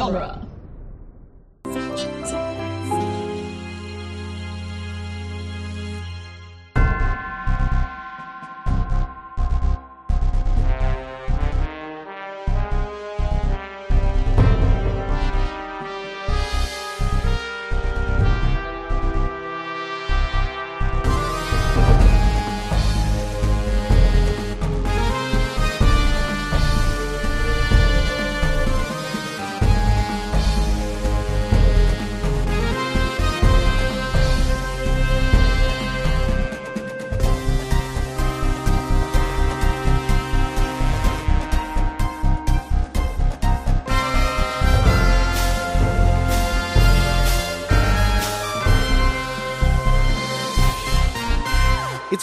genre.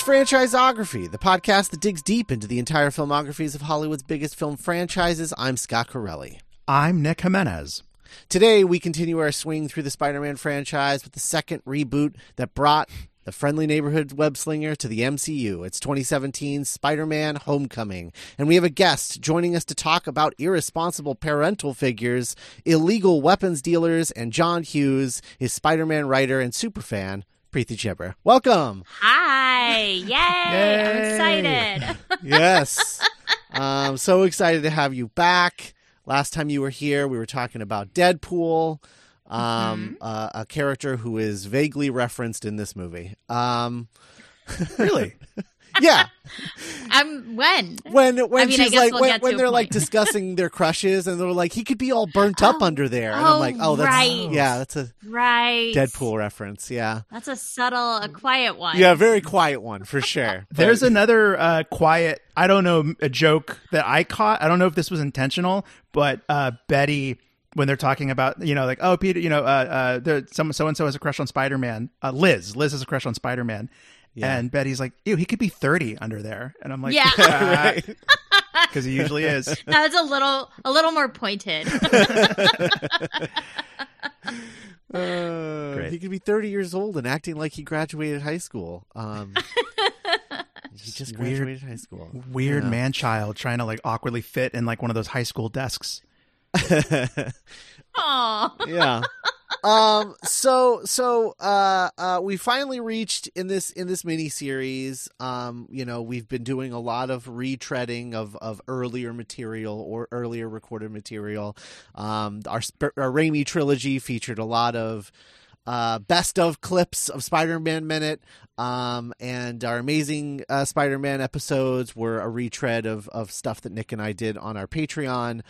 Franchisography, the podcast that digs deep into the entire filmographies of Hollywood's biggest film franchises. I'm Scott Corelli. I'm Nick Jimenez. Today, we continue our swing through the Spider Man franchise with the second reboot that brought the friendly neighborhood web slinger to the MCU. It's 2017 Spider Man Homecoming. And we have a guest joining us to talk about irresponsible parental figures, illegal weapons dealers, and John Hughes, his Spider Man writer and superfan, Preeti Chhibber. Welcome. Hi! Yay! I'm excited. yes. I'm so excited to have you back. Last time you were here, we were talking about Deadpool, um, uh, a character who is vaguely referenced in this movie. Um, Really? Yeah, Um, when? when when I mean, she's like we'll when, when they're like discussing their crushes, and they're like, he could be all burnt up Oh. under there, and Oh, I'm like, oh, that's right. yeah, that's a Right. Deadpool reference. Yeah, That's a subtle, a quiet one. yeah, very quiet one for sure. There's another uh, quiet, I don't know, a joke that I caught. I don't know if this was intentional, but uh, Betty, when they're talking about, you know, like, oh, Peter, you know, uh, uh, there, some so and so has a crush on Spider Man. Uh, Liz, Liz has a crush on Spider Man. Yeah. And Betty's like, ew, he could be 30 under there. And I'm like, Yeah. right. Because he usually is. That's a little, a little more pointed. Uh, Great. he could be 30 years old and acting like he graduated high school. Um, he just Weird- graduated high school. Weird Yeah. man child trying to like awkwardly fit in like one of those high school desks. Aw. yeah. Um. So so uh uh we finally reached in this in this mini series. Um. You know we've been doing a lot of retreading of of earlier material or earlier recorded material. Um. Our our Raimi trilogy featured a lot of uh, best of clips of Spider-Man Minute, um, and our amazing uh, Spider-Man episodes were a retread of of stuff that Nick and I did on our Patreon.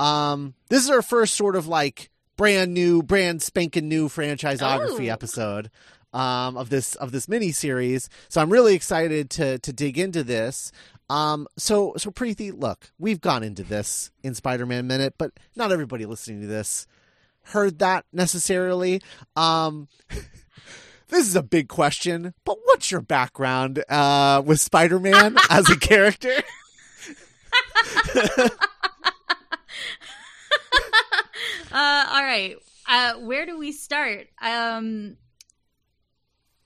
Um, this is our first sort of like brand new, brand spanking new franchisography Oh. episode um, of this of this mini series. So I'm really excited to to dig into this. Um, so so Preeti, look, we've gone into this in Spider-Man Minute, but not everybody listening to this heard that necessarily. Um, this is a big question, but what's your background uh, with Spider-Man as a character? Uh, all right. Uh, where do we start? Um,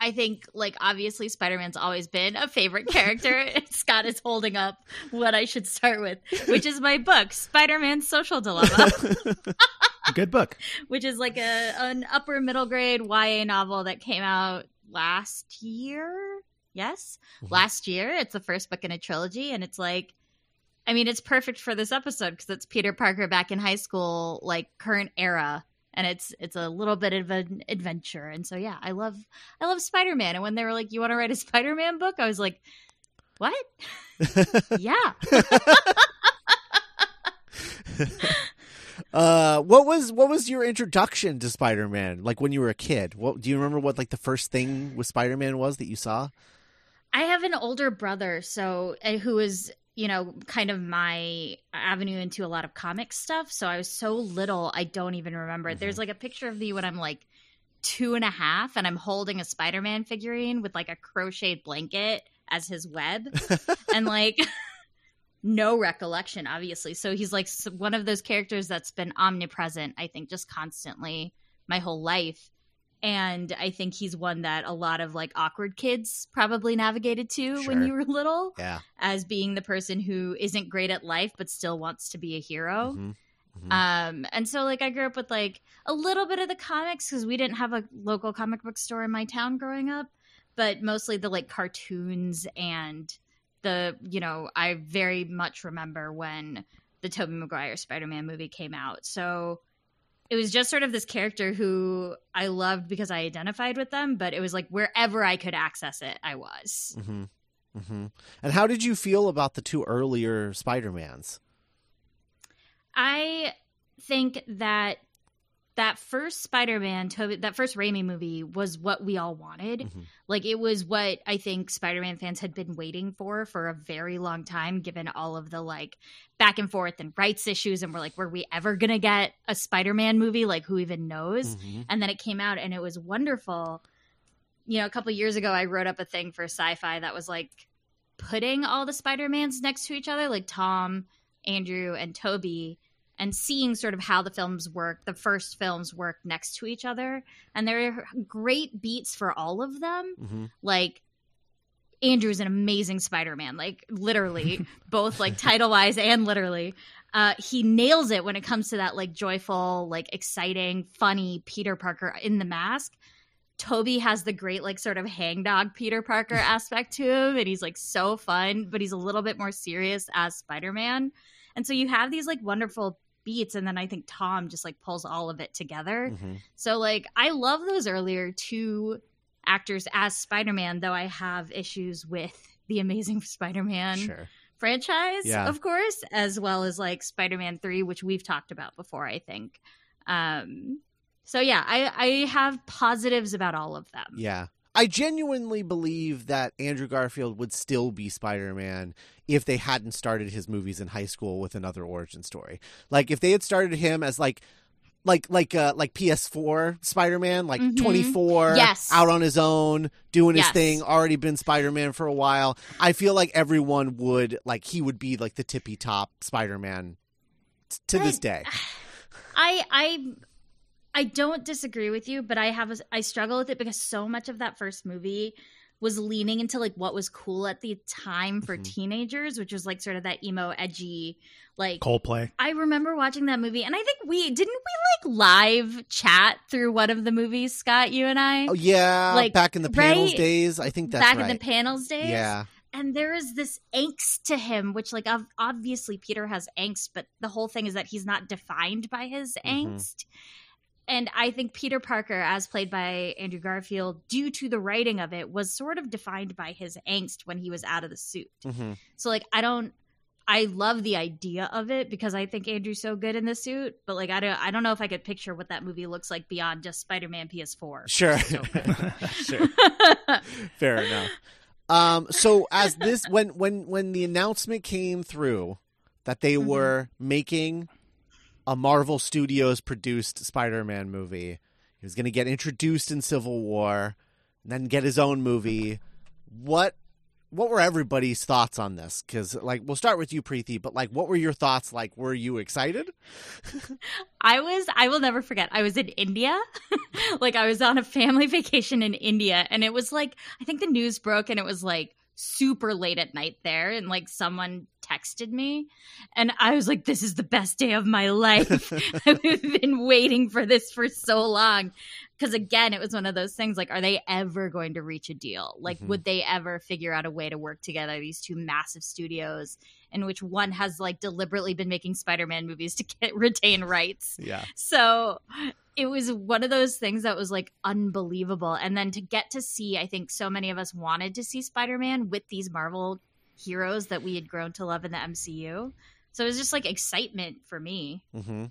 I think, like, obviously, Spider Man's always been a favorite character. Scott is holding up what I should start with, which is my book, Spider Man's Social Dilemma, Good book. which is like a an upper middle grade YA novel that came out last year. Yes, Mhm. last year. It's the first book in a trilogy, and it's like, I mean, it's perfect for this episode because it's Peter Parker back in high school, like current era, and it's it's a little bit of an adventure. And so, yeah, I love I love Spider Man. And when they were like, "You want to write a Spider Man book?" I was like, "What? yeah." uh, what was what was your introduction to Spider-Man? Like when you were a kid? What do you remember? What like the first thing with Spider-Man was that you saw? I have an older brother, so uh, who is you know kind of my avenue into a lot of comic stuff. So I was so little, I don't even remember. Mhm. There's like a picture of me when I'm like two and a half, and I'm holding a Spider-Man figurine with like a crocheted blanket as his web, and like. No recollection, obviously. So he's like one of those characters that's been omnipresent, I think, just constantly my whole life and i think he's one that a lot of like awkward kids probably navigated to when you were little Yeah. as being the person who isn't great at life but still wants to be a hero Mhm. Mhm. Um, and so like I grew up with like a little bit of the comics because we didn't have a local comic book store in my town growing up, but mostly the like cartoons and the you know I very much remember when the Tobey Maguire Spider-Man movie came out. So it was just sort of this character who I loved because I identified with them, but it was like wherever I could access it, I was. hmm hmm And how did you feel about the two earlier Spider-Mans? I think that that first Spider-Man, Toby, that first Raimi movie was what we all wanted. Mhm. Like it was what I think Spider-Man fans had been waiting for for a very long time, given all of the like back and forth and rights issues. And we're like, were we ever gonna get a Spider-Man movie? Like, who even knows? Mhm. And then it came out, and it was wonderful. You know, a couple years ago, I wrote up a thing for Sci-Fi that was like putting all the Spider-Mans next to each other, like Tom, Andrew, and Toby and seeing sort of how the films work, the first films work next to each other. And there are great beats for all of them. Mhm. Like, Andrew's an amazing Spider Man, like, literally, both like title wise and literally. Uh, he nails it when it comes to that, like, joyful, like, exciting, funny Peter Parker in the mask. Toby has the great, like, sort of hangdog Peter Parker aspect to him, and he's like so fun, but he's a little bit more serious as Spider Man. And so you have these like wonderful beats, and then I think Tom just like pulls all of it together. Mhm. So like I love those earlier two actors as Spider-Man, though I have issues with the Amazing Spider-Man Sure. franchise, Yeah. of course, as well as like Spider-Man 3, which we've talked about before, I think. Um so yeah, I I have positives about all of them. Yeah. I genuinely believe that Andrew Garfield would still be Spider-Man if they hadn't started his movies in high school with another origin story. Like if they had started him as like like like uh like PS4 Spider-Man, like Mhm. 24, Yes. out on his own, doing his thing, already been Spider-Man for a while. I feel like everyone would like he would be like the tippy top Spider-Man t- to this day. I I I don't disagree with you, but I have a, I struggle with it because so much of that first movie was leaning into like what was cool at the time for Mhm. teenagers, which was like sort of that emo, edgy, like. Coldplay. I remember watching that movie, and I think we didn't we like live chat through one of the movies, Scott. You and I, Oh yeah, Like, back in the panels right? days, I think that's back right. in the panels days. yeah. and there is this angst to him which like obviously peter has angst but the whole thing is that he's not defined by his Mhm. angst and i think peter parker as played by andrew garfield due to the writing of it was sort of defined by his angst when he was out of the suit hmm so like i don't I love the idea of it because I think Andrew's so good in the suit, but like I don't I don't know if I could picture what that movie looks like beyond just Spider-Man PS4. Sure. Sure. Fair enough. Um, so as this when when when the announcement came through that they Mhm. were making a Marvel Studios produced Spider-Man movie, he was going to get introduced in Civil War, and then get his own movie. What what were everybody's thoughts on this? Because like we'll start with you, Preeti, but like what were your thoughts? Like, were you excited? I was, I will never forget. I was in India. like, I was on a family vacation in India, and it was like, I think the news broke, and it was like super late at night there, and like someone texted me, and I was like, this is the best day of my life. I've been waiting for this for so long. Because again, it was one of those things like, are they ever going to reach a deal? Like, Mhm. would they ever figure out a way to work together, these two massive studios? in which one has like deliberately been making Spider-Man movies to get retain rights. Yeah. So it was one of those things that was like unbelievable. And then to get to see, I think so many of us wanted to see Spider-Man with these Marvel heroes that we had grown to love in the MCU. So it was just like excitement for me. hmm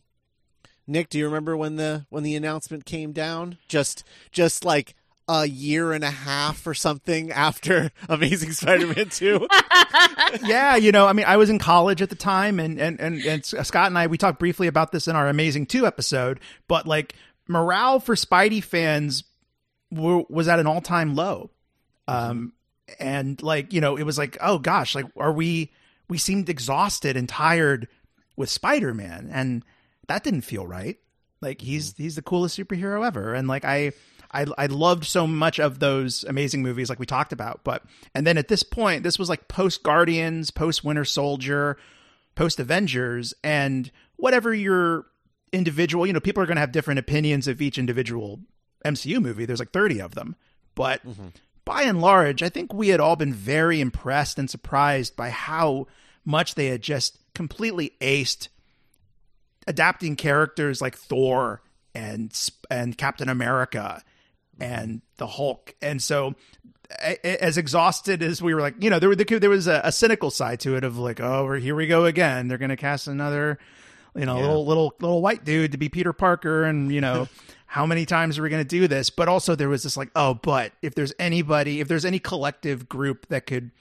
Nick, do you remember when the when the announcement came down? Just just like a year and a half or something after Amazing Spider-Man two. yeah, you know, I mean, I was in college at the time, and and and, and Scott and I we talked briefly about this in our Amazing Two episode, but like morale for Spidey fans were, was at an all time low, um, and like you know, it was like, oh gosh, like are we? We seemed exhausted and tired with Spider Man, and that didn't feel right. Like he's he's the coolest superhero ever, and like I. I, I loved so much of those amazing movies like we talked about but and then at this point this was like post guardians post winter soldier post Avengers and whatever your individual, you know, people are going to have different opinions of each individual MCU movie. There's like 30 of them. But mm-hmm. By and large, I think we had all been very impressed and surprised by how much they had just completely aced adapting characters like Thor and and Captain America and the Hulk. And so as exhausted as we were like, you know, there, there was a, a cynical side to it of like, oh, here we go again. They're going to cast another, you know, yeah. little, little, little white dude to be Peter Parker. And, you know, how many times are we going to do this? But also there was this like, oh, but if there's anybody, if there's any collective group that could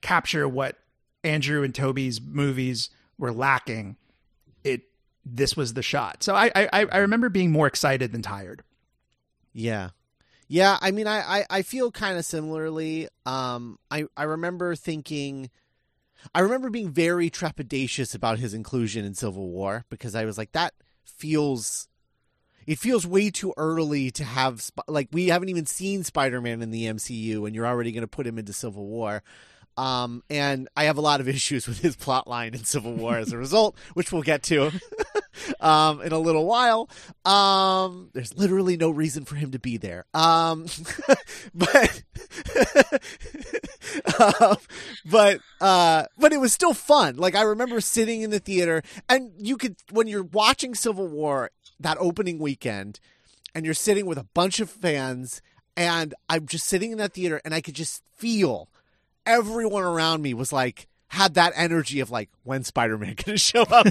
capture what Andrew and Toby's movies were lacking, it, this was the shot. So I, I, I remember being more excited than tired. Yeah. Yeah, I mean, I, I, I feel kind of similarly. Um, I, I remember thinking, I remember being very trepidatious about his inclusion in Civil War because I was like, that feels, it feels way too early to have, like, we haven't even seen Spider Man in the MCU and you're already going to put him into Civil War. Um, and I have a lot of issues with his plot line in Civil War as a result, which we'll get to um, in a little while. Um, there's literally no reason for him to be there. Um, but uh, but uh, but it was still fun. Like I remember sitting in the theater, and you could when you're watching Civil War that opening weekend, and you're sitting with a bunch of fans, and I'm just sitting in that theater, and I could just feel everyone around me was like had that energy of like when spider-man gonna show up?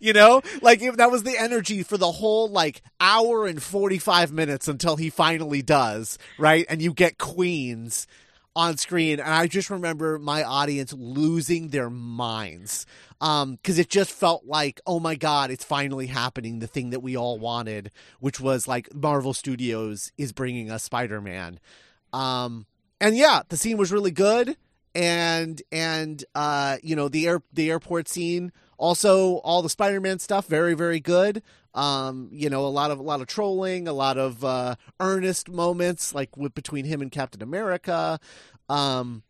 You know? Like if that was the energy for the whole like hour and 45 minutes until he finally does right? And you get queens on screen and i just remember my audience losing their minds um because it just felt like oh my god it's finally happening the thing that we all wanted which was like marvel studios is bringing us spider-man um and yeah the scene was really good and and uh, you know the air the airport scene. Also, all the Spider-Man stuff, very very good. Um, you know, a lot of a lot of trolling, a lot of uh, earnest moments, like with, between him and Captain America. Um,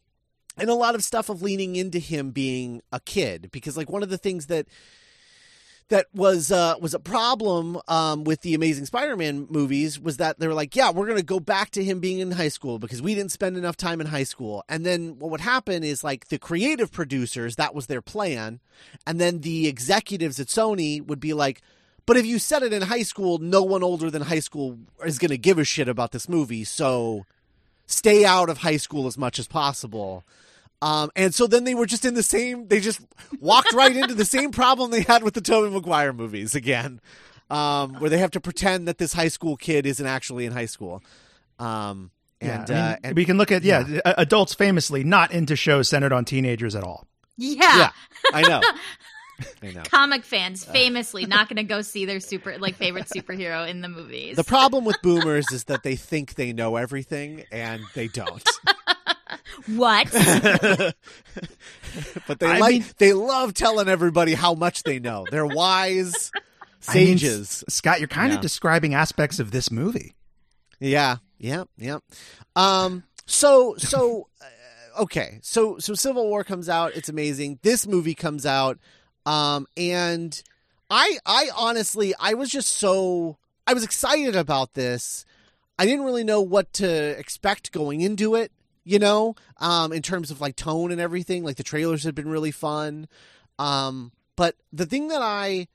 and a lot of stuff of leaning into him being a kid because like one of the things that that was uh, was a problem um, with the Amazing Spider-Man movies was that they were like, yeah, we're to go back to him being in high school because we didn't spend enough time in high school. And then what would happen is like the creative producers, that was their plan, and then the executives at Sony would be like, but if you said it in high school, no one older than high school is going to give a shit about this movie. So stay out of high school as much as possible. Um, and so then they were just in the same, they just walked right into the same problem they had with the Tobey Maguire movies again, um, where they have to pretend that this high school kid isn't actually in high school. Um, and, yeah, I mean, uh, and, we can look at, yeah, yeah, adults famously not into shows centered on teenagers at all. Yeah. Yeah, I know. I know. Comic fans famously not going to go see their super like favorite superhero in the movies. The problem with boomers is that they think they know everything and they don't. what? but they I like mean, they love telling everybody how much they know. They're wise sages. I mean, Scott, you're kind yeah. of describing aspects of this movie. Yeah, yeah, yeah. Um, so so uh, okay, so so Civil War comes out. It's amazing. This movie comes out, um, and I I honestly I was just so I was excited about this. I didn't really know what to expect going into it you know, um, in terms of like tone and everything. Like the trailers had been really fun. Um, but the thing that I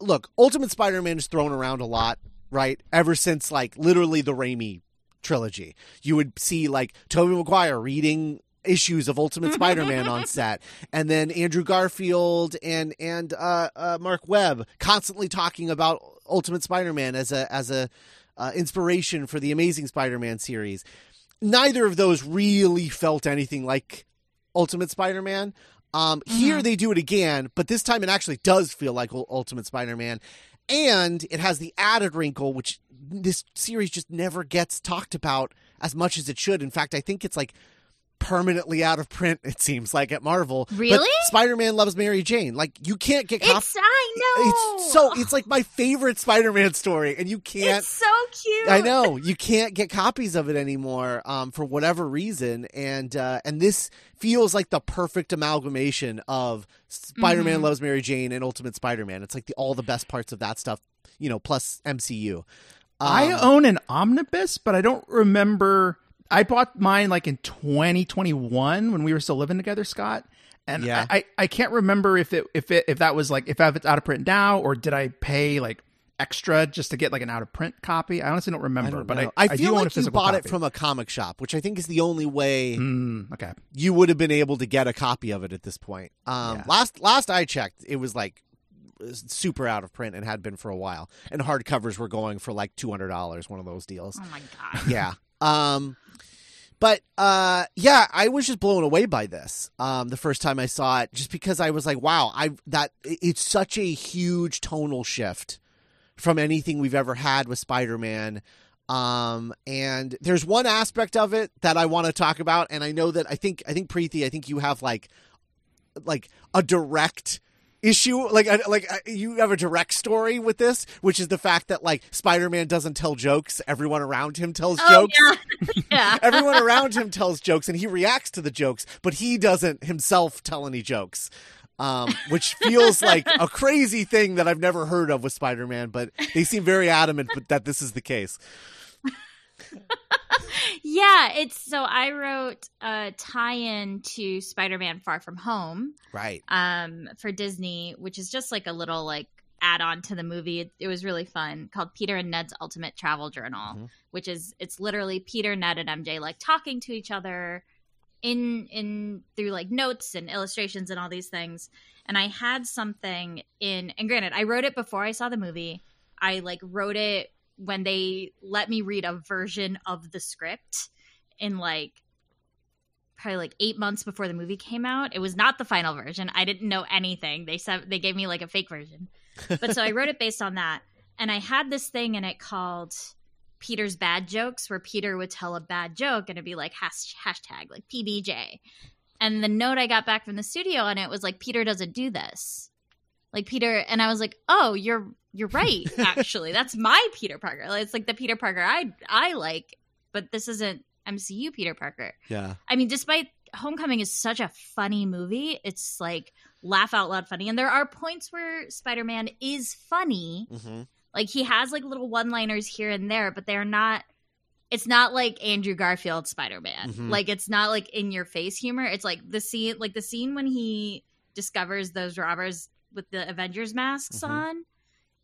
look, Ultimate Spider Man is thrown around a lot, right? Ever since like literally the Raimi trilogy. You would see like Tobey Maguire reading issues of Ultimate Spider-Man on set, and then Andrew Garfield and and uh, uh, Marc Webb constantly talking about Ultimate Spider-Man as a as a uh, inspiration for the Amazing Spider-Man series neither of those really felt anything like Ultimate Spider-Man. Um, mm-hmm. Here they do it again, but this time it actually does feel like Ultimate Spider-Man, and it has the added wrinkle, which this series just never gets talked about as much as it should. In fact, I think it's like permanently out of print. It seems like at Marvel. Really? Spider-Man loves Mary Jane. Like you can't get copies. It's I know. It's so it's like my favorite Spider-Man story, and you can't. It's so cute. I know you can't get copies of it anymore um, for whatever reason, and uh, and this feels like the perfect amalgamation of Spider-Man Mhm. loves Mary Jane and Ultimate Spider-Man. It's like the, all the best parts of that stuff, you know, plus MCU. I Um, own an omnibus, but I don't remember. I bought mine like in 2021 when we were still living together, Scott. And Yeah. I, I can't remember if it if it if that was like if it's out of print now or did I pay like extra just to get like an out of print copy? I honestly don't remember, I don't but know. I, I, feel own a like you physical bought it from a comic shop, which I think is the only way Mm, okay. you would have been able to get a copy of it at this point. Um, Yeah. Last last I checked, it was like super out of print and had been for a while, and hardcovers were going for like two hundred dollars. One of those deals. Oh my god. yeah. Um, but uh, yeah, I was just blown away by this. Um, the first time I saw it, just because I was like, wow, I that it's such a huge tonal shift from anything we've ever had with Spider-Man. Um, and there's one aspect of it that I want to talk about, and I know that I think I think Preeti, I think you have like like a direct issue like I- like you have a direct story with this which is the fact that like spider-man doesn't tell jokes everyone around him tells Oh, jokes yeah. yeah. everyone around him tells jokes and he reacts to the jokes but he doesn't himself tell any jokes um, which feels like a crazy thing that I've never heard of with Spider-Man, but they seem very adamant that this is the case. yeah, it's so I wrote a tie-in to Spider-Man Far From Home Right. um for Disney, which is just like a little like add-on to the movie. It, it was really fun called Peter and Ned's Ultimate Travel Journal, Mhm. which is it's literally Peter, Ned and MJ like talking to each other in in through like notes and illustrations and all these things. And I had something in and granted, I wrote it before I saw the movie. I like wrote it when they let me read a version of the script in like probably like eight months before the movie came out. It was not the final version. I didn't know anything. They said they gave me like a fake version. But so I wrote it based on that. And I had this thing in it called Peter's bad jokes, where Peter would tell a bad joke and it'd be like hash- hashtag like PBJ. And the note I got back from the studio on it was like Peter doesn't do this. Like Peter and I was like, "Oh, you're you're right. Actually, that's my Peter Parker. Like, It's like the Peter Parker I I like, but this isn't MCU Peter Parker." Yeah. I mean, despite Homecoming is such a funny movie, it's like laugh out loud funny. And there are points where Spider Man is funny. Mm-hmm. Like he has like little one liners here and there, but they're not. It's not like Andrew Garfield Spider Man. Mhm. Like it's not like in your face humor. It's like the scene, like the scene when he discovers those robbers with the Avengers masks Mhm. on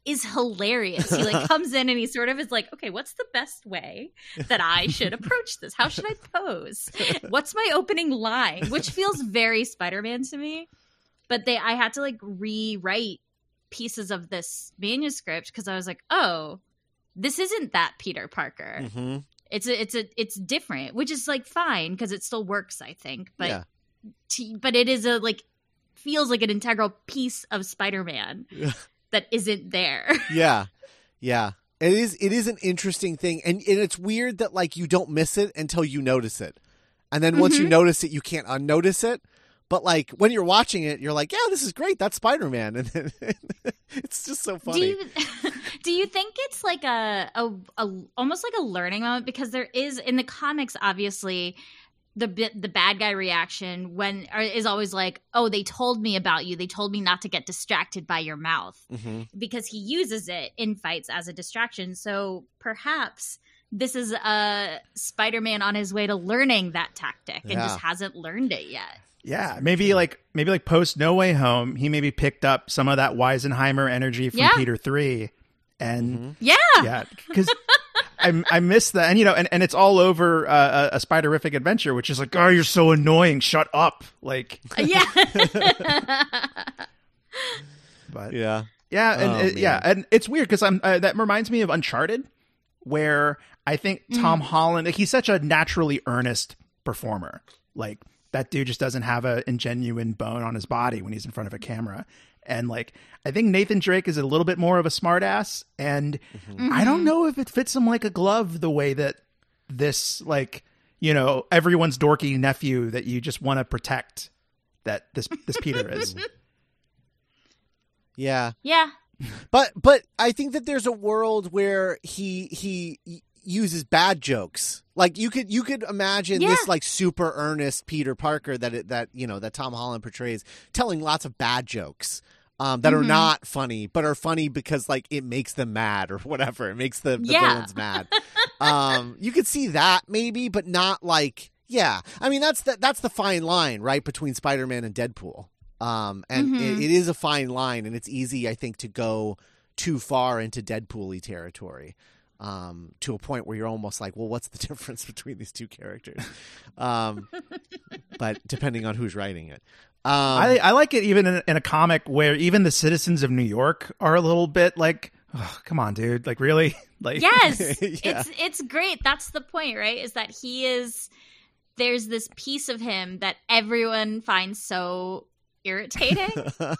is hilarious. He like comes in and he sort of is like, okay, what's the best way that I should approach this? How should I pose? What's my opening line? Which feels very Spider-Man to me. But they I had to like rewrite pieces of this manuscript because I was like, oh, this isn't that Peter Parker. Mm-hmm. It's a, it's a it's different, which is like fine because it still works, I think. But yeah. t- but it is a like feels like an integral piece of Spider-Man Yeah. that isn't there. yeah. Yeah. It is it is an interesting thing. And, and it's weird that like you don't miss it until you notice it. And then once you Mhm. notice it you can't unnotice it. But like when you're watching it you're like yeah this is great. That's spider-man. And then it's just so funny. Do you do you think it's like a, a a almost like a learning moment? Because there is in the comics obviously the bi- the bad guy reaction when is always like oh they told me about you they told me not to get distracted by your mouth hmm because he uses it in fights as a distraction so perhaps this is a Spider-Man on his way to learning that tactic and Yeah. just hasn't learned it yet. Yeah, maybe like maybe like post No Way Home, he maybe picked up some of that Weisenheimer energy from Yeah. Peter Three, and Mhm. Yeah. yeah, because I I miss that, and you know, and, and it's all over uh, a, a Spiderific adventure, which is like, oh, you're so annoying, shut up, like, Yeah. but yeah Yeah, and Oh, it- yeah, and it's weird because I'm uh, that reminds me of Uncharted, where I think Mm. Tom Holland he's such a naturally earnest performer. Like that dude just doesn't have a ingenuine bone on his body when he's in front of a camera. And like I think Nathan Drake is a little bit more of a smartass, and I don't Mhm. know if it fits him like a glove the way that this like you know everyone's dorky nephew that you just want to protect. That this this Peter is. Yeah. Yeah. But but I think that there's a world where he he uses bad jokes. Like you could you could imagine Yeah. this like super earnest Peter Parker that it, that you know that Tom Holland portrays telling lots of bad jokes. Um, that are Mhm. not funny, but are funny because like it makes them mad or whatever. It makes the, the Yeah. villains mad. um, you could see that maybe, but not like yeah. I mean that's the that's the fine line, right, between Spider Man and Deadpool. Um, and Mhm. it, it is a fine line, and it's easy, I think, to go too far into Deadpool-y territory. Um, to a point where you're almost like, well, what's the difference between these two characters? Um, but depending on who's writing it, um, I, I like it even in, in a comic where even the citizens of New York are a little bit like, oh, come on, dude, like really, like Yes. Yeah. It's it's great. That's the point, right? Is that he is there's this piece of him that everyone finds so irritating.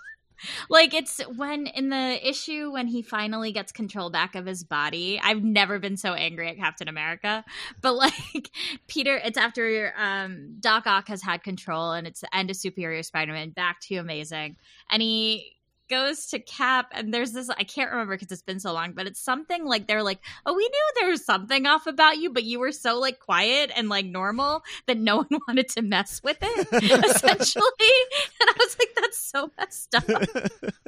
like it's when in the issue when he finally gets control back of his body i've never been so angry at captain america but like peter it's after um doc ock has had control and it's the end of superior spider-man back to amazing. And he goes to cap and there's this i can't remember because it's been so long but it's something like they're like oh we knew there was something off about you but you were so like quiet and like normal that no one wanted to mess with it essentially. And i was like that's so messed up.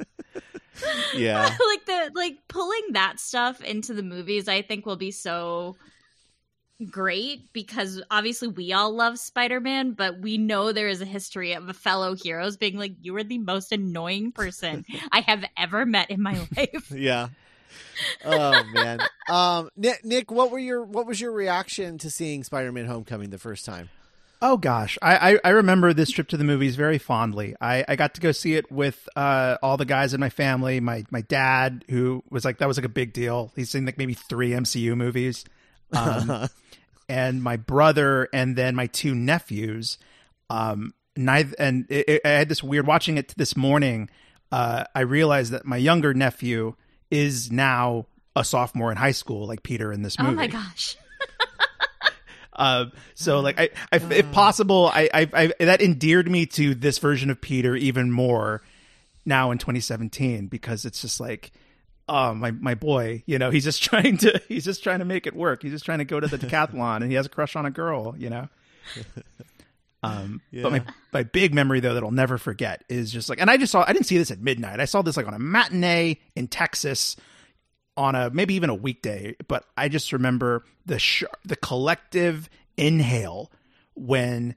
Yeah, like the like pulling that stuff into the movies i think will be so great because obviously we all love spider-man but we know there is a history of fellow heroes being like you are the most annoying person i have ever met in my life yeah. Oh man, um, Nick, Nick, what were your what was your reaction to seeing Spider-Man: Homecoming the first time? Oh gosh, I, I I remember this trip to the movies very fondly. I, I got to go see it with uh, all the guys in my family. My my dad, who was like that was like a big deal. He's seen like maybe three MCU movies, um, and my brother, and then my two nephews. Um, neither and it, it- I had this weird watching it this morning. Uh, I realized that my younger nephew is now a sophomore in high school, like Peter in this movie. oh my gosh Uh, so like I, I if possible, I, I, I that endeared me to this version of Peter even more now in 2017 because it's just like, oh my my boy, you know, he's just trying to he's just trying to make it work. He's just trying to go to the decathlon and he has a crush on a girl, you know. Um, but my my big memory though that I'll never forget is just like, and I just saw I didn't see this at midnight. I saw this like on a matinee in Texas on a maybe even a weekday, but I just remember the sh- the collective inhale when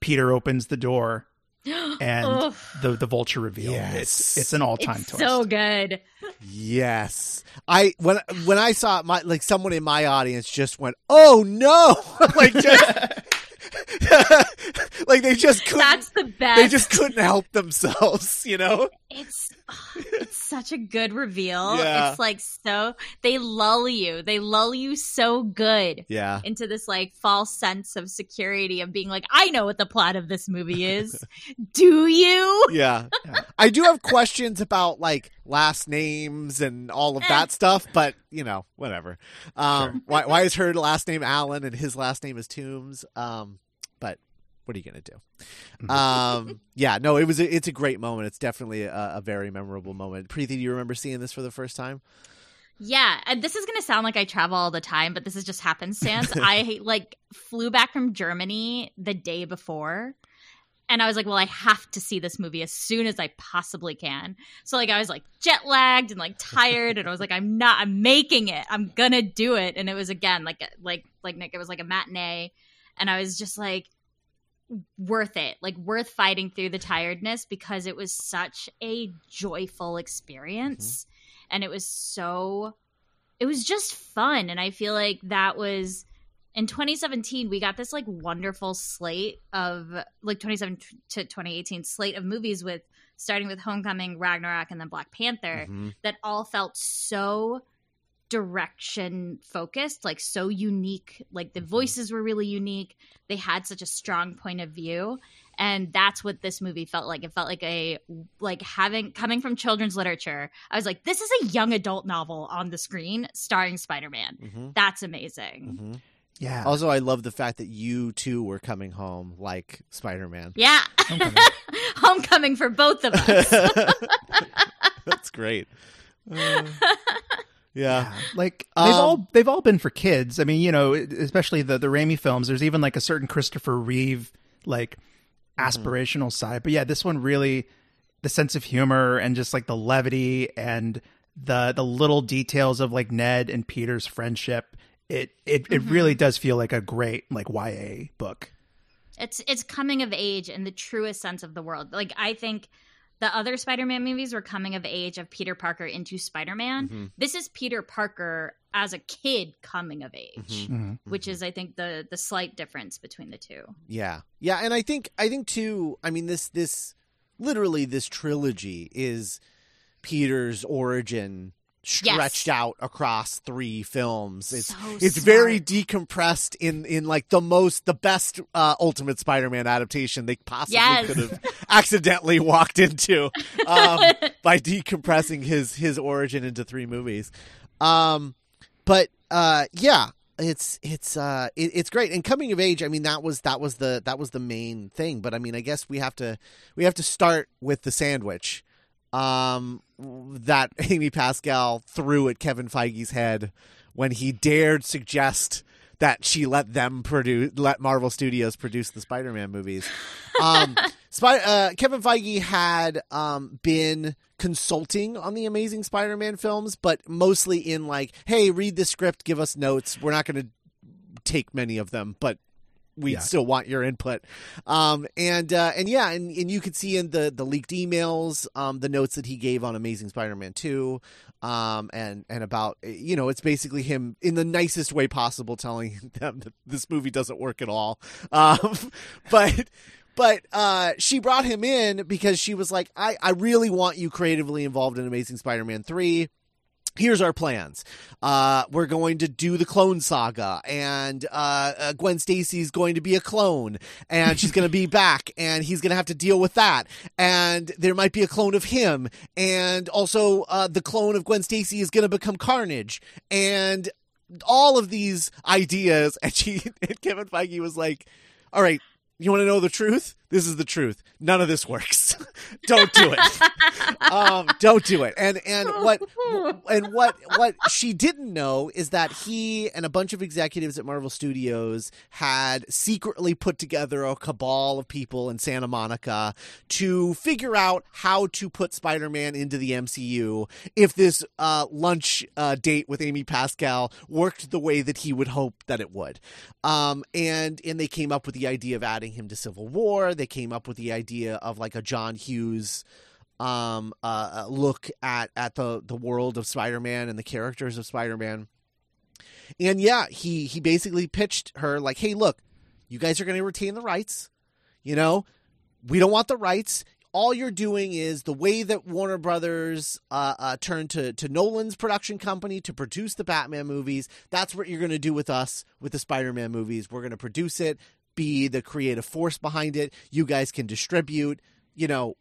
Peter opens the door and Ugh. the the vulture reveal. Yes. It's it's an all time it's so good Yes, I when when I saw it, my like someone in my audience just went, "Oh no!" like just like they just couldn't. that's the best they just couldn't help themselves, you know. it's it's such a good reveal Yeah. it's like so they lull you they lull you so good Yeah, into this like false sense of security of being like i know what the plot of this movie is do you yeah. Yeah. I do have questions about like last names and all of that stuff, but you know, whatever. Um, why why is her last name Allan and his last name is Toomes? Um, but what are you gonna do? Um, yeah, no, it was a, it's a great moment. It's definitely a, a very memorable moment. Preeti, do you remember seeing this for the first time? yeah and this is gonna sound like i travel all the time but this is just happenstance i like flew back from germany the day before and I was like, well, I have to see this movie as soon as I possibly can. So like I was like jet lagged and like tired, and I was like, I'm not, I'm making it, I'm gonna do it. And it was again like like like Nick, it was like a matinee, and I was just like worth it, like worth fighting through the tiredness because it was such a joyful experience, and it was so, it was just fun, and I feel like that was in 2017 we got this like wonderful slate of like 2017 to 2018 slate of movies with starting with homecoming ragnarok and then black panther Mhm. that all felt so direction focused like so unique like the voices were really unique they had such a strong point of view and that's what this movie felt like it felt like a like having coming from children's literature i was like this is a young adult novel on the screen starring spider-man Mhm. that's amazing Mhm. Yeah. Also, I love the fact that you too were coming home like Spider Man. Yeah. Homecoming. Homecoming for both of us. That's great. Uh, yeah. Like they've Um, all they've all been for kids. I mean, you know, especially the the Raimi films. There's even like a certain Christopher Reeve like aspirational side. But yeah, this one really the sense of humor and just like the levity and the the little details of like Ned and Peter's friendship. It it it really does feel like a great like YA book. It's it's coming of age in the truest sense of the word. Like I think the other Spider-Man movies were coming of age of Peter Parker into Spider-Man. Mhm. This is Peter Parker as a kid coming of age, Mhm. which is I think the the slight difference between the two. Yeah. Yeah, and I think I think too, I mean this this literally this trilogy is Peter's origin stretched out across three films. It's So it's very decompressed in in like the most the best uh, Ultimate Spider-Man adaptation they possibly Yes. could have accidentally walked into um, by decompressing his his origin into three movies. Um, but uh, yeah, it's it's uh, it, it's great. And coming of age, I mean that was that was the that was the main thing. But I mean, I guess we have to we have to start with the sandwich um, that Amy Pascal threw at Kevin Feige's head when he dared suggest that she let them produce, let Marvel Studios produce the Spider-Man movies. Um, Spy- uh, Kevin Feige had um, been consulting on the Amazing Spider-Man films, but mostly in like, hey, read the script, give us notes. We're not going to take many of them, but we Yeah. still want your input. Um, and uh, and yeah, and, and you could see in the the leaked emails um, the notes that he gave on Amazing Spider-Man two, um, and and about you know it's basically him in the nicest way possible telling them that this movie doesn't work at all. Um, but. But uh, she brought him in because she was like, I, I really want you creatively involved in Amazing Spider Man 3 here's our plans. Uh, we're going to do the clone saga, and uh, uh, Gwen Stacy's going to be a clone, and she's going to be back, and he's going to have to deal with that. And there might be a clone of him, and also uh, the clone of Gwen Stacy is going to become Carnage, and all of these ideas. And she, and Kevin Feige was like, "All right." You want to know the truth? This is the truth. None of this works. don't do it. um, don't do it. And and what and what what she didn't know is that he and a bunch of executives at Marvel Studios had secretly put together a cabal of people in Santa Monica to figure out how to put Spider-Man into the MCU if this uh, lunch uh, date with Amy Pascal worked the way that he would hope that it would. Um, and and they came up with the idea of adding him to Civil War. They came up with the idea of like a John Hughes um uh look at at the the world of Spider-Man and the characters of Spider-Man. And yeah, he he basically pitched her like, "Hey, look, you guys are going to retain the rights. You know, we don't want the rights. All you're doing is the way that Warner Brothers uh, uh, turned to to Nolan's production company to produce the Batman movies. That's what you're going to do with us with the Spider-Man movies. We're going to produce it, be the creative force behind it. You guys can distribute." you know,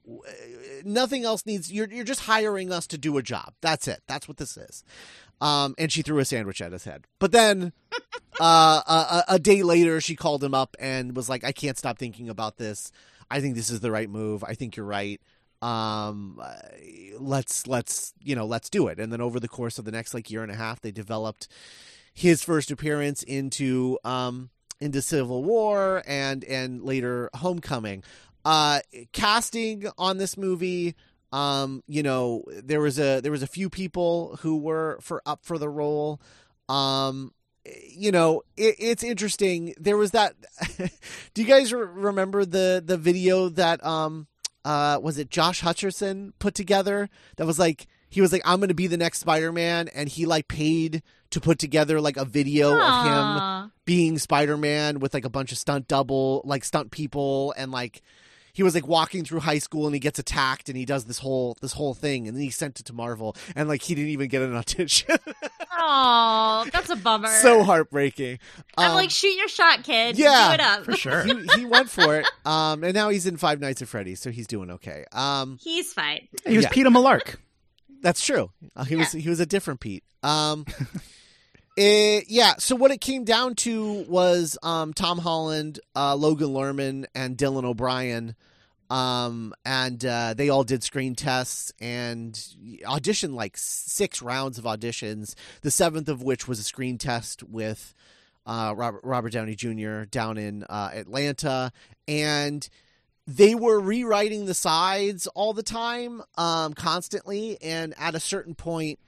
nothing else needs. You're you're just hiring us to do a job. That's it. That's what this is. Um, and she threw a sandwich at his head. But then, uh, a, a- day later, she called him up and was like, "I can't stop thinking about this. I think this is the right move. I think you're right. Um, let's let's you know let's do it." And then over the course of the next like year and a half, they developed his first appearance into um into Civil War and and later Homecoming. Uh, casting on this movie, um, you know, there was a there was a few people who were for up for the role. Um, you know, it, it's interesting. There was that. do you guys re- remember the the video that um uh was it Josh Hutcherson put together that was like he was like I'm going to be the next Spider-Man and he like paid to put together like a video of him being Spider-Man with like a bunch of stunt double like stunt people and like he was like walking through high school and he gets attacked and he does this whole this whole thing and then he sent it to Marvel and like he didn't even get an audition. Oh, that's a bummer. so heartbreaking. I'm Um, like, shoot your shot, kid. yeah, do it up. for sure. he, he went for it. Um and now he's in Five Nights at Freddy's so he's doing okay. Um He's fine. He was Yeah. Peeta Mellark. That's true. Uh, he was he was a different Pete. Um, It, yeah. So what it came down to was um, Tom Holland, uh, Logan Lerman, and Dylan O'Brien, um, and uh, they all did screen tests and auditioned like six rounds of auditions. The seventh of which was a screen test with uh, Robert, Robert Downey Jr. down in uh, Atlanta, and they were rewriting the sides all the time, um, constantly, and at a certain point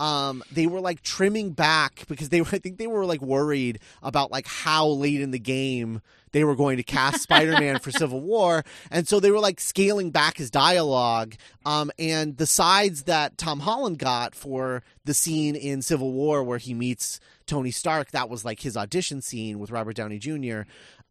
um, they were like trimming back because they were I think they were like worried about like how late in the game they were going to cast Spider-Man for Civil War, and so they were like scaling back his dialogue. Um, and the sides that Tom Holland got for the scene in Civil War where he meets Tony Stark, that was like his audition scene with Robert Downey Jr.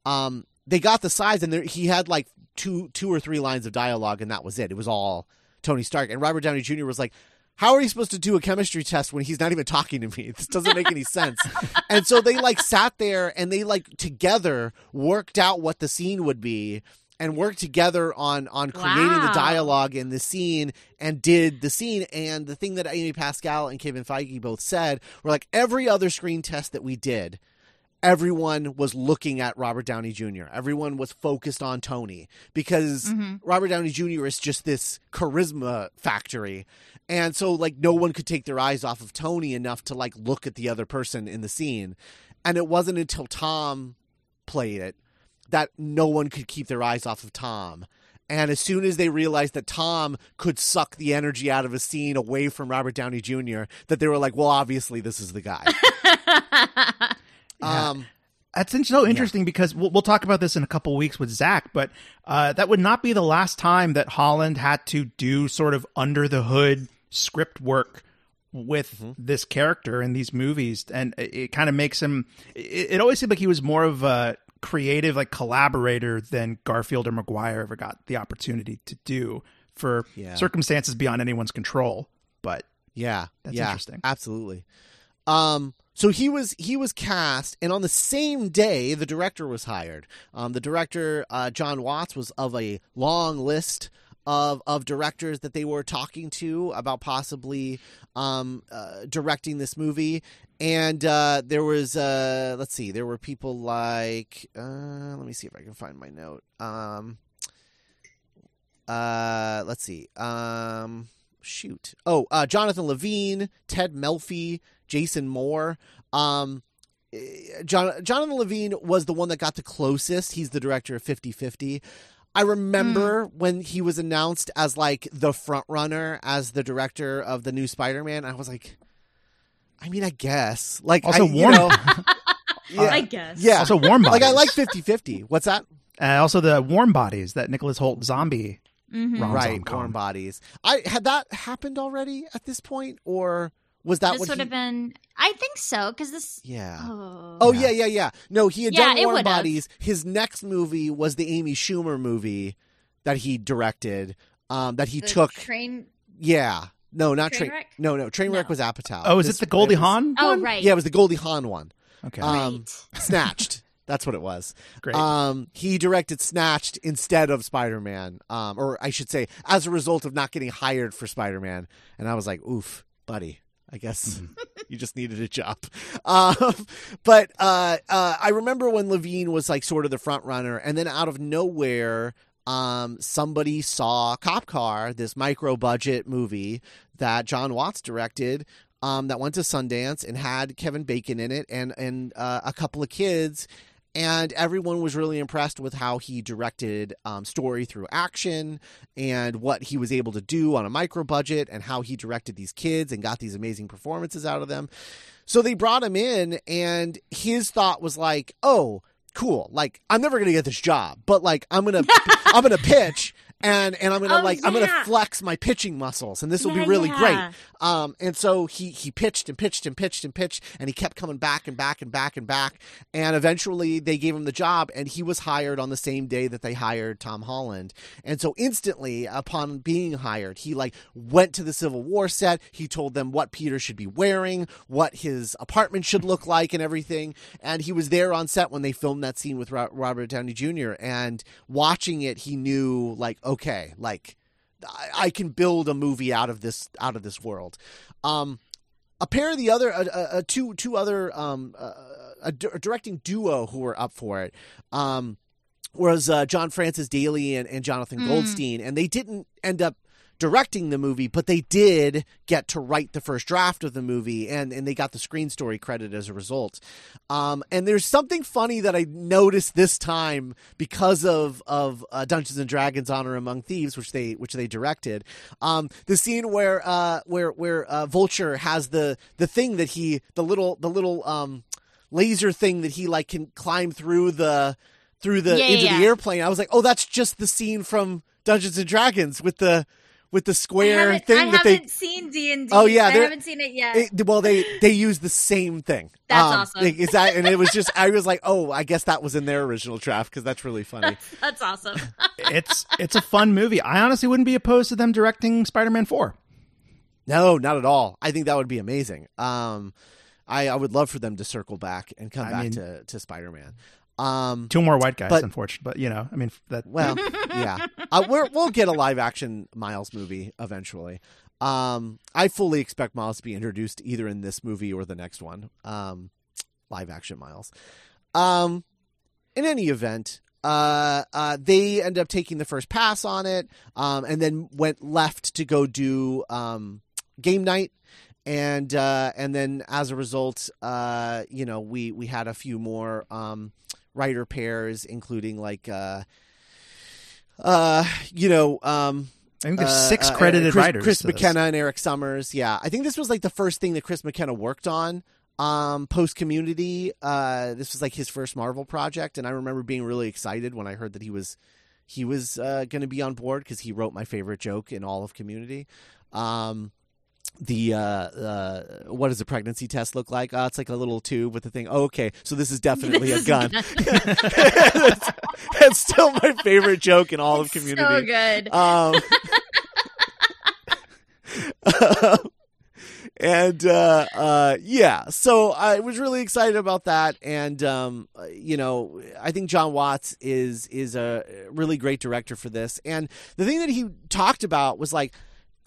Um, they got the sides, and there, he had like two two or three lines of dialogue, and that was it. It was all Tony Stark, and Robert Downey Jr. was like how are you supposed to do a chemistry test when he's not even talking to me? This doesn't make any sense. and so they like sat there and they like together worked out what the scene would be and worked together on on creating wow. the dialogue in the scene and did the scene and the thing that Amy Pascal and Kevin Feige both said were like every other screen test that we did everyone was looking at Robert Downey Jr. Everyone was focused on Tony because mm-hmm. Robert Downey Jr. is just this charisma factory. And so like no one could take their eyes off of Tony enough to like look at the other person in the scene. And it wasn't until Tom played it that no one could keep their eyes off of Tom. And as soon as they realized that Tom could suck the energy out of a scene away from Robert Downey Jr., that they were like, well, obviously this is the guy. Yeah. Um, that's so interesting yeah. because we'll, we'll, talk about this in a couple weeks with Zach, but uh, that would not be the last time that Holland had to do sort of under the hood script work with mm-hmm. this character in these movies, and it, it kind of makes him. It, it, always seemed like he was more of a creative, like collaborator than Garfield or Maguire ever got the opportunity to do for yeah. circumstances beyond anyone's control. But yeah, that's yeah, interesting. Absolutely. Um, so he was he was cast, and on the same day, the director was hired. Um, the director, uh, Jon Watts, was of a long list of of directors that they were talking to about possibly um, uh, directing this movie. And uh, there was, uh, let's see, there were people like, uh, let me see if I can find my note. Um, uh, let's see. Um, shoot. Oh, uh, Jonathan Levine, Ted Melfi, Jason Moore. Um, eh, John, Jonathan Levine was the one that got the closest. He's the director of 50 50. I remember mm. when he was announced as like the front runner as the director of the new Spider Man. I was like, I mean, I guess. Like, also I, warm. You know, yeah, I guess. Yeah. Also warm bodies. Like, I like 50 50. What's that? Uh, also the warm bodies that Nicholas Hoult zombie. Mm-hmm. Right, warm bodies. I had that happened already at this point, or was that this what would he... have been? I think so because this. Yeah. Oh. oh yeah. yeah, yeah, No, he had yeah, done Warm Bodies. His next movie was the Amy Schumer movie that he directed. Um, that he the took. Train. Yeah. No, not train. Tra- no, no. Trainwreck no. was Apatow. Oh, is this, it the Goldie Hawn? Oh, right. Yeah, it was the Goldie Hawn one. Okay. Um, Snatched. That's what it was. Great. Um, he directed Snatched instead of Spider Man, um, or I should say, as a result of not getting hired for Spider Man. And I was like, oof, buddy. I guess mm-hmm. you just needed a job. Um, but uh, uh, I remember when Levine was like sort of the front runner, and then out of nowhere, um, somebody saw Cop Car, this micro budget movie that Jon Watts directed. Um, that went to Sundance and had Kevin Bacon in it and and uh, a couple of kids and everyone was really impressed with how he directed um, story through action and what he was able to do on a micro budget and how he directed these kids and got these amazing performances out of them. So they brought him in and his thought was like oh cool. Like i'm never gonna get this job but like i'm gonna i'm gonna pitch and and I'm gonna oh, like yeah. I'm gonna flex my pitching muscles, and this will yeah, be really yeah. great. Um, and so he he pitched and pitched and pitched and pitched, and he kept coming back and back and back and back, and eventually they gave him the job, and he was hired on the same day that they hired Tom Holland, and so instantly upon being hired, he like went to the Civil War set. He told them what Peter should be wearing, what his apartment should look like, and everything, and he was there on set when they filmed that scene with Robert Downey Jr. and watching it, he knew like okay, like I, I can build a movie out of this out of this world. Um, a pair of the other, uh, uh, uh, two two other um, uh, a, d- a directing duo who were up for it. Um, was uh, John Francis Daly and, and Jonathan Mm. Goldstein, and they didn't end up directing the movie, but they did get to write the first draft of the movie, and, and they got the screen story credit as a result. Um, and there's something funny that I noticed this time because of of uh, Dungeons and Dragons: Honor Among Thieves, which they which they directed. Um, the scene where uh, where where uh, Vulture has the the thing that he the little the little um, laser thing that he like can climb through the through the Yeah, into yeah. the airplane. I was like, oh, that's just the scene from Dungeons and Dragons with the with the square haven't, thing I that they haven't seen D and D. Oh, yeah, I they're- haven't seen it yet. it, well, they they use the same thing. That's Um, awesome. like, Is that and it was just I was like, oh, I guess that was in their original draft because that's really funny. That's awesome. it's it's a fun movie. I honestly wouldn't be opposed to them directing Spider-Man Four. no, not at all. I think that would be amazing. Um, I I would love for them to circle back and come I back mean- to to Spider Man. Um, Two more white guys, But- unfortunately. But you know, I mean, that well, yeah, uh, we're, we'll get a live action Miles movie eventually. Um, I fully expect Miles to be introduced either in this movie or the next one. Um, live action Miles. Um, in any event, uh, uh, they end up taking the first pass on it, um, and then went left to go do um, game night. And uh, and then as a result, uh, you know, we we had a few more um, writer pairs, including like uh, uh, you know, um, I think there's uh, six uh, credited Chris, writers. Chris. McKenna and Erik Sommers. Yeah, I think this was like the first thing that Chris McKenna worked on um, post Community. Uh, this was like his first Marvel project, and I remember being really excited when I heard that he was he was uh, going to be on board because he wrote my favorite joke in all of Community. Um, the uh, uh, what does a pregnancy test look like? Oh, it's like a little tube with a thing. Oh, okay, so this is definitely This a is gun. that's, that's still my favorite joke in all of Community. so good. Um, and uh, uh, yeah, so I was really excited about that, and um, uh, you know, I think Jon Watts is is a really great director for this. And the thing that he talked about was like.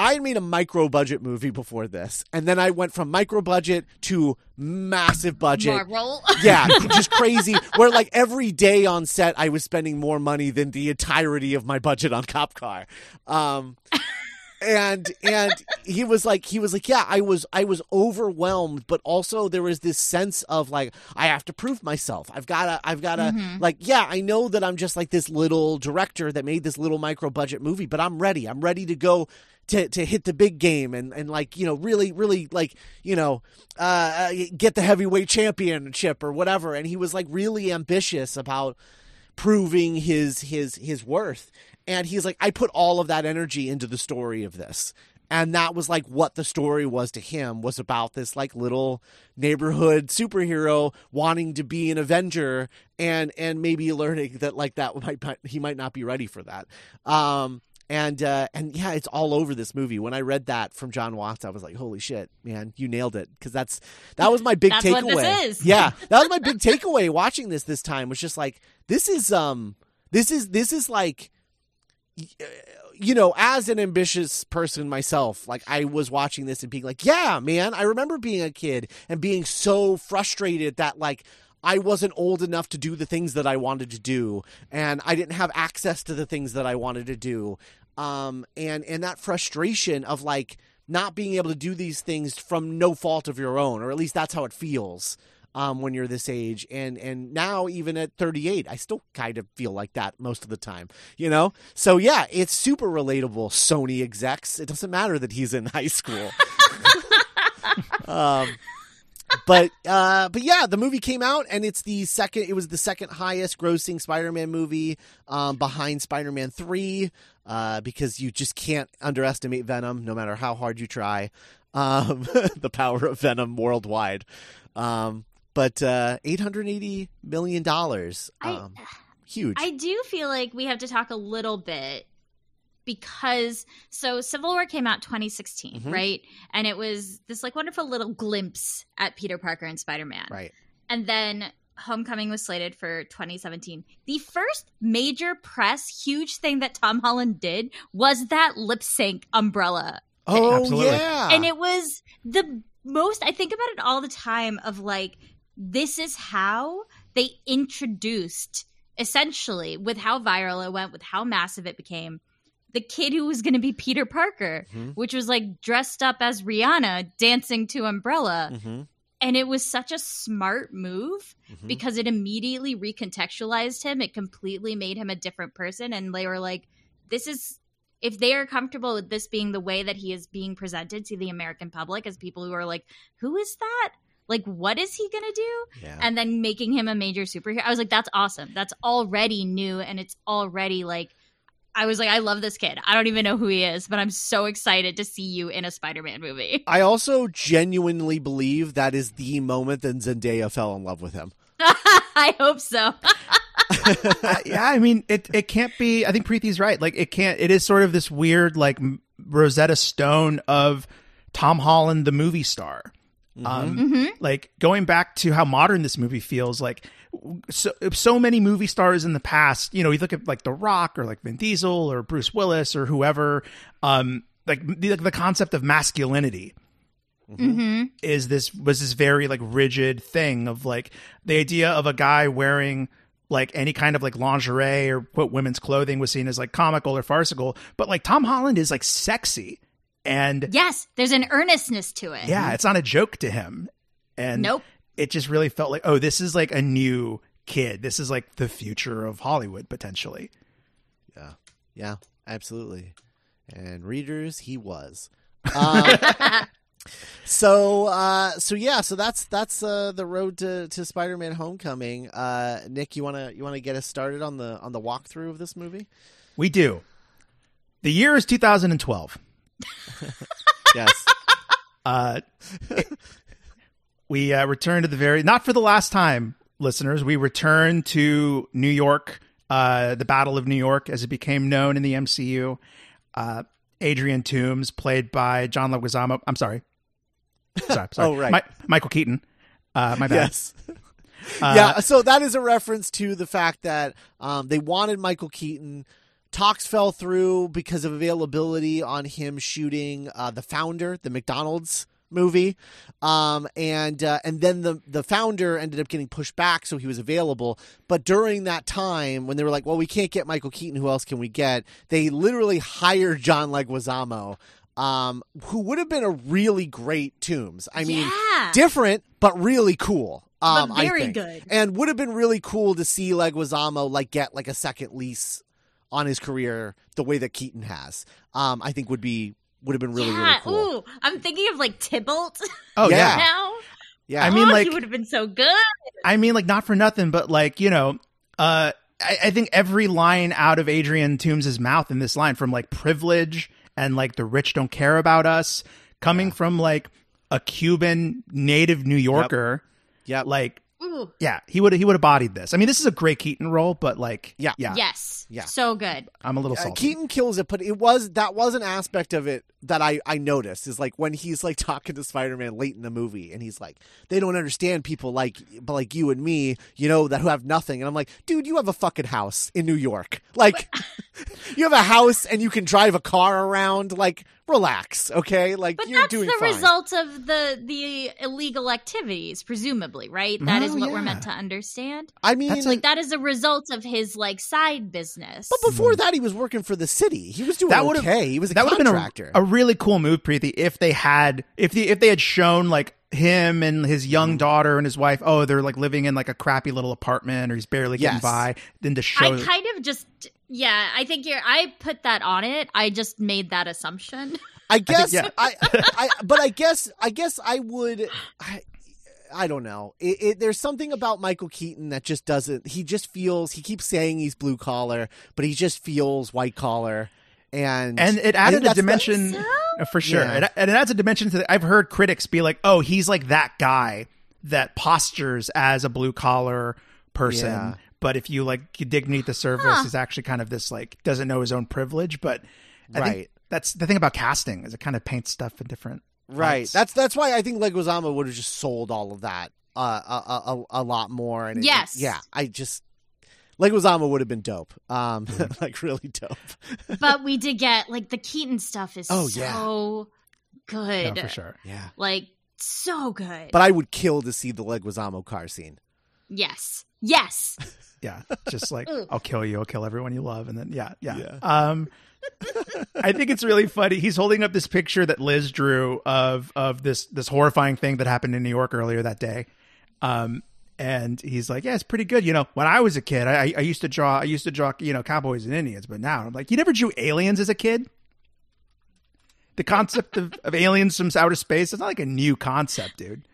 I had made a micro budget movie before this, and then I went from micro budget to massive budget Marvel. yeah, just crazy. Where like every day on set, I was spending more money than the entirety of my budget on Cop Car. Um, and and he was like, he was like, yeah, I was I was overwhelmed, but also there was this sense of like, I have to prove myself. I've gotta, I've gotta, like, yeah, I know that I'm just like this little director that made this little micro budget movie, but I'm ready. I'm ready to go to, to hit the big game and, and like you know really really like you know uh, uh, get the heavyweight championship or whatever and he was like really ambitious about proving his his his worth and he's like I put all of that energy into the story of this and that was like what the story was to him was about this like little neighborhood superhero wanting to be an avenger and and maybe learning that like that might he might not be ready for that um and uh, and yeah, it's all over this movie. When I read that from Jon Watts, I was like, "Holy shit, man, you nailed it!" Because that's that was my big takeaway. what this is. Yeah, that was my big takeaway watching this this time. Was just like this is um this is this is like you know as an ambitious person myself like i was watching this and being like yeah man i remember being a kid and being so frustrated that like I wasn't old enough to do the things that I wanted to do, and I didn't have access to the things that I wanted to do. Um, and and that frustration of like not being able to do these things from no fault of your own, or at least that's how it feels um, when you're this age. And and now even at 38, I still kind of feel like that most of the time, you know. So yeah, it's super relatable. Sony execs. It doesn't matter that he's in high school. um, but uh, but yeah, the movie came out and it's the second. It was the second highest grossing Spider-Man movie um, behind Spider-Man Three uh, because you just can't underestimate Venom, no matter how hard you try. Um, the power of Venom worldwide. Um, but uh, eight hundred eighty million dollars. I- Um, huge. I do feel like we have to talk a little bit because so Civil War came out 2016, Mhm. right? And it was this like wonderful little glimpse at Peter Parker and Spider-Man. right. And then Homecoming was slated for 2017. The first major press huge thing that Tom Holland did was that lip sync umbrella. Oh Absolutely. yeah. And it was the most I think about it all the time of like this is how they introduced essentially with how viral it went, with how massive it became, the kid who was going to be Peter Parker, Mhm. which was like dressed up as Rihanna dancing to Umbrella. Mhm. And it was such a smart move Mhm. because it immediately recontextualized him. It completely made him a different person. And they were like, this is, if they are comfortable with this being the way that he is being presented to the American public as people who are like, who is that? Like, what is he going to do? yeah. And then making him a major superhero. I was like, that's awesome. That's already new. And it's already like, I was like, I love this kid. I don't even know who he is, but I'm so excited to see you in a Spider Man movie. I also genuinely believe that is the moment that Zendaya fell in love with him. I hope so. Yeah, I mean, it it can't be. I think Preeti's right. Like, it can't. It is sort of this weird, like Rosetta Stone of Tom Holland, the movie star. Um, hmm like going back to how modern this movie feels like so so many movie stars in the past you know you look at like the rock or like vin diesel or bruce willis or whoever um like the, the concept of masculinity Mm-hmm. is this was this very like rigid thing of like the idea of a guy wearing like any kind of like lingerie or quote women's clothing was seen as like comical or farcical. But like tom holland is like sexy and Yes, there's an earnestness to it. yeah it's not a joke to him and Nope. it just really felt like, oh, this is like a new kid. This is like the future of Hollywood potentially. Yeah, yeah, absolutely. And readers, he was. Um, so, uh, so yeah, so that's that's uh, the road to, to Spider-Man: Homecoming. Uh, Nick, you wanna you wanna get us started on the on the walkthrough of this movie? We do. The year is 2012. Yes. Uh, we uh, return to the very not for the last time, listeners. We return to New York, uh, the Battle of New York, as it became known in the MCU. Uh, Adrian Toomes, played by John Leguizamo. I'm sorry. Sorry, sorry. Oh, right. Mi- Michael Keaton. Uh, my bad. yes. Uh, yeah, so that is a reference to the fact that um, they wanted Michael Keaton. Talks fell through because of availability on him shooting uh, the founder, the McDonald's movie, um, and uh, and then the the founder ended up getting pushed back, so he was available. But during that time, when they were like, "Well, we can't get Michael Keaton, who else can we get?" They literally hired John Leguizamo, um, who would have been a really great Toomes. I mean, yeah. different but really cool. Um, but I very think. good. and would have been really cool to see Leguizamo like get like a second lease on his career the way that Keaton has. Um, I think would be would have been really yeah. really cool. Ooh, I'm thinking of like Tybalt Oh Yeah. yeah. now. Yeah, I mean, oh, like- he would have been so good. I mean, like not for nothing, but like you know, uh, I, I think every line out of Adrian Toomes' mouth in this line, from like privilege and like the rich don't care about us, coming from like a Cuban native New Yorker, yep. like Ooh. yeah, he would he would have bodied this. I mean, this is a great Keaton role, but like Yeah. yeah, Yes. Yeah. So good. I'm a little Uh. Keaton kills it, but it was that was an aspect of it that I I noticed is like when he's like talking to Spider Man late in the movie, and he's like, they don't understand people like but like you and me, you know, that who have nothing, and I'm like, dude, you have a fucking house in New York, like you have a house and you can drive a car around, like relax, okay, like But you're that's doing the fine. result of the the illegal activities, presumably, right? That is Oh, what we're meant to understand. I mean, That's Like that is a result of his like side business. but before that, he was working for the city. He was doing That would've- okay. He was a that would have been a, a really cool move, Preeti, if they had if the if they had shown like him and his Mm-hmm. young daughter and his wife, oh, they're like living in like a crappy little apartment or he's barely getting Yes. by. Then to show I kind of just yeah, I think you're I put that on it. I just made that assumption. I guess yeah. I, I, but I guess I guess I would I, I don't know. It, it, there's something about Michael Keaton that just doesn't. He just feels. He keeps saying he's blue collar, but he just feels white collar, and and it added a dimension So? uh, for sure. Yeah. It, and it adds a dimension to. The, I've heard critics be like, "Oh, he's like that guy that postures as a blue collar person." Yeah. But if you like you dig beneath the surface, Huh. is actually kind of this like doesn't know his own privilege. But I Right. think that's the thing about casting is it kind of paints stuff in different right. lights. That's that's why I think Leguizamo would have just sold all of that uh, a, a, a, a lot more. And it- Yes. yeah. I just Leguizamo would have been dope. Um, Mm-hmm. like really dope. but we did get like the Keaton stuff is Oh, so yeah. good. no, for sure. Yeah. Like So good. But I would kill to see the Leguizamo car scene. yes. Yes. Yeah, just like I'll kill you, I'll kill everyone you love, and then yeah, yeah. Yeah. Um, I think it's really funny. He's holding up this picture that Liz drew of of this this horrifying thing that happened in New York earlier that day. Um, and he's like, "Yeah, it's pretty good." You know, when I was a kid, I, I used to draw. I used to draw, you know, cowboys and Indians. But now I'm like, you never drew aliens as a kid. The concept of, of aliens from outer space is not like a new concept, dude.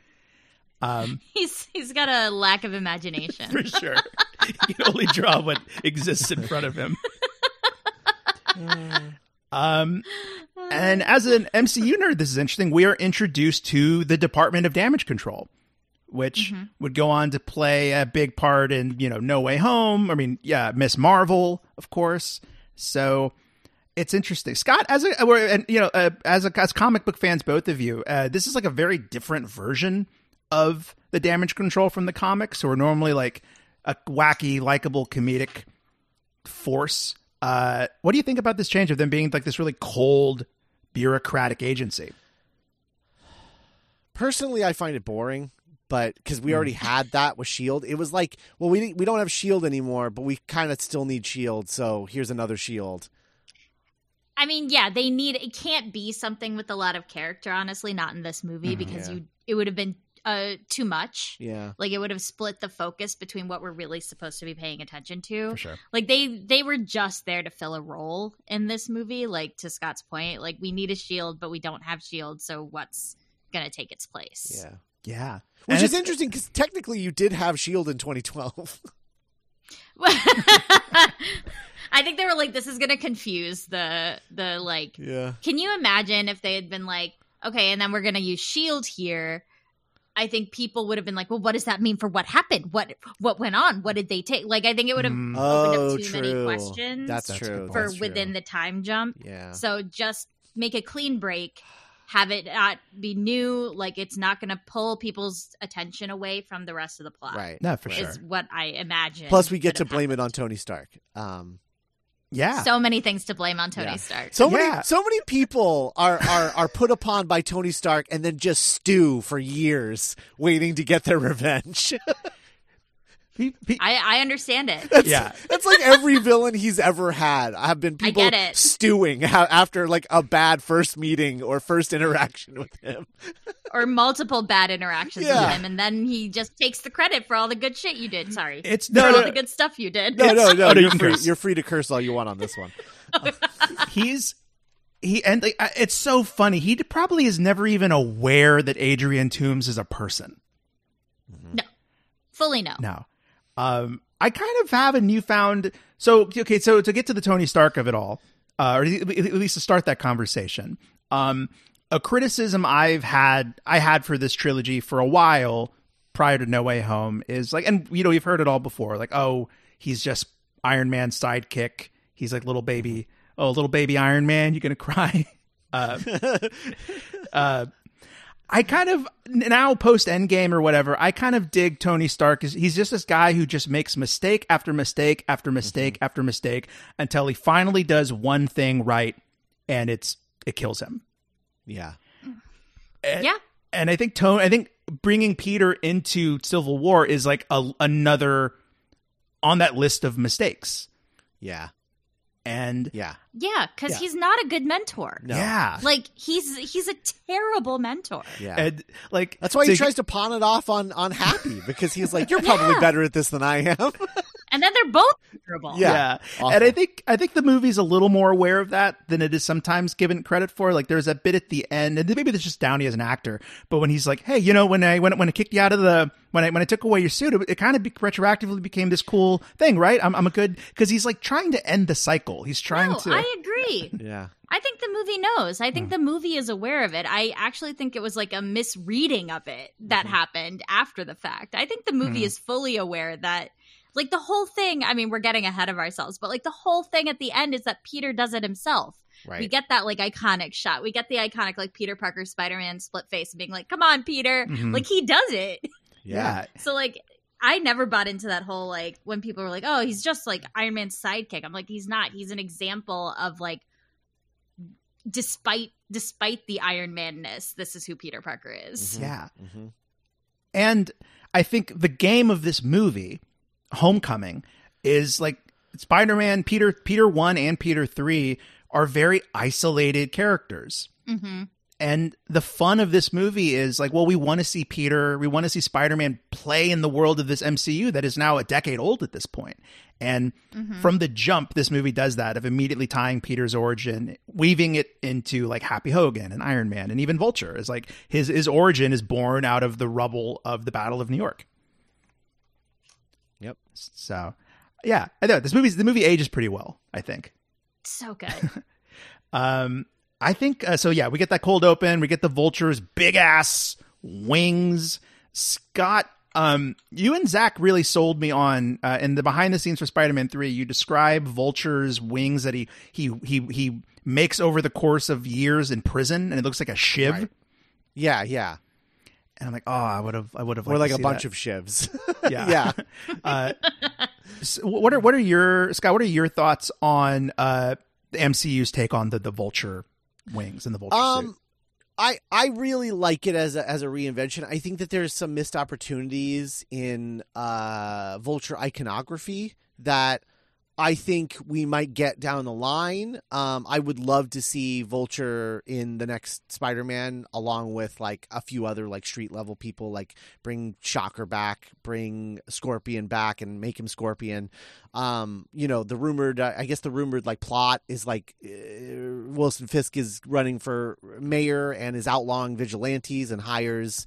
Um, he's he's got a lack of imagination. for sure. he can only draw what exists in front of him. um, and as an MCU nerd, this is interesting. We are introduced to the Department of Damage Control, which would go on to play a big part in, you know, No Way Home. I mean, yeah, Miss Marvel, of course. So it's interesting, Scott. As a, we're- and you know, uh, as a, as comic book fans, both of you, uh, this is like a very different version of the damage control from the comics. So we're normally like a wacky, likable, comedic force. Uh, what do you think about this change of them being like this really cold, bureaucratic agency? Personally, I find it boring, but because we already had that with Shield, it was like, well, we we don't have Shield anymore, but we kind of still need Shield, so here's another Shield. I mean, yeah, they need it can't be something with a lot of character, honestly, not in this movie Mhm. because Yeah. you it would have been uh too much. Yeah, Like it would have split the focus between what we're really supposed to be paying attention to. For sure. Like they they were just there to fill a role in this movie, like to Scott's point. Like we need a shield, but we don't have shield, so what's gonna take its place? yeah. Yeah. Which And is interesting because technically you did have Shield in 2012. I think they were like, this is gonna confuse the the like yeah, Can you imagine if they had been like, okay, and then we're going to use shield here? I think people would have been like, well, what does that mean for what happened? What what went on? What did they take? Like, I think it would have Mm. opened oh, up too many questions That's, That's true. for That's within true. the time jump. yeah. So just make a clean break. Have it not be new. Like it's not going to pull people's attention away from the rest of the plot. Right. No, for right. sure. Is what I imagine. Plus, we get to could have blame it on. Tony Stark. Um, Yeah. So many things to blame on Tony Yeah. Stark. so Yeah. many, so many people are, are are put upon by Tony Stark and then just stew for years, waiting to get their revenge. Pe- pe- I, I understand it. That's, Yeah. that's like every villain he's ever had. Have been I people get it. stewing after like a bad first meeting or first interaction with him. or multiple bad interactions Yeah. with him, and then he just takes the credit for all the good shit you did. Sorry, it's for no, all the good stuff you did. No, no, no. No, you you're free. You're free to curse all you want on this one. he's he and like, it's so funny. He probably is never even aware that Adrian Toomes is a person. No, fully no. No. Um, I kind of have a newfound. So okay, so to get to the Tony Stark of it all, uh, or at least to start that conversation, um, a criticism I've had I had for this trilogy for a while prior to No Way Home is like, and you know we've heard it all before, like oh he's just Iron Man's sidekick. He's like little baby, oh little baby Iron Man, you're gonna cry? Uh, uh, I kind of now post Endgame or whatever. I kind of dig Tony Stark. He's just this guy who just makes mistake after mistake after mistake mm-hmm. after mistake until he finally does one thing right, and it's it kills him. Yeah. And, Yeah, and I think Tony. I think bringing Peter into Civil War is like a, another on that list of mistakes. Yeah. And Yeah. yeah, because Yeah. he's not a good mentor. No. yeah, Like he's he's a terrible mentor. Yeah. and like That's why so he tries to pawn it off on on Happy because he's like, "You're probably Yeah. better at this than I am." And then they're both terrible. Yeah. Yeah. Awful. And I think I think the movie's a little more aware of that than it is sometimes given credit for. Like there's a bit at the end, and maybe that's just Downey as an actor, but when he's like, "Hey, you know, when I when when I kicked you out of the when I when I took away your suit, it, it kind of be, retroactively became this cool thing, right? I'm I'm a good because he's like trying to end the cycle. He's trying No, to. I agree. yeah. I think the movie knows. I think the movie is aware of it. I actually think it was like a misreading of it that Mm-hmm. happened after the fact. I think the movie Mhm. is fully aware that like the whole thing, I mean, we're getting ahead of ourselves, but like the whole thing at the end is that Peter does it himself. Right. We get that like iconic shot. We get the iconic like Peter Parker Spider-Man split face being like, "Come on, Peter." Mhm. Like he does it. yeah. yeah. So like I never bought into that whole like when people were like, "Oh, he's just like Iron Man's sidekick." I'm like, he's not. He's an example of like despite despite the Iron Manness, this is who Peter Parker is. Mhm. Yeah. Mhm. And I think the game of this movie, Homecoming, is like Spider-Man, Peter, Peter one and Peter three are very isolated characters. hmm And the fun of this movie is like, well, we want to see Peter, we want to see Spider-Man play in the world of this MCU that is now a decade old at this point. And Mm-hmm. from the jump, this movie does that of immediately tying Peter's origin, weaving it into like Happy Hogan and Iron Man and even Vulture. Is like his his origin is born out of the rubble of the Battle of New York. Yep. So, yeah, I know this movie. the movie ages pretty well. I think. So good. Um, I think uh, so. Yeah, we get that cold open. We get the vultures, big ass wings. Scott, um, you and Zach really sold me on uh, in the behind the scenes for Spider Man Three. You describe vultures' wings that he he he he makes over the course of years in prison, and it looks like a shiv. Right. Yeah, yeah. And I'm like, oh, I would have, I would have, Or like a bunch of shivs. yeah, yeah. uh, so what are what are your Scott? What are your thoughts on uh, the MCU's take on the the vulture wings and the vulture suit? Um, I I really like it as a as a reinvention. I think that there's some missed opportunities in uh vulture iconography that I think we might get down the line. Um, I would love to see Vulture in the next Spider-Man, along with like a few other like street level people, like bring Shocker back, bring Scorpion back, and make him Scorpion. Um, you know, the rumored, I guess the rumored like plot is like uh, Wilson Fisk is running for mayor and is outlawing vigilantes and hires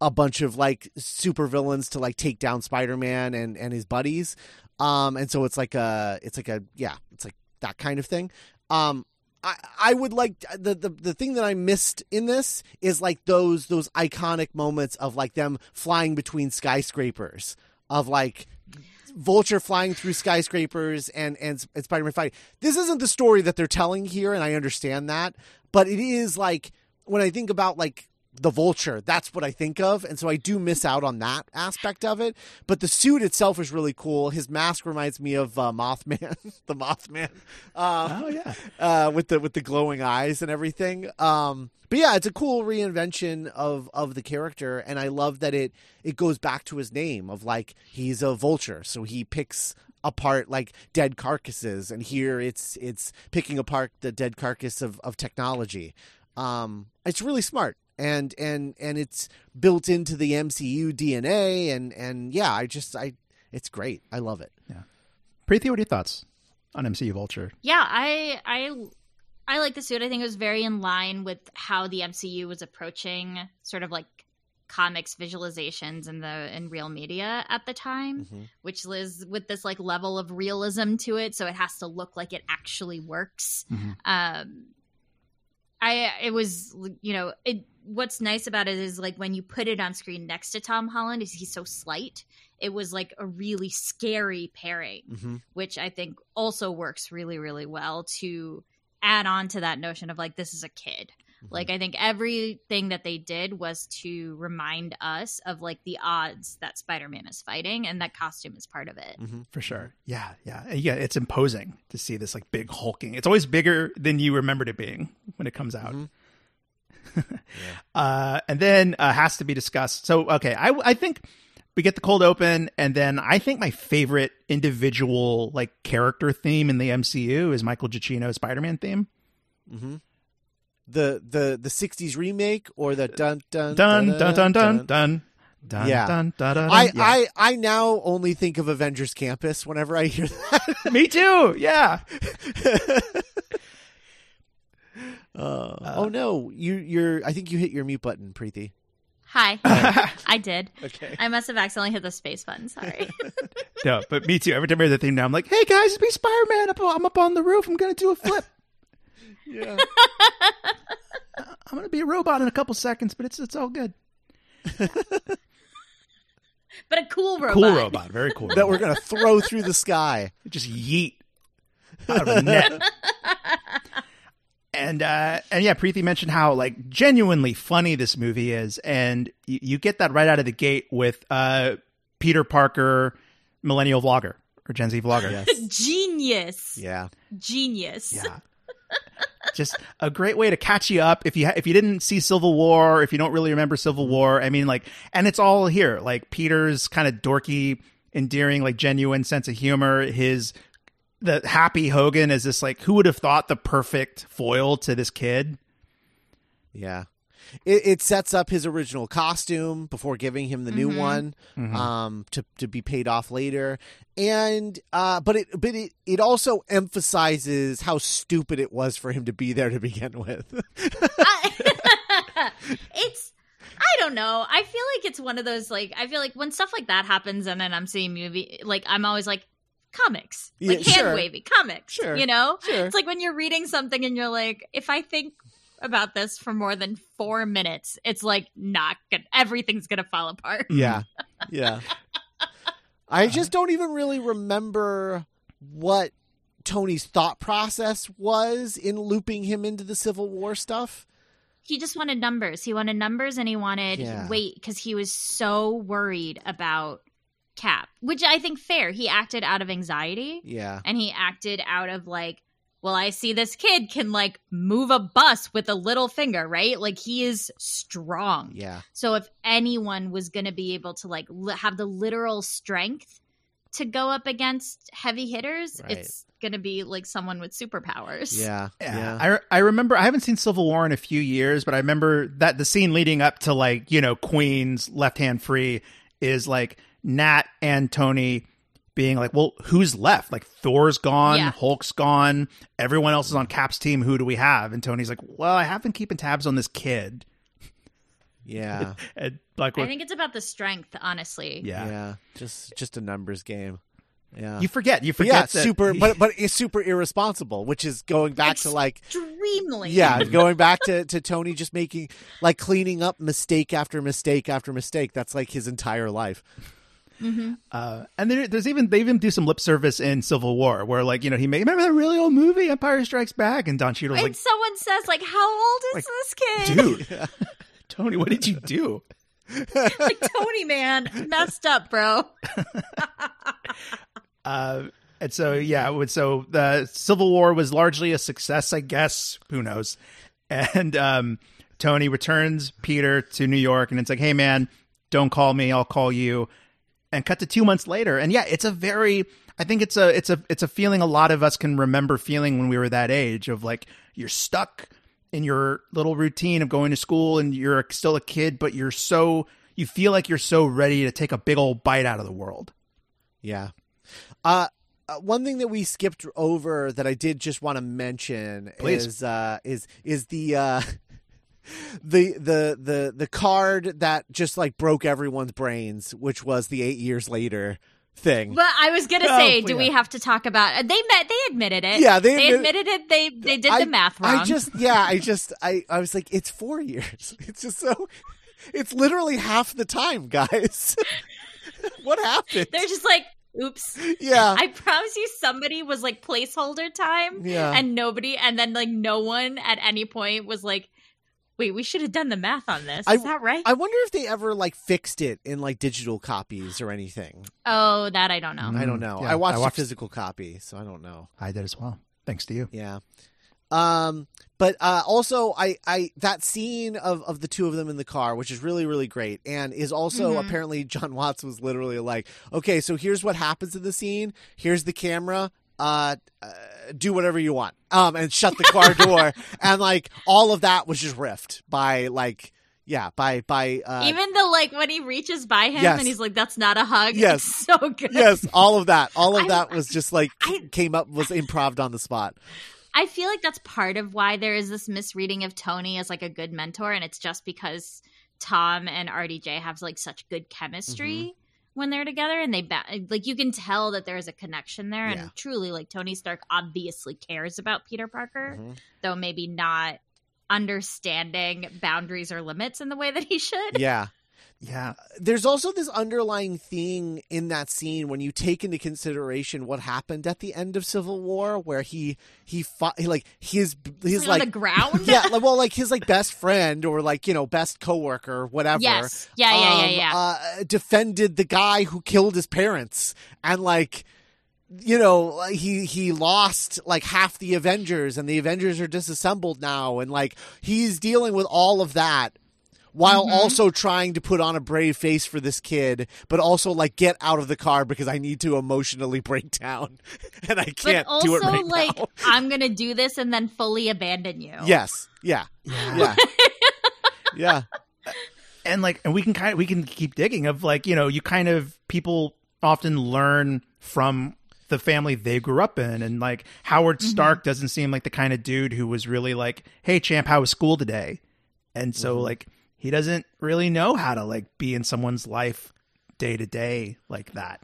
a bunch of like supervillains to like take down Spider-Man and and his buddies. Um and so it's like a it's like a yeah, it's like that kind of thing. Um I, I would like the, the the thing that I missed in this is like those those iconic moments of like them flying between skyscrapers of like Vulture flying through skyscrapers and and, and Spider-Man fighting. This isn't the story that they're telling here, and I understand that, but it is like when I think about like the vulture. That's what i think of. And so i do miss out on that aspect of it. But the suit itself is really cool. His mask reminds me of uh, mothman the mothman uh, oh yeah, uh, with the with the glowing eyes and everything. Um, but yeah, it's a cool reinvention of of the character, and I love that it it goes back to his name of like he's a vulture, so he picks apart like dead carcasses, and here it's it's picking apart the dead carcass of of technology. Um, it's really smart. And and and it's built into the MCU DNA, and and yeah, I just I it's great. I love it. Yeah. Preeti, what are your thoughts on MCU Vulture? yeah, I I I like the suit. I think it was very in line with how the MCU was approaching sort of like comics visualizations in the in real media at the time, Mhm. which is with this like level of realism to it, so it has to look like it actually works. Mhm. Um, I it was you know it. What's nice about it is like when you put it on screen next to Tom Holland, is he's so slight. It was like a really scary pairing Mhm. which I think also works really, really well to add on to that notion of like, this is a kid. Like, I think everything that they did was to remind us of like the odds that Spider Man is fighting, and that costume is part of it. Mhm. For sure. Yeah, yeah. Yeah, it's imposing to see this like big hulking. It's always bigger than you remembered it being when it comes out. Mhm. Uh, and then uh, has to be discussed. So, okay, I, I think we get the cold open, and then I think my favorite individual like character theme in the MCU is Michael Giacchino's Spider-Man theme. hmm The the the '60s remake or the dun dun Dun dun dun dun dun dun Yeah. dun dun dun. I, yeah. I I now only think of Avengers Campus whenever I hear that. me too. Yeah. Uh, oh no, you you're. I think you hit your mute button, Preeti. Hi. I did. Okay. I must have accidentally hit the space button. Sorry. no, but me too. Every time I hear the theme now, I'm like, "Hey guys, it's me, Spider Man. I'm up on the roof. I'm gonna do a flip. Yeah. I'm gonna be a robot in a couple seconds, but it's it's all good. but a cool robot. Cool robot, very cool. that we're gonna throw through the sky. just yeet out of a net. and uh, and yeah, Preeti mentioned how like genuinely funny this movie is, and you, you get that right out of the gate with uh, Peter Parker, millennial vlogger or Gen Z vlogger. Yes. Genius. Yeah. Genius. Yeah. Just a great way to catch you up if you ha- if you didn't see Civil War, if you don't really remember Civil mm-hmm. War. I mean, like, and it's all here. Like Peter's kind of dorky, endearing, like genuine sense of humor. His the happy Hogan is this like who would have thought the perfect foil to this kid? Yeah. It, it sets up his original costume before giving him the new Mhm. one Mhm. um, to to be paid off later, and uh, but it but it, it also emphasizes how stupid it was for him to be there to begin with. I- it's I don't know. I feel like it's one of those like I feel like when stuff like that happens and then I'm seeing movie like I'm always like comics. Like Yeah, sure. hand wavy comics. Sure. You know? sure. It's like when you're reading something and you're like, if I think about this for more than four minutes, it's like not good everything's gonna fall apart. Yeah. Yeah. I just don't even really remember what Tony's thought process was in looping him into the Civil War stuff. He just wanted numbers. He wanted numbers and he wanted Yeah. weight because he was so worried about Cap, which I think fair. He acted out of anxiety. Yeah. and he acted out of like well i see this kid can like move a bus with a little finger right like he is strong Yeah. so if anyone was going to be able to like li- have the literal strength to go up against heavy hitters Right. it's going to be like someone with superpowers Yeah. Yeah. I, I remember I haven't seen Civil War in a few years, but I remember that the scene leading up to like, you know, Queen's left hand free is like Nat and Tony being like, Well, who's left? Like Thor's gone, Yeah. Hulk's gone, everyone else is on Cap's team, who do we have? And Tony's like, Well, I have been keeping tabs on this kid. Yeah. And like i think it's about the strength honestly yeah. yeah. Just just a numbers game. Yeah. You forget. You forget yeah, that super but but it's super irresponsible, which is going back to like extremely yeah, going back to, to Tony just making like cleaning up mistake after mistake after mistake. That's like his entire life. Hmm Uh, and there, there's even they even do some lip service in Civil War where like you know he made remember that really old movie Empire Strikes Back? And Don Cheadle's and like someone says like how old is Like, this kid? dude Tony what did you do? Like tony man messed up bro. Uh, and so yeah so the Civil War was largely a success I guess. Who knows? And um, Tony returns Peter to New York and it's like hey man don't call me. I'll call you and cut to two months later and yeah it's a very i think it's a it's a it's a feeling a lot of us can remember feeling when we were that age of like you're stuck in your little routine of going to school and you're still a kid but you're so you feel like you're so ready to take a big old bite out of the world Yeah. Uh, uh, one thing that we skipped over that I did just want to mention Please. is uh, is is the uh, the the the the card that just like broke everyone's brains, which was the eight years later thing. But I was gonna Oh, say, do yeah. we have to talk about? Uh, they met. They admitted it. Yeah, they they admit- admitted it. They they did I- the math wrong. I just yeah, I just I I was like, it's four years. It's just so. It's literally half the time, guys. what happened? They're just like, oops. yeah, I promise you, somebody was like placeholder time, yeah. and nobody, and then like no one at any point was like, wait, we should have done the math on this. Is I- that right? I wonder if they ever like fixed it in like digital copies or anything. oh, that I don't know. Mm. I don't know. Yeah, I, watched I watched- a physical copy, so I don't know. i did as well thanks to you Yeah. Um but uh also I I that scene of of the two of them in the car which is really really great and is also Mhm. apparently Jon Watts was literally like, "Okay, so here's what happens in the scene. Here's the camera. Uh, uh do whatever you want." Um and shut the car door and like all of that was just riffed by like yeah, by by uh Even the like when he reaches by him Yes. and he's like, "That's not a hug." Yes. so good. Yes, all of that. All of I- that was just like I- came up was improv on the spot. I feel like that's part of why there is this misreading of Tony as like a good mentor, and it's just because Tom and RDJ have like such good chemistry Mm-hmm. When they're together, and they ba- like you can tell that there is a connection there, Yeah. and truly, like Tony Stark obviously cares about Peter Parker, Mhm. though maybe not understanding boundaries or limits in the way that he should. Yeah. Yeah there's also this underlying thing in that scene when you take into consideration what happened at the end of Civil War, where he he fought like his his Like, like on the ground. yeah like, well like his like best friend or like you know best coworker whatever. Yes. Yeah. Yeah. Yeah. um, Yeah. Uh, defended the guy who killed his parents and like you know he he lost like half the avengers and the avengers are disassembled now and like he's dealing with all of that while mm-hmm. also trying to put on a brave face for this kid but also like get out of the car because i need to emotionally break down. And i can't also, do it right like, now. I'm gonna do this and then fully abandon you. yes. Yeah. Yeah. Yeah. And like and we can kind of we can keep digging of like you know you kind of people often learn from the family they grew up in. And like howard mm-hmm. stark doesn't seem like the kind of dude who was really like hey champ how was school today? And so mm-hmm. like he doesn't really know how to like be in someone's life day to day like that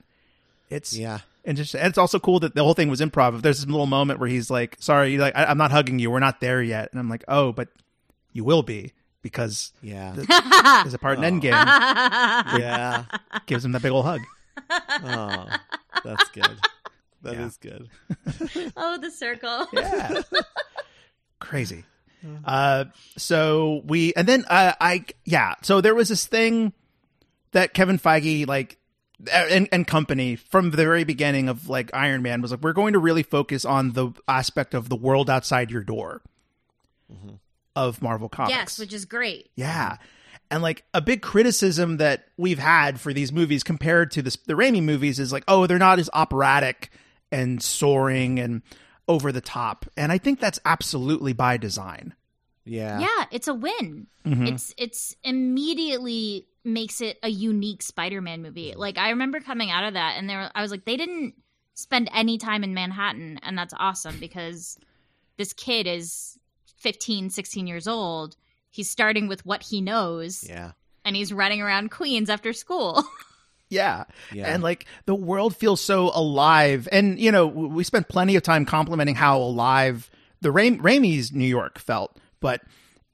it's yeah and just and it's also cool that the whole thing was improv. If there's this little moment where he's like, "Sorry, like I, I'm not hugging you. We're not there yet," and I'm like, "Oh, but you will be because yeah there's a part in Endgame yeah gives him that big old hug." oh that's good That is Yeah. good oh, the circle. Yeah, crazy. Uh, so we and then uh, I yeah. So there was this thing that Kevin Feige like and, and company from the very beginning of like Iron Man was like we're going to really focus on the aspect of the world outside your door of Marvel Comics. yes, which is great. Yeah. And like a big criticism that we've had for these movies compared to the, the Raimi movies is like, oh, they're not as operatic and soaring and over the top. And I think that's absolutely by design. yeah Yeah, it's a win. Mm-hmm. It's it's immediately makes it a unique Spider-Man movie. Like I remember coming out of that and there I was like they didn't spend any time in Manhattan and that's awesome because this kid is 15, 16 years old. He's starting with what he knows yeah and he's running around Queens after school. Yeah. Yeah. And like the world feels so alive. And, you know, we spent plenty of time complimenting how alive the Ra- Raimi's New York felt, but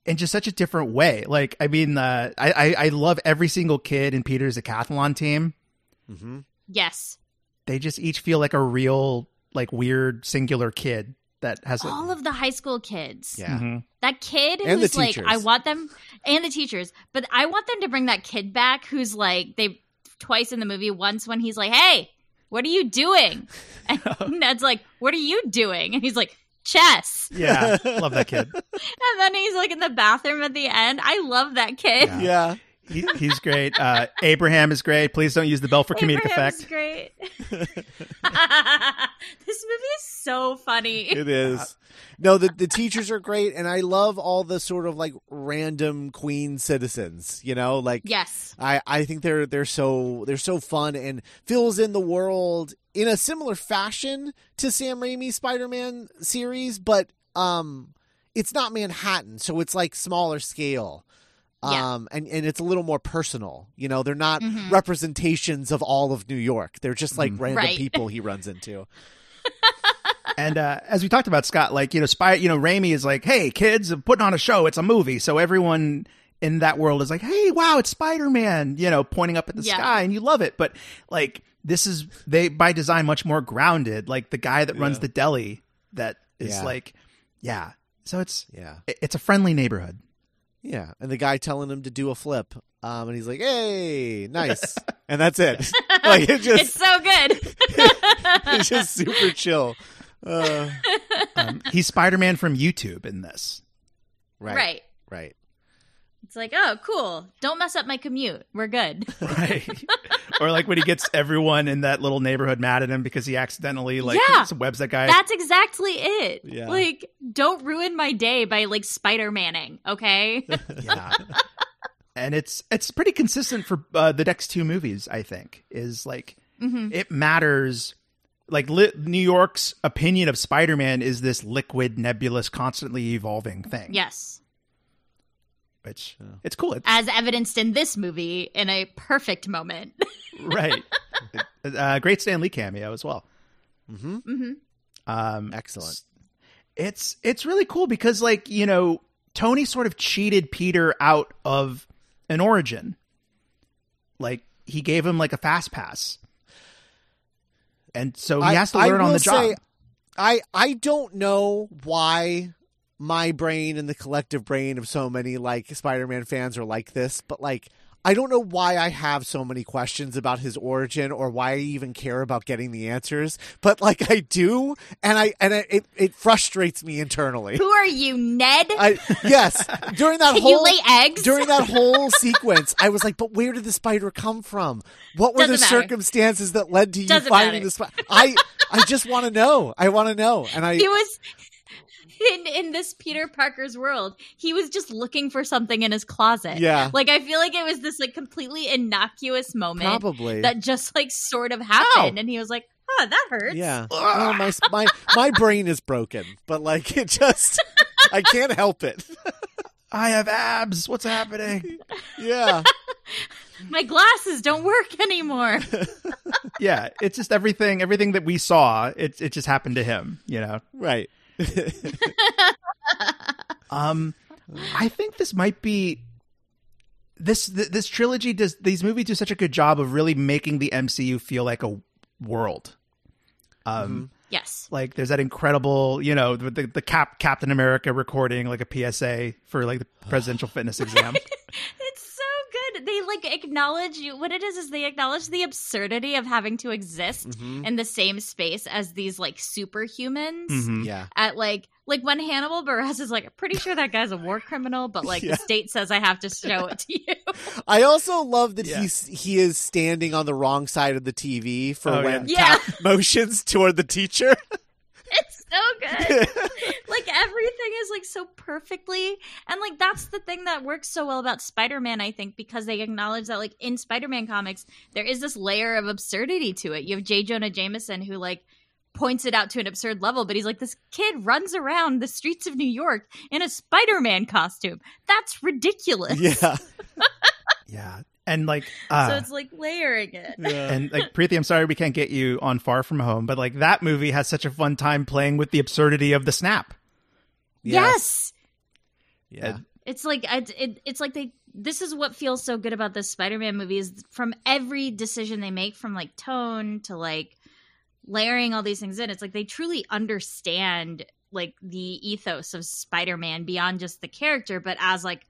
in just such a different way. Like, I mean, uh, I, I, I love every single kid in Peter's decathlon team. mm-hmm. yes. They just each feel like a real, like, weird singular kid that has a, All of the high school kids. yeah Mhm. That kid And the who's like. I want them, and the teachers, but I want them to bring that kid back who's like, they twice in the movie. Once when he's like, "Hey, what are you doing?" And Ned's like, "What are you doing?" And he's like, "Chess." Yeah, love that kid. And then he's like in the bathroom at the end. I love that kid. Yeah. yeah He, he's great. Uh, Abraham is great. Please don't use the bell for comedic Abraham's effect. great. this movie is so funny. it is no the, the teachers are great and i love all the sort of like random queen citizens you know like yes. I, I think they're they're so they're so fun and fills in the world in a similar fashion to Sam Raimi's Spider-Man series, but um, it's not Manhattan, so it's like smaller scale. Yeah. Um, and, and it's a little more personal. You know, they're not Mhm. representations of all of New York. They're just like Mhm. random Right. people he runs into. And uh, as we talked about, Scott, like you know, spy, you know, Raimi is like, "Hey, kids, I'm putting on a show. It's a movie." So everyone in that world is like, "Hey, wow, it's Spider Man!" You know, pointing up at the Yeah. sky, and you love it. But like, this is they by design much more grounded. Like the guy that runs Yeah. the deli that is Yeah. like, yeah. So it's Yeah. it's a friendly neighborhood. Yeah. And the guy telling him to do a flip. Um, and he's like, hey, nice. and that's it. like, it just, it's so good. it's just super chill. Uh, Um, he's Spider Man from YouTube in this. right. right. Right. It's like, oh, cool. Don't mess up my commute. We're good. Right. or like when he gets everyone in that little neighborhood mad at him because he accidentally like Yeah. webs that guy. That's exactly it. Yeah. Like, don't ruin my day by like Spider Manning, okay? yeah. and it's it's pretty consistent for uh, the next two movies. I think is like hmm it matters. Like li- New York's opinion of Spider-Man is this liquid, nebulous, constantly evolving thing. Yes. Which Yeah. it's cool. It's, As evidenced in this movie in a perfect moment. right. uh, great Stan Lee cameo as well. Mm-hmm. hmm Um, Excellent. It's it's really cool because like you know Tony sort of cheated Peter out of an origin. Like he gave him like a fast pass, and so he I- has to I learn on the job. say, I I don't know why my brain and the collective brain of so many like Spider-Man fans are like this, but like I don't know why I have so many questions about his origin or why I even care about getting the answers, but like I do, and I and I, it it frustrates me internally. Who are you, Ned? I yes, during that whole you lay eggs? during that whole sequence, I was like, but where did the spider come from? What were the Doesn't matter. circumstances that led to you Doesn't finding matter. the spider? I I just want to know. I want to know, and I he was in in this Peter Parker's world. He was just looking for something in his closet. yeah, Like I feel like it was this like completely innocuous moment probably that just like sort of happened, and he was like, "Oh, that hurts." Yeah. Well, my my my brain is broken, but like it just I can't help it. I have abs. What's happening? Yeah. My glasses don't work anymore. yeah, it's just everything. Everything that we saw, it it just happened to him. You know. Right. Um, I think this might be this th- this trilogy does these movies do such a good job of really making the MCU feel like a world. Um, yes. like there's that incredible, you know, the the, the Cap Captain America recording like a PSA for like the presidential fitness exam. It's so good. They like acknowledge you. What it is is they acknowledge the absurdity of having to exist Mhm. in the same space as these like superhumans. Mhm. Yeah. At like like when Hannibal Buress is like, I'm pretty sure that guy's a war criminal, but like Yeah. the state says I have to show it to you. I also love that Yeah. he's he is standing on the wrong side of the TV for Oh, when yeah. Cap motions toward the teacher. It's so good. like everything is like so perfectly and like that's the thing that works so well about spider-man i think because they acknowledge that like in spider-man comics there is this layer of absurdity to it. You have j. Jonah jameson who like points it out to an absurd level but he's like this kid runs around the streets of new york in a spider-man costume. That's ridiculous. Yeah. yeah, and like so uh, it's like layering it Yeah. and like Preeti, I'm sorry we can't get you on Far From Home, but like that movie has such a fun time playing with the absurdity of the snap. yes Yeah. It's like it, it, it's like they. This is what feels so good about this Spider-Man movie is from every decision they make, from like tone to like layering all these things in. It's like they truly understand like the ethos of Spider-Man beyond just the character, but as like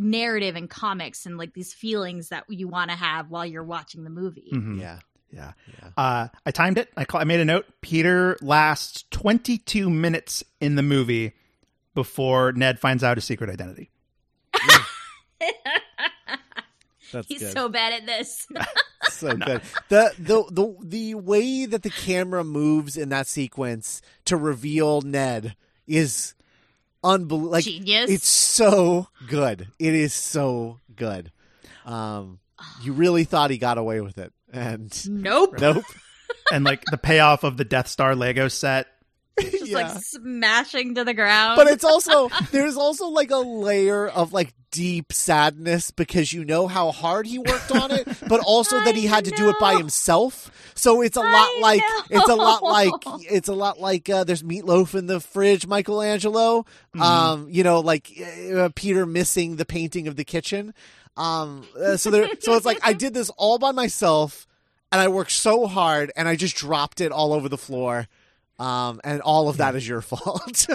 narrative and comics and like these feelings that you want to have while you're watching the movie. Mhm. Yeah. Yeah. Yeah. Uh, I timed it. I, call, I made a note. Peter lasts 22 minutes in the movie before Ned finds out his secret identity. That's He's good. so bad at this. so good. The, the the the way that the camera moves in that sequence to reveal Ned is unbelievable. Like Genius. it's so good. It is so good. Um, you really thought he got away with it, and nope. nope. And like the payoff of the Death Star Lego set. Just yeah. like smashing to the ground. but it's also there's also like a layer of like deep sadness because you know how hard he worked on it, but also that he I had to do it by himself. So it's a lot I like it's a lot like it's a lot like uh, there's meatloaf in the fridge, Michelangelo. Mm-hmm. Um, you know, like uh, Peter missing the painting of the kitchen. Um, uh, so there, so it's like I did this all by myself, and I worked so hard, and I just dropped it all over the floor. Um, and all of that is your fault.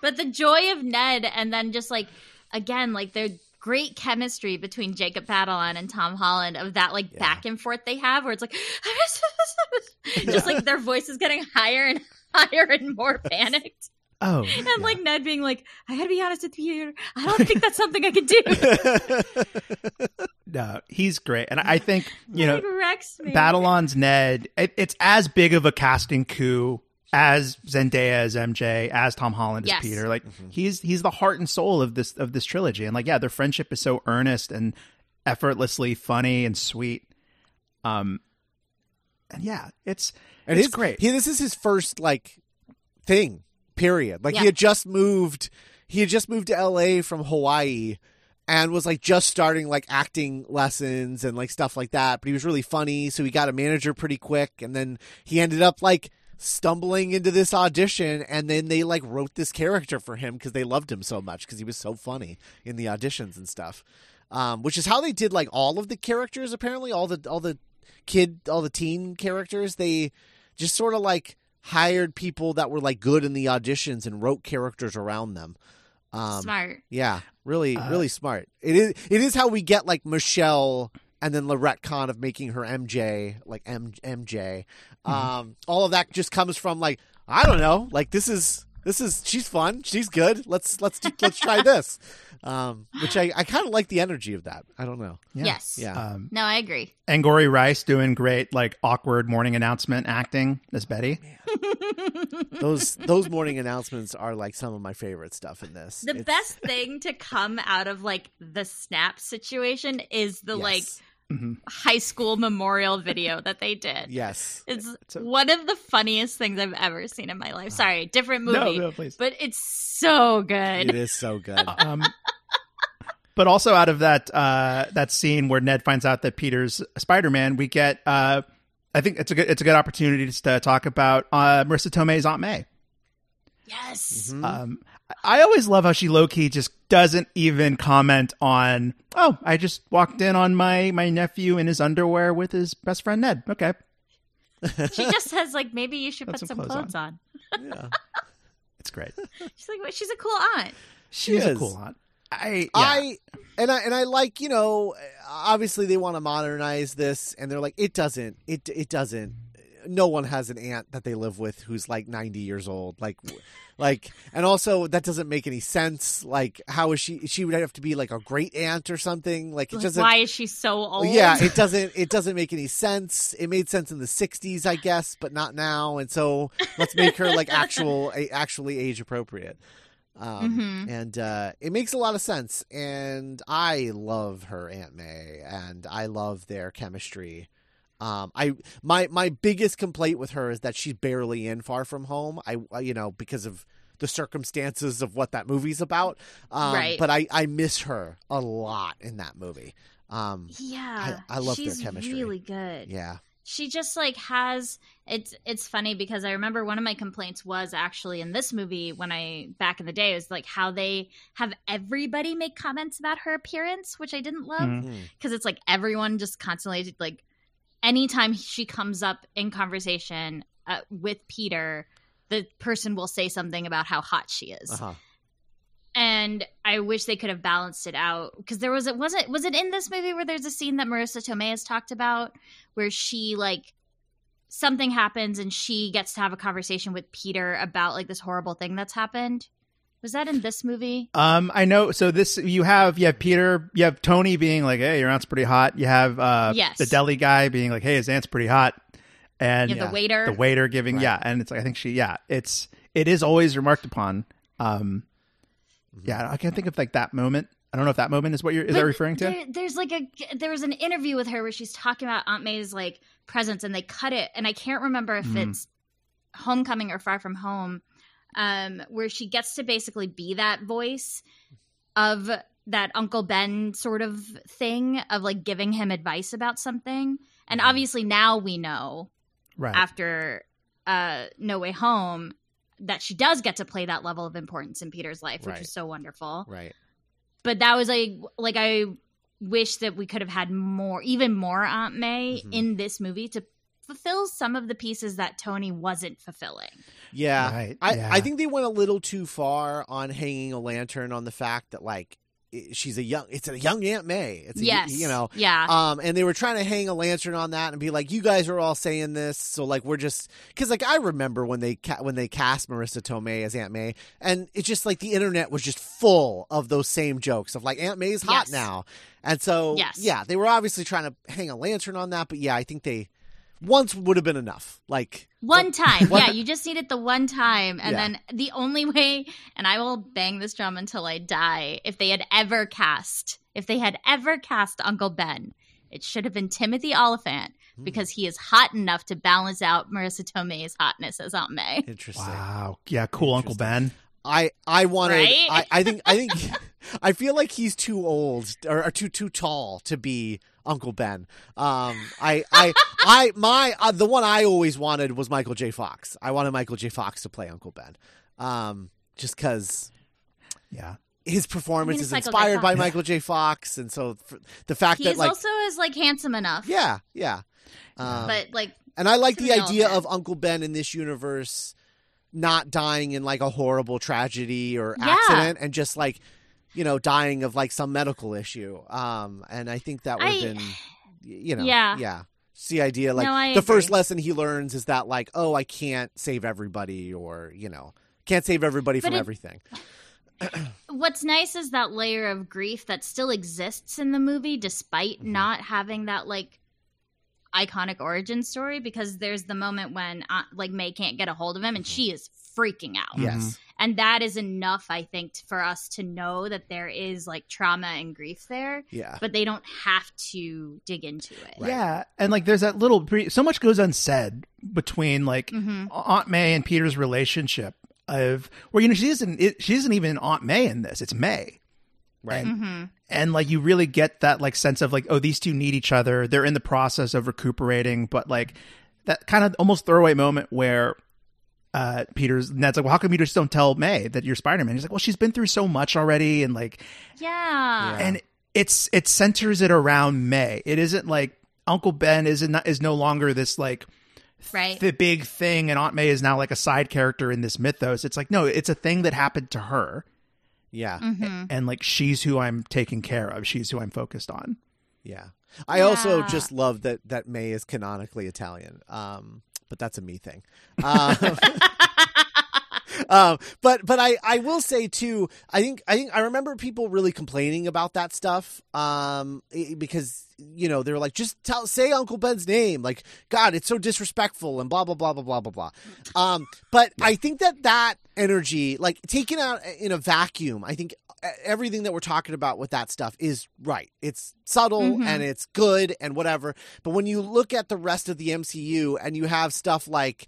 But the joy of Ned, and then just like again, like the great chemistry between Jacob Batalon and Tom Holland of that like Yeah. back and forth they have, where it's like just like their voices getting higher and higher and more panicked, Oh. and like Ned being like, "I gotta be honest with you, I don't think that's something I could do." No, he's great. And I think, you know, like, wrecks me. Ned, it, it's as big of a casting coup as Zendaya as MJ, as Tom Holland as Yes. Peter. Like he's he's the heart and soul of this of this trilogy. And like, yeah, their friendship is so earnest and effortlessly funny and sweet. Um and yeah, it's And it's his, great. He, this is his first like thing. Period. Like Yeah. he had just moved. He had just moved to L.A. from Hawaii, and was like just starting like acting lessons and like stuff like that. But he was really funny, so he got a manager pretty quick, and then he ended up like stumbling into this audition and then they like wrote this character for him because they loved him so much because he was so funny in the auditions and stuff um, which is how they did like all of the characters apparently all the all the kid all the teen characters they just sort of like hired people that were like good in the auditions and wrote characters around them Um, Smart. Yeah, really, Uh, really smart. It is. It is how we get like Michelle and then the retcon of making her MJ, like M- MJ. Mm-hmm. Um, all of that just comes from like I don't know. Like this is this is she's fun. She's good. Let's let's do, let's try this. Um, which I I kind of like the energy of that. I don't know. Yeah. Yes. Yeah. Um, No, I agree. Angourie Rice doing great, like awkward morning announcement acting as Betty. those those morning announcements are like some of my favorite stuff in this. The It's- best thing to come out of like the snap situation is the like yes. Mhm. high school memorial video that they did. yes. It's It's a- one of the funniest things I've ever seen in my life. Sorry, different movie. No, no, please. But it's so good. It is so good. um, but also out of that uh, that scene where Ned finds out that Peter's Spider Man, we get. Uh, I think it's a good it's a good opportunity to talk about uh, Marisa Tomei's Aunt May. Yes. Mhm. Um, I always love how she low key just doesn't even comment on. Oh, I just walked in on my my nephew in his underwear with his best friend Ned. Okay, She just says like maybe you should Put put some some clothes clothes on. yeah. it's great. She's like, well, she's a cool aunt. She's is. a cool aunt. I yeah. I and I and I like you know obviously they want to modernize this and they're like it doesn't it it doesn't no one has an aunt that they live with who's like 90 years old. Like like and also that doesn't make any sense. Like how is she she would have to be like a great aunt or something. Like it Like, doesn't why is she so old? yeah it doesn't it doesn't make any sense. It made sense in the 60s i guess but not now. And so let's make her like actual actually age appropriate. Um, Mhm. and uh, it makes a lot of sense. And i love her aunt may and i love their chemistry um, I my my biggest complaint with her is that she's barely in Far From Home. I you know because of the circumstances of what that movie's about. Um, Right. But I I miss her a lot in that movie. Um, Yeah. I- I love their chemistry. really good. yeah. she just like has it's it's funny because I remember one of my complaints was actually in this movie when I back in the day was like how they have everybody make comments about her appearance, which I didn't love Mhm. Mm. because it's like everyone just constantly like anytime she comes up in conversation uh, with Peter, the person will say something about how hot she is. Uh-huh. And I wish they could have balanced it out because there was it was it was it in this movie where there's a scene that Marisa Tomei has talked about where she like something happens and she gets to have a conversation with Peter about like this horrible thing that's happened. Was that in this movie? Um, I know. So this you have you have Peter, you have Tony being like, "Hey, your aunt's pretty hot." You have uh, Yes. the deli guy being like, "Hey, his aunt's pretty hot," and You have Yeah. the waiter. the waiter giving Right. yeah, and it's like I think she yeah, it's it is always remarked upon. Um, Mm-hmm. yeah, I can't think of like that moment. I don't know if that moment is what you're is But that referring to? There, there's like a there was an interview with her where she's talking about Aunt May's like presence, and they cut it, and I can't remember if Mhm. it's Homecoming or Far From Home, um, where she gets to basically be that voice of that Uncle Ben sort of thing of like giving him advice about something, and Mhm. obviously now we know Right. after uh, No Way Home that she does get to play that level of importance in Peter's life, which Right. is so wonderful Right. but that was like like I wish that we could have had more, even more Aunt May Mhm. in this movie to fulfill some of the pieces that Tony wasn't fulfilling. Yeah. Right, I, yeah. I think they went a little too far on hanging a lantern on the fact that like she's a young it's a young Aunt May. It's a, yes, you know yeah, um and they were trying to hang a lantern on that and be like you guys are all saying this so like we're just cuz like I remember when they ca- when they cast Marisa Tomei as Aunt May and it's just like the internet was just full of those same jokes of like Aunt May's hot Yes. now. And so Yes. yeah, they were obviously trying to hang a lantern on that but yeah, I think they once would have been enough. Like one time, one- yeah, you just need it the one time, and Yeah. then the only way, and I will bang this drum until I die. If they had ever cast, if they had ever cast Uncle Ben, it should have been Timothy Olyphant Hmm. because he is hot enough to balance out Marisa Tomei's hotness as Aunt May. interesting. Wow. Yeah, cool Uncle Ben. I I wanted Right? I, I think I think I feel like he's too old or, or too too tall to be Uncle Ben. Um I I I my uh, the one I always wanted was Michael J Fox. I wanted Michael J Fox to play Uncle Ben. Um just cuz Yeah. his performance I mean, is Michael inspired by Michael J Fox and so the fact that He's like also is like handsome enough, yeah, yeah. Um, but like and I like the idea of Uncle Ben in this universe not dying in like a horrible tragedy or Yeah. accident and just like you know dying of like some medical issue um and i think that would have I- been you know Yeah. yeah it's the idea like No, I the first lesson he learns is that like oh i can't save everybody or you know can't save everybody But from it- everything What's nice is that layer of grief that still exists in the movie despite Mhm. not having that like iconic origin story because there's the moment when uh, like May can't get a hold of him and Mhm. she is freaking out. yes And that is enough I think for us to know that there is like trauma and grief there, yeah but they don't have to dig into it. Right. Yeah, and like there's that little bre- so much goes unsaid between like Mhm. Aunt May and Peter's relationship of where you know she isn't it, she isn't even Aunt May in this. It's May. right And, Mhm. and like you really get that like sense of like oh these two need each other. They're in the process of recuperating, but like that kind of almost throwaway moment where uh Peter's Ned's like, well, how come you just don't tell May that you're Spider Man? He's like, well, she's been through so much already, and like Yeah. Yeah. and it's it centers it around May. It isn't like Uncle Ben is not is no longer this like Right. the big thing, and Aunt May is now like a side character in this mythos. It's like no, it's a thing that happened to her, yeah Mhm. and like she's who I'm taking care of. She's who I'm focused on. Yeah. I also just love that that May is canonically Italian. Um, but that's a me thing. Um, um, but but I, I will say too. I think I think I remember people really complaining about that stuff. Um, because you know they're like, just tell say Uncle Ben's name. Like God, it's so disrespectful and blah blah blah blah blah blah blah. Um, but I think that that energy, like taken out in a vacuum, I think everything that we're talking about with that stuff is right. It's subtle Mhm. and it's good and whatever. But when you look at the rest of the MCU and you have stuff like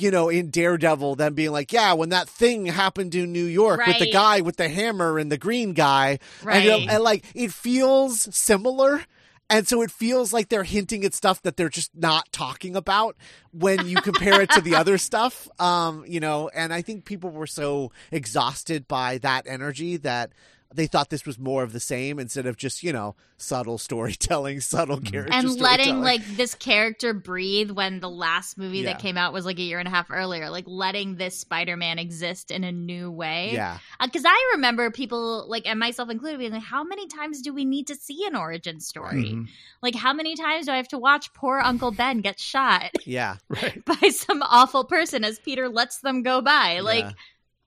you know, in Daredevil, them being like, yeah, when that thing happened in New York with the guy with the hammer and the green guy, and, you know, Right. and like it feels similar. And so it feels like they're hinting at stuff that they're just not talking about when you compare it to the other stuff. Um, you know, and I think people were so exhausted by that energy that they thought this was more of the same instead of just, you know, subtle storytelling, subtle character and letting like this character breathe when the last movie Yeah. that came out was like a year and a half earlier like letting this spider-man exist in a new way Yeah. because i remember people like and myself included being like how many times do we need to see an origin story Mhm. like how many times do i have to watch poor uncle ben get shot Yeah. Right. by some awful person as peter lets them go by like Yeah.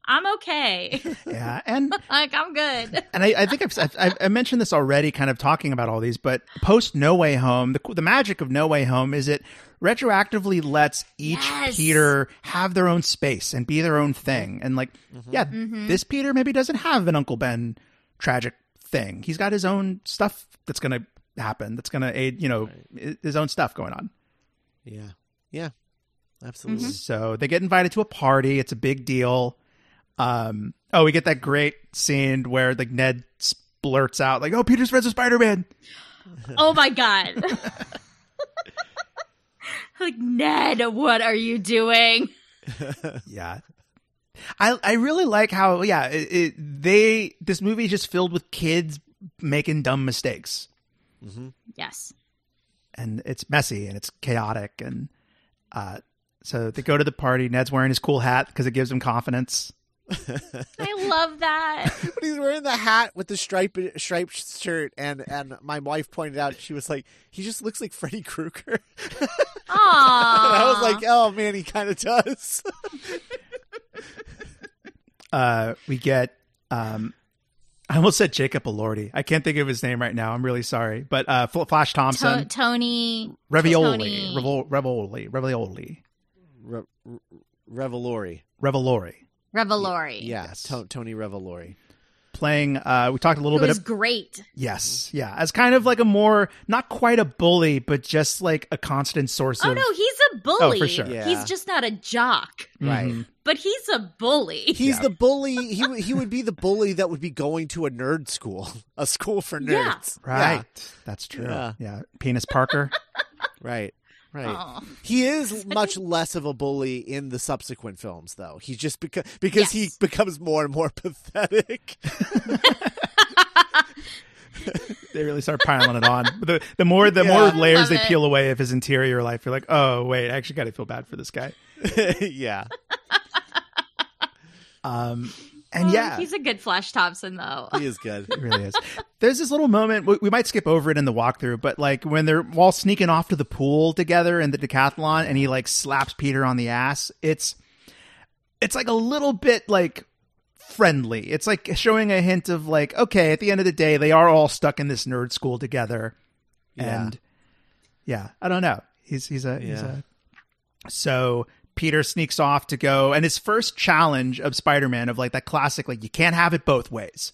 I'm okay Yeah, and like i'm good and I, I think I've, I've I mentioned this already, kind of talking about all these. But post No Way Home, the the magic of No Way Home is it retroactively lets each Yes. Peter have their own space and be their own thing. And like, yeah, Mhm. this Peter maybe doesn't have an Uncle Ben tragic thing. He's got his own stuff that's going to happen. That's going to aid, you know, i- his own stuff going on. Yeah. Yeah. Absolutely. So they get invited to a party. It's a big deal. Um, oh, we get that great scene where like Ned blurts out like, "Oh, Peter's friends with Spider Man." oh my god. Like ned what are you doing? Yeah. I I really like how yeah it, it, they this movie is just filled with kids making dumb mistakes. Hmm yes. And it's messy and it's chaotic and uh so they go to the party. Ned's wearing his cool hat because it gives him confidence I love that. But he's wearing the hat with the striped striped shirt, and and my wife pointed out she was like, he just looks like Freddy Krueger. and Aww. I was like, oh man, he kind of does. uh we get um I almost said Jacob Elordi. I can't think of his name right now. I'm really sorry. But uh Flash Thompson, To- Tony. Ravioli, Tony- Revol- Ravioli, Ravioli, Re- Re- Revolori, Revolori. Revolori. yeah, Yes. To- Tony Revolori. Playing uh we talked a little Who bit is of great. Yes, yeah. As kind of like a more not quite a bully, but just like a constant source of. Oh of no, he's a bully. for sure. Yeah. He's just not a jock, Right. Mhm. but he's a bully. He's Yeah. the bully. He he would be the bully that would be going to a nerd school, a school for Yeah. nerds. Right. That's true. Yeah. Yeah. Penis Parker. Right. Right. Aw. He is much less of a bully in the subsequent films, though. He just because because he becomes more and more pathetic. they really start piling it on. The the more the more layers Love they it. peel away of his interior life, you're like, oh wait, I actually got to feel bad for this guy. yeah. Um, and Oh, yeah, he's a good Flash Thompson though. He is good. It really is. There's this little moment we, we might skip over it in the walkthrough, but like when they're all sneaking off to the pool together in the decathlon, and he like slaps Peter on the ass. It's it's like a little bit like friendly. It's like showing a hint of like, okay, at the end of the day, they are all stuck in this nerd school together, Yeah. and yeah, I don't know. He's he's a he's Yeah. a so Peter sneaks off to go, and his first challenge of Spider-Man of like that classic, like you can't have it both ways.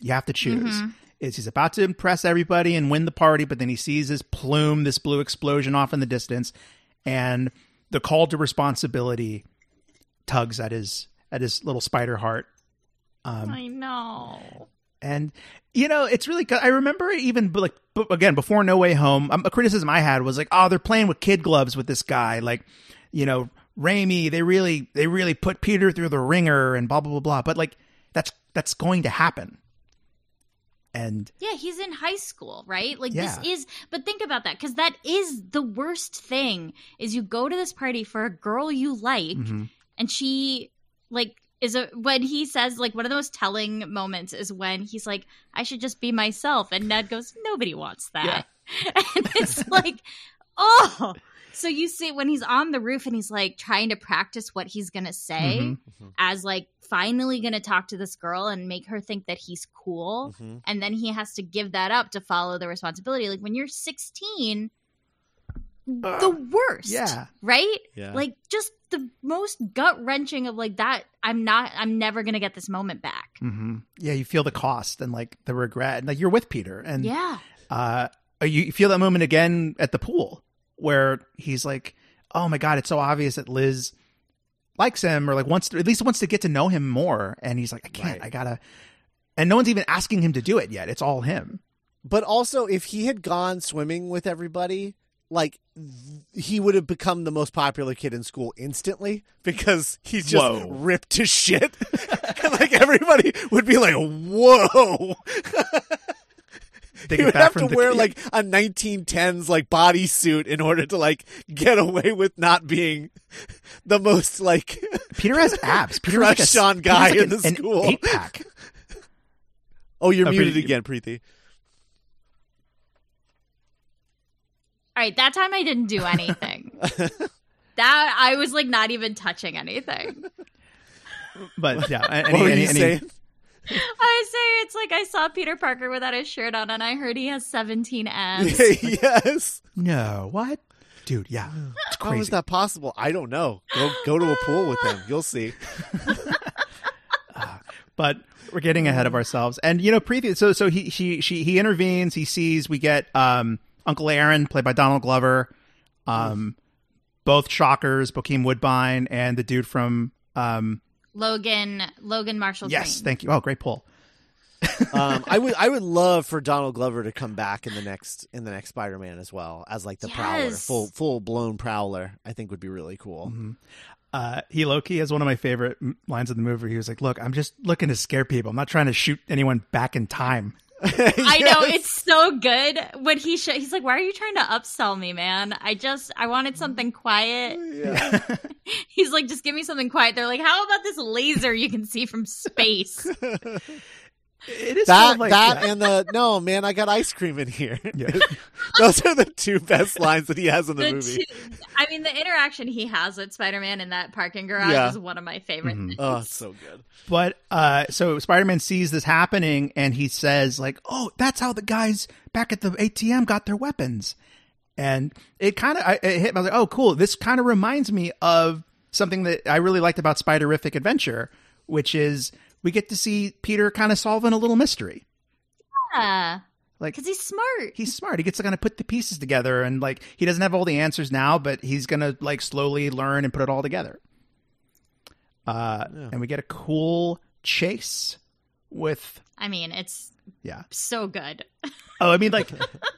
You have to choose. Is he's about to impress everybody and win the party, but then he sees his plume, this blue explosion off in the distance, and the call to responsibility tugs at his at his little spider heart. Um, I know. and you know, it's really good. I remember even like b- again before No Way Home, um, a criticism I had was like, oh, they're playing with kid gloves with this guy. Like, you know, Raimi, they really they really put Peter through the ringer and blah blah blah blah. But like, that's that's going to happen. And Yeah, he's in high school, right? Like Yeah. this is but think about that cuz that is the worst thing is you go to this party for a girl you like mhm. and she like is a when he says like one of those telling moments is when he's like I should just be myself and Ned goes nobody wants that. and it's like oh so you see when he's on the roof and he's like trying to practice what he's going to say Mhm. as like finally going to talk to this girl and make her think that he's cool Mhm. and then he has to give that up to follow the responsibility like when you're 16 the worst yeah, right Yeah. like just the most gut wrenching of like that i'm not i'm never gonna get this moment back hmm yeah, you feel the cost and like the regret. And like you're with Peter, and yeah uh, you feel that moment again at the pool where he's like, "Oh my god, it's so obvious that Liz likes him, or like wants to at least wants to get to know him more." And he's like, "I can't. Right. I gotta." And no one's even asking him to do it yet. It's all him. But also, if he had gone swimming with everybody, like th- he would have become the most popular kid in school instantly because he's just Whoa. ripped to shit. and like everybody would be like, "Whoa!" They he would have to the- wear like a 1910s like bodysuit in order to like get away with not being the most like Peter has abs. Peter has Crushed like a, on guy like in an, the an school. eight pack. Oh, you're Oh, muted Preeti. again, Preeti. all right that time i didn't do anything that i was like not even touching anything But yeah, any, what were any, you any- saying? I say it's like i saw peter parker without his shirt on and i heard he has 17 abs yes. no, what, dude? Yeah, it's crazy. is that possible? I don't know. Go go to a pool with him. You'll see. but we're getting ahead of ourselves. And you know, Preeti. So so he she she he intervenes. He sees we get um Uncle Aaron played by Donald Glover, um both shockers, Bokeem Woodbine, and the dude from um logan logan marshall yes, Green. thank you. Oh, great pull. Um, I would I would love for Donald Glover to come back in the next in the next Spider Man as well as like the Prowler, full full blown Prowler. I think would be really cool. Mm-hmm. Uh, he Loki has one of my favorite lines of the movie. He was like, "Look, I'm just looking to scare people. I'm not trying to shoot anyone back in time." I know it's so good when he sh- he's like, "Why are you trying to upsell me, man? I just I wanted something quiet." Yeah. He's like, "Just give me something quiet." They're like, "How about this laser you can see from space?" It is that sort of like that and the no man, I got ice cream in here. Yeah. Those are the two best lines that he has in the, The movie. two- I mean, the interaction he has with Spider-Man in that parking garage Yeah. is one of my favorite. Mhm. things. Oh, so good. But uh, so Spider-Man sees this happening, and he says, "Like, oh, that's how the guys back at the ATM got their weapons." And it kind of it hit me. I was like, "Oh, cool! This kind of reminds me of something that I really liked about Spider-Rific Adventure, which is we get to see Peter kind of solving a little mystery. Yeah, Like because he's smart. he's smart. He gets to kind of put the pieces together, and like he doesn't have all the answers now, but he's gonna like slowly learn and put it all together. Uh, Yeah. and we get a cool chase with I mean, it's yeah. so good. Oh, I mean like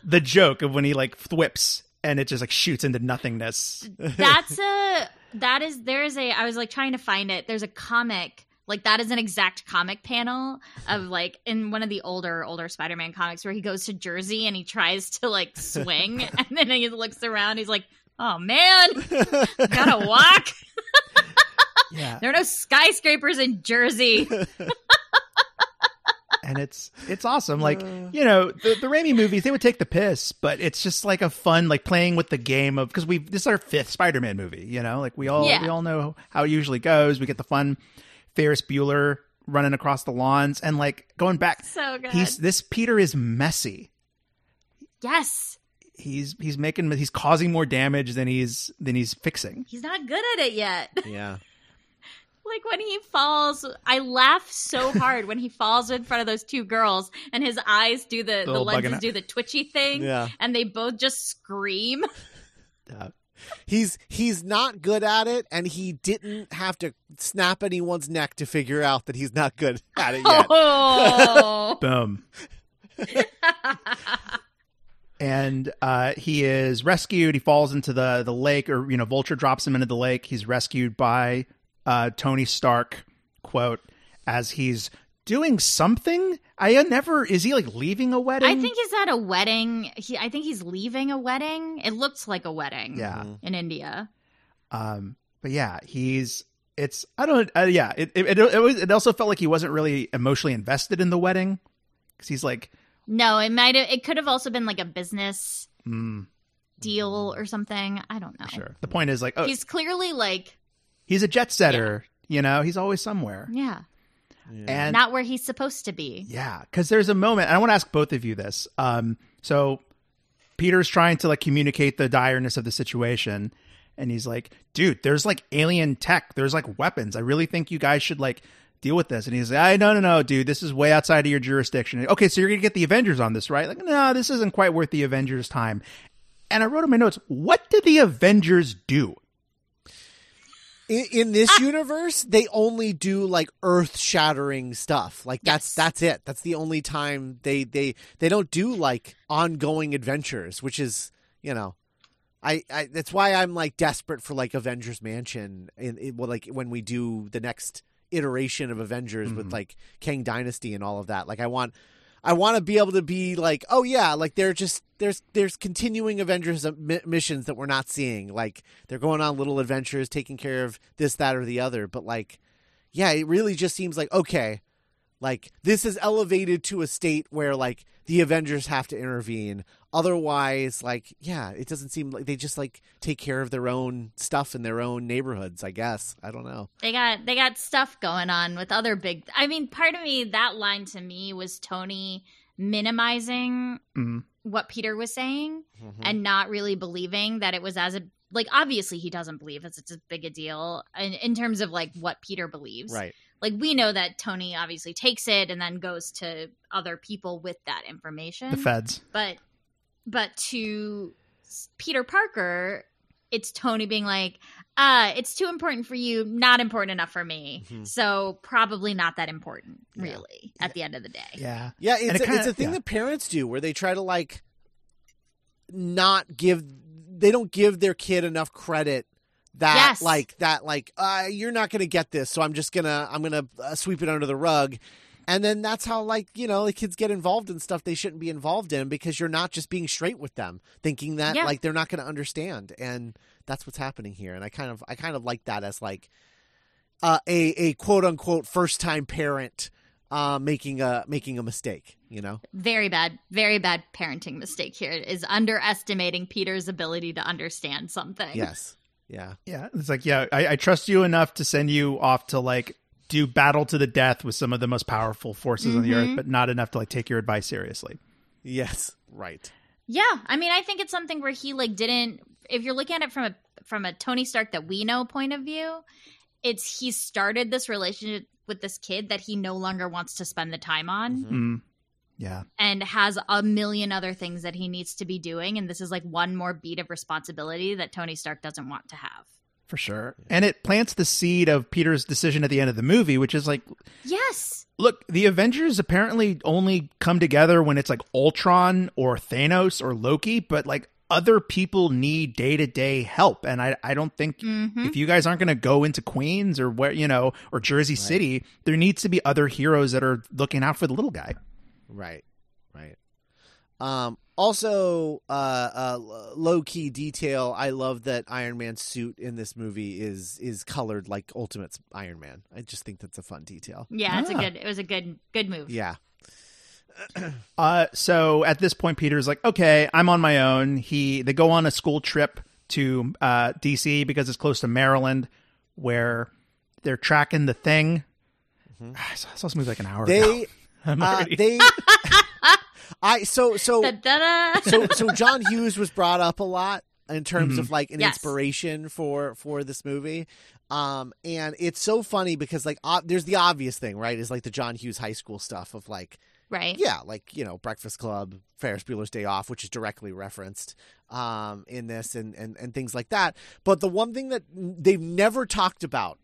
the joke of when he like whips and it just like shoots into nothingness. That's a that is there is a I was like trying to find it. There's a comic like that is an exact comic panel of like in one of the older older Spider-Man comics where he goes to Jersey and he tries to like swing and then he looks around he's like, "Oh man, gotta walk." Yeah, There are no skyscrapers in Jersey. and it's it's awesome. Like you know, the, the Raimi movies they would take the piss, but it's just like a fun like playing with the game of because we this is our fifth Spider-Man movie. You know, like we all Yeah. we all know how it usually goes. We get the fun Ferris Bueller running across the lawns and like going back. so good. He's this Peter is messy. yes. He's he's making he's causing more damage than he's than he's fixing. He's not good at it yet. Yeah. Like when he falls, I laugh so hard when he falls in front of those two girls and his eyes do the, the little bugging lenses do the twitchy thing. Yeah. And they both just scream. Yeah. He's he's not good at it, and he didn't have to snap anyone's neck to figure out that he's not good at it yet. Oh. Boom. and uh, he is rescued. He falls into the the lake, or you know, Vulture drops him into the lake. He's rescued by uh, Tony Stark. Quote as he's doing something. I never is he like leaving a wedding? I think he's at a wedding. He, I think he's leaving a wedding. It looks like a wedding. yeah. In India. Um, but yeah, he's it's I don't uh, yeah it it, it it was it also felt like he wasn't really emotionally invested in the wedding because he's like No, it might have. It could have also been like a business mm, deal or something. I don't know. sure. The point is like oh He's clearly like, he's a jet setter. You know, he's always somewhere. yeah, Yeah. And not where he's supposed to be. yeah, because there's a moment. And I want to ask both of you this. Um, so Peter's trying to like communicate the direness of the situation, and he's like, "Dude, there's like alien tech. There's like weapons. I really think you guys should like." Deal with this, and he's like, "I no, no, no, dude. This is way outside of your jurisdiction." Okay, so you're gonna get the Avengers on this, right? Like, no, this isn't quite worth the Avengers' time. And I wrote in my notes, "What did the Avengers do?" In, in this universe, they only do like earth shattering stuff. Like that's Yes. that's it. That's the only time they they they don't do like ongoing adventures, which is you know. I, I that's why I'm like desperate for like Avengers Mansion in, in well, like when we do the next iteration of Avengers with Mhm. like Kang Dynasty and all of that. Like I want I want to be able to be like, oh yeah, like they're just there's there's continuing Avengers missions that we're not seeing. Like they're going on little adventures, taking care of this, that, or the other. But like, yeah, it really just seems like okay, like this is elevated to a state where like the Avengers have to intervene. Otherwise, like, yeah, it doesn't seem like they just like take care of their own stuff in their own neighborhoods. I guess I don't know. They got they got stuff going on with other big. I mean, part of me that line to me was Tony minimizing Mm. what Peter was saying Mm-hmm. and not really believing that it was as a like obviously he doesn't believe it's as big a deal in, in terms of like what Peter believes. right, Like we know that Tony obviously takes it and then goes to other people with that information. The feds. but but to Peter Parker, it's Tony being like, uh, it's too important for you, not important enough for me. Mhm. So probably not that important, Yeah. really, at the end of the day. Yeah. Yeah, it's it a, kinda- a thing yeah. that parents do where they try to like not give they don't give their kid enough credit that Yes. like that like uh, you're not going to get this so I'm just going to I'm going to uh, sweep it under the rug. And then that's how like, you know, the kids get involved in stuff they shouldn't be involved in because you're not just being straight with them, thinking that Yeah. like they're not going to understand and that's what's happening here and I kind of I kind of like that as like uh, a a quote unquote first time parent uh, making a making a mistake. You know, Very bad, very bad parenting mistake here is underestimating Peter's ability to understand something. yes, yeah, Yeah, it's like, yeah, I, I trust you enough to send you off to like do battle to the death with some of the most powerful forces on the earth, Mhm. but not enough to like take your advice seriously. yes, right, Yeah, I mean, I think it's something where he like didn't. If you're looking at it from a from a Tony Stark that we know point of view, it's he started this relationship with this kid that he no longer wants to spend the time on, Mhm. Mm. Yeah, and has a million other things that he needs to be doing, and this is like one more beat of responsibility that Tony Stark doesn't want to have. For sure. And it plants the seed of Peter's decision at the end of the movie, which is like, Yes, look, the Avengers apparently only come together when it's like Ultron or Thanos or Loki, but like other people need day to day help. And I, I don't think hmm if you guys aren't going to go into Queens or where, you know, or Jersey City, there needs to be other heroes that are looking out for the little guy. right, right. Um. Also, uh, uh, low key detail. I love that Iron Man's suit in this movie is is colored like Ultimate's Iron Man. I just think that's a fun detail. Yeah, it's a Ah. good. It was a good good move. Yeah. Uh, so at this point, Peter's like, "Okay, I'm on my own." He they go on a school trip to uh, DC because it's close to Maryland, where they're tracking the thing. I saw, I saw this movie like an hour ago. They I'm uh, they. I so so Da-da-da. so so John Hughes was brought up a lot in terms of like an Yes. inspiration for for this movie. Um and it's so funny because like uh, there's the obvious thing, right? Is like the John Hughes high school stuff of like right. yeah, like you know, Breakfast Club, Ferris Bueller's Day Off, which is directly referenced um, in this, and, and and things like that. But the one thing that they've never talked about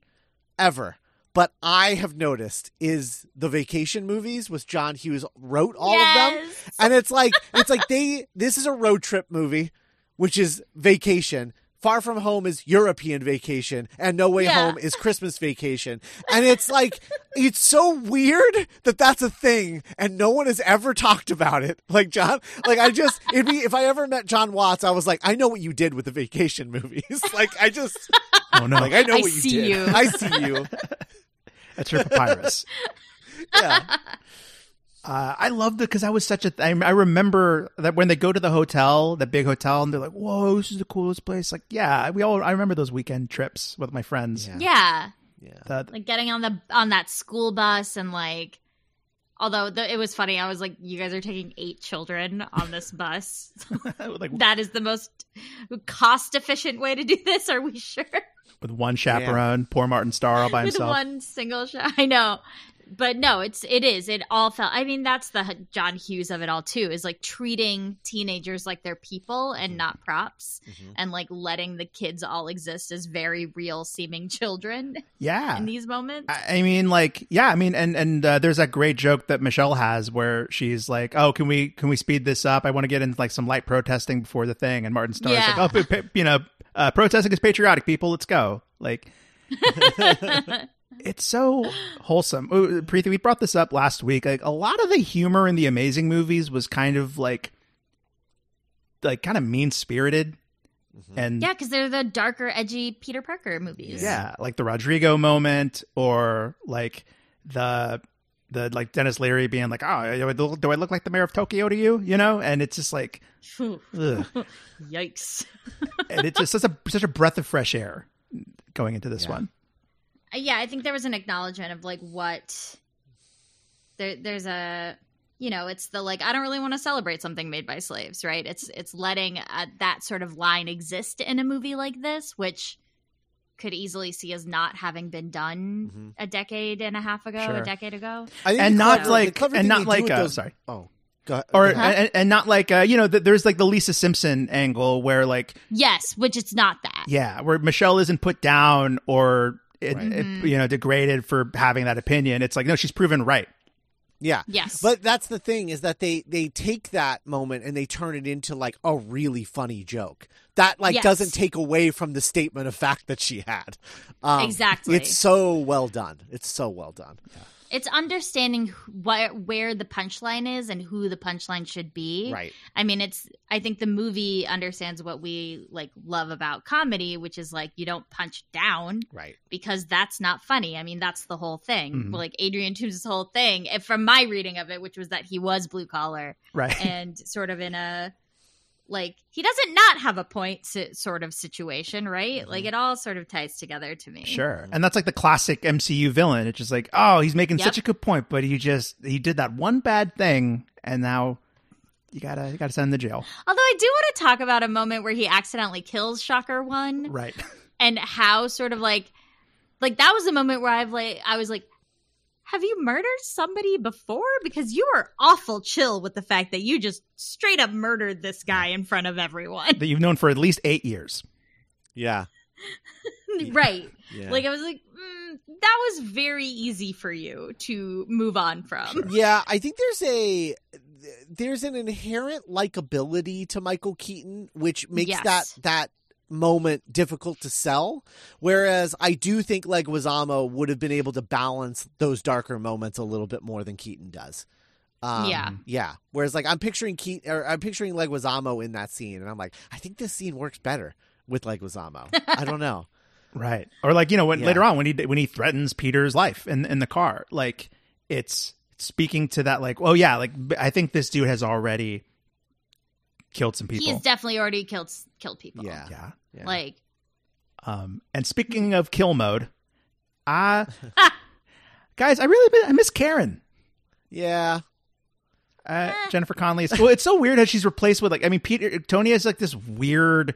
ever, but I have noticed, is the vacation movies. with John Hughes wrote all of them, and it's like it's like they this is a road trip movie, which is vacation. Far From Home is European vacation, and No Way Yeah. Home is Christmas vacation. And it's like, it's so weird that that's a thing, and no one has ever talked about it. Like, John, like, I just, it'd be, if I ever met Jon Watts, I was like, I know what you did with the vacation movies. like, I just, oh no, like, I know I what you see did. you. I see you. That's your papyrus. Yeah. Uh, I loved it because I was such a. I, I remember that when they go to the hotel, the big hotel, and they're like, "Whoa, this is the coolest place!" Like, yeah, we all. I remember those weekend trips with my friends. Yeah. Yeah, Yeah. The- like getting on the on that school bus and like. Although the, it was funny, I was like, "You guys are taking eight children on this bus. like that is the most cost efficient way to do this. Are we sure?" with one chaperone, poor Martin Starr all by with himself. one single shot. I know. But no, it's it is. It all felt I mean, that's the John Hughes of it all too, is like treating teenagers like they're people and not props Mhm. and like letting the kids all exist as very real seeming children yeah, in these moments. I I mean, like, yeah, I mean, and and uh, there's that great joke that Michelle has where she's like, "Oh, can we can we speed this up? I want to get into like some light protesting before the thing." And Martin Starr's Yeah. like, "Oh, you know, uh, protesting is patriotic, people. Let's go!" Like, it's so wholesome. Ooh, Preeti, we brought this up last week. Like, a lot of the humor in the Amazing movies was kind of like, like kind of mean spirited, mm-hmm. and yeah, because they're the darker, edgy Peter Parker movies. yeah, like the Rodrigo moment, or like the the like Denis Leary being like, "Oh, do I look, do I look like the mayor of Tokyo to you?" You know, and it's just like, Yikes. and it's just such a such a breath of fresh air going into this Yeah. one. Uh, yeah, I think there was an acknowledgement of like what there there's a you know, it's the like I don't really want to celebrate something made by slaves, right? It's it's letting uh, that sort of line exist in a movie like this, which could easily see as not having been done Mhm. a decade and a half ago, Sure. a decade ago. And not clever- like, clever and thing not they do like, with uh, those- sorry, Oh, go or Go ahead. and, and not like, uh, you know, th- there's like the Lisa Simpson angle where like, Yes, which it's not that. yeah, where Michelle isn't put down or. It, Right. it- Mhm. you know, degraded for having that opinion. It's like no, she's proven right. yeah. Yes. But that's the thing is that they they take that moment and they turn it into like a really funny joke that like Yes. doesn't take away from the statement of fact that she had. Um, Exactly. It's so well done. It's so well done. It's understanding where where the punchline is and who the punchline should be. Right. I mean, it's. I think the movie understands what we like love about comedy, which is like you don't punch down Right. because that's not funny. I mean, that's the whole thing. Mhm. Like Adrian Toomes' whole thing, if from my reading of it, which was that he was blue collar Right. and sort of in a like he doesn't not have a point si- sort of situation, right? Mhm. Like it all sort of ties together to me. Sure. And that's like the classic MCU villain. It's just like, oh, he's making Yep. such a good point, but he just he did that one bad thing and now you gotta you gotta send him to jail. Although I do want to talk about a moment where he accidentally kills Shocker One. Right. and how sort of like like that was a moment where I've like I was like have you murdered somebody before because you were awful chill with the fact that you just straight up murdered this guy in front of everyone that you've known for at least eight years. Yeah. right Yeah. like I was like mm, that was very easy for you to move on from yeah, I think there's a there's an inherent likability to Michael Keaton, which makes Yes. that that moment difficult to sell. Whereas I do think Leguizamo would have been able to balance those darker moments a little bit more than Keaton does. Um, Yeah. yeah. Whereas like I'm picturing Keaton or I'm picturing Leguizamo in that scene, and I'm like, I think this scene works better with Leguizamo. I don't know. Right. Or like, you know, when Yeah. later on when he when he threatens Peter's life in in the car, like it's speaking to that like, oh yeah, like I think this dude has already killed some people. He's definitely already killed killed people. Yeah. yeah. yeah. Like Um and speaking of kill mode, I guys, I really I miss Karen. yeah. Uh, Eh. Jennifer Connelly. Is, well, it's so weird how she's replaced with like I mean Peter Tony has like this weird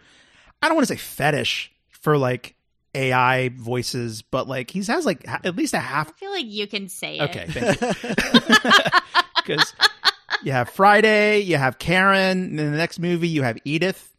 I don't want to say fetish for like AI voices, but like he has like ha- at least a half I feel like you can say it. Okay, thank you. Because you have Friday, you have Karen, and in the next movie you have Edith.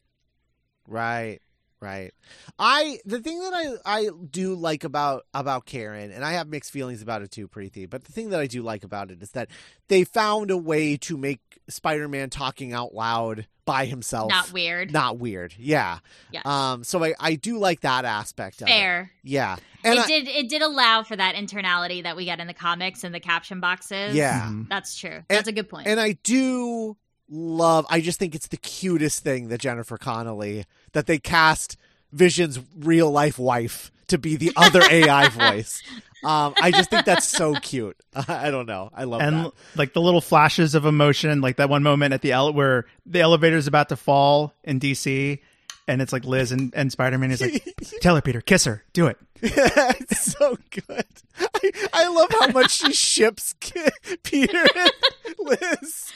Right. Right. I the thing that I I do like about about Karen and I have mixed feelings about it too, Preeti, but the thing that I do like about it is that they found a way to make Spider-Man talking out loud by himself Not weird. not weird. Yeah. Yes. Um so I I do like that aspect of it. Fair. Yeah. And it I- did it did allow for that internality that we get in the comics and the caption boxes. Yeah. That's true. That's a good point. And I do love I just think it's the cutest thing that Jennifer Connelly that they cast Vision's real life wife to be the other AI voice. Um I just think that's so cute. I don't know. I love and that. like the little flashes of emotion, like that one moment at the ele- where the elevator is about to fall in DC, and it's like Liz and, and Spider Man is like, "Tell her, Peter, kiss her, do it." it's so good. I, I love how much she ships Ki- Peter and Liz.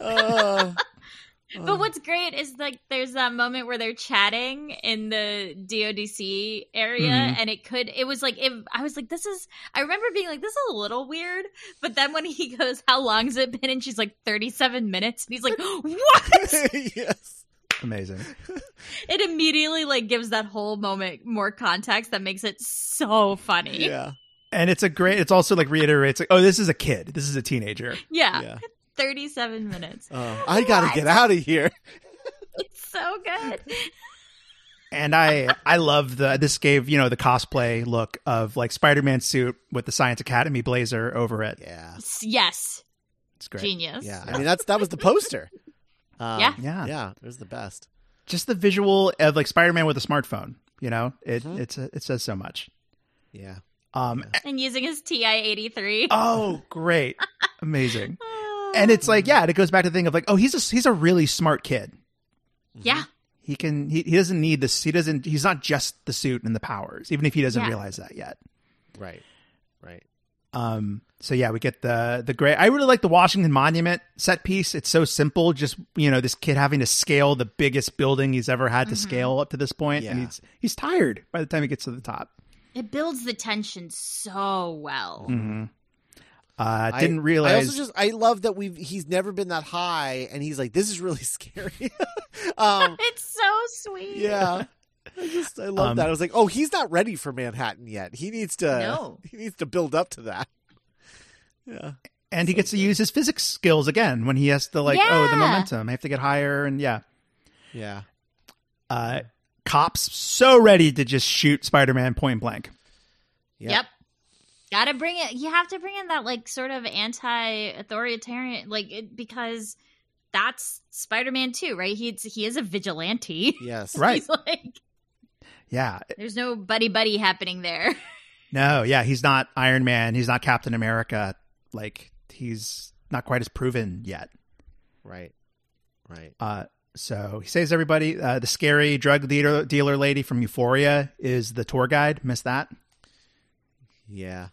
Uh, But what's great is like there's that moment where they're chatting in the DODC area, Mhm. and it could it was like if I was like this is I remember being like this is a little weird, but then when he goes how long has it been and she's like 37 minutes and he's like what yes. Amazing. it immediately like gives that whole moment more context that makes it so funny Yeah. And it's a great. It's also like reiterates like, "Oh, this is a kid. This is a teenager." yeah, Yeah. 37 minutes Uh, I got to get out of here. it's so good And I I love the this gave you know the cosplay look of like Spider Man suit with the Science Academy blazer over it. Yeah. Yes It's great. genius Yeah. I mean that's that was the poster. Um, Yeah. Yeah. Yeah, it was the best. Just the visual of like Spider Man with a smartphone. You know, it Mhm. it's it says so much. Yeah. Um. and using his TI-83 Oh, great, amazing. And it's like yeah, and it goes back to the thing of like oh he's a he's a really smart kid. yeah He can he, he doesn't need this. He doesn't. He's not just the suit and the powers, even if he doesn't Yeah. realize that yet. Right. Right. Um, so yeah, we get the the great. I really like the Washington Monument set piece. It's so simple. Just you know, this kid having to scale the biggest building he's ever had to Mhm. scale up to this point, and Yeah. he's he's tired by the time he gets to the top. It builds the tension so well. Mm-hmm. Uh, I- didn't realize. I realize. also just I love that we've he's never been that high and he's like this is really scary. um It's so sweet. yeah. I just I love Um, that. I was like, "Oh, he's not ready for Manhattan yet. He needs to No. he needs to build up to that." Yeah. and he gets to use his physics skills again when he has to like, oh, the momentum. I have to get higher, and yeah. Yeah. Uh, cops so ready to just shoot Spider-Man point blank. Yep. Gotta bring it. You have to bring in that like sort of anti-authoritarian, like it, because that's Spider-Man too, right? He's he is a vigilante. Yes. Right. He's like, Yeah, there's no buddy buddy happening there. No, yeah, he's not Iron Man. He's not Captain America. Like he's not quite as proven yet. Right. Right. Uh, so he saves everybody. Uh, the scary drug dealer, dealer lady from Euphoria is the tour guide. Miss that. Yeah.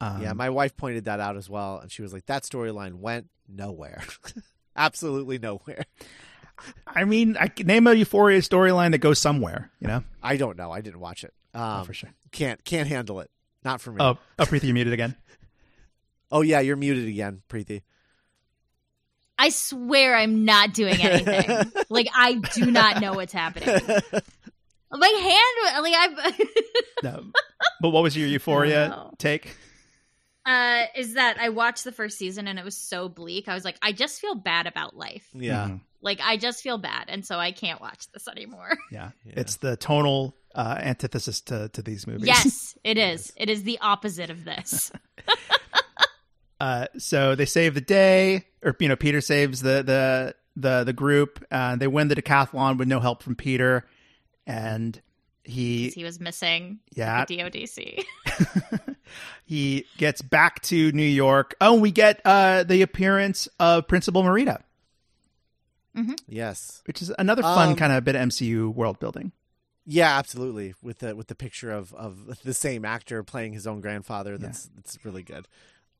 Um, yeah, my wife pointed that out as well and she was like that storyline went nowhere. Absolutely nowhere. I mean, I can name a Euphoria storyline that goes somewhere. You know, I don't know. I didn't watch it. Um, oh, for sure. Can't can't handle it. Not for me. Oh, oh, Preeti, you're muted again. Oh yeah, you're muted again, Preeti. I swear I'm not doing anything. like I do not know what's happening. My hand, like I. No, but what was your Euphoria take? Uh, is that I watched the first season and it was so bleak. I was like, I just feel bad about life. yeah. Mhm. Like I just feel bad, and so I can't watch this anymore. yeah, Yeah. It's the tonal uh, antithesis to to these movies. yes, it is. It is the opposite of this. Uh, so they save the day, or you know, Peter saves the the the the group. Uh, they win the decathlon with no help from Peter, and he he was missing. Yeah. the DODC. he gets back to New York. Oh, we get uh, the appearance of Principal Morita, Mm-hmm. Yes. which is another fun Um, kind of bit of MCU world building. Yeah, absolutely. With the with the picture of, of the same actor playing his own grandfather, that's that's really good.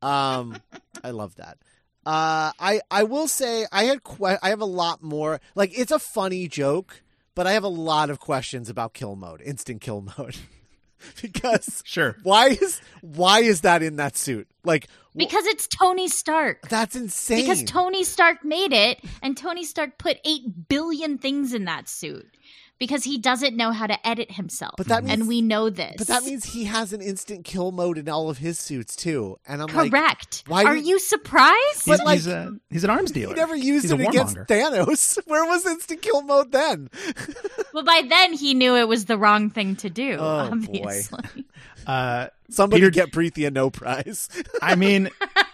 Um, I love that. Uh, I I will say I had que- I have a lot more. Like it's a funny joke, but I have a lot of questions about kill mode, instant kill mode, because Sure. why is why is that in that suit? Like because it's Tony Stark. that's insane. Because Tony Stark made it, and Tony Stark put 8 billion things in that suit. Because he doesn't know how to edit himself. But that means- and we know this. but that means he has an instant kill mode in all of his suits too, and I'm like, Correct. why Are did- you surprised? But, He's, like, he's a he's an arms dealer. he never used He's it against warmonger. Thanos. Where was instant kill mode then? well, by then he knew it was the wrong thing to do, Oh, boy. obviously. Uh, Somebody Peter- get Preeti a no prize. I mean,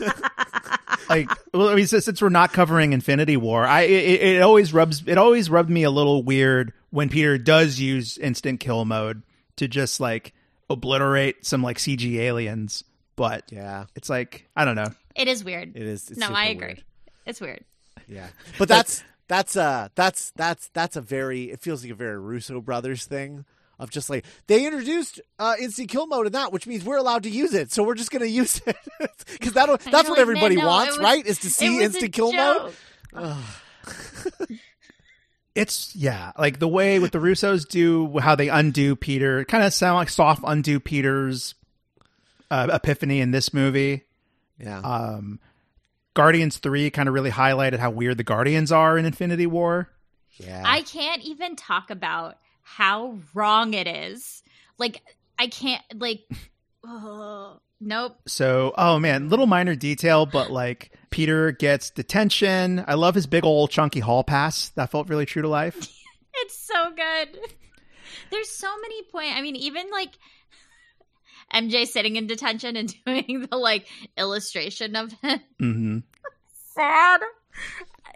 like, well, I mean, since, since we're not covering Infinity War, I it, it always rubs it always rubbed me a little weird when Peter does use instant kill mode to just like obliterate some like CG aliens. But yeah, it's like I don't know. It is weird. it is. It's no, I agree. weird. It's weird. Yeah, but that's that's uh that's that's that's a very it feels like a very Russo brothers thing of just like they introduced uh instant kill mode in that, which means we're allowed to use it, so we're just gonna use it because that that's you're what everybody "Man, no, wants, it was- right? Is to see was instant kill mode. It's yeah, like the way with the Russos do how they undo Peter, kind of sound like soft undo Peter's uh, epiphany in this movie. Yeah, Um, Guardians three kind of really highlighted how weird the Guardians are in Infinity War. yeah. I can't even talk about how wrong it is. Like, I can't, like, oh, nope. So, oh man, little minor detail, but like Peter gets detention. I love his big old chunky hall pass. That felt really true to life. It's so good. There's so many points. I mean, even like MJ sitting in detention and doing the like illustration of him. hmm Sad.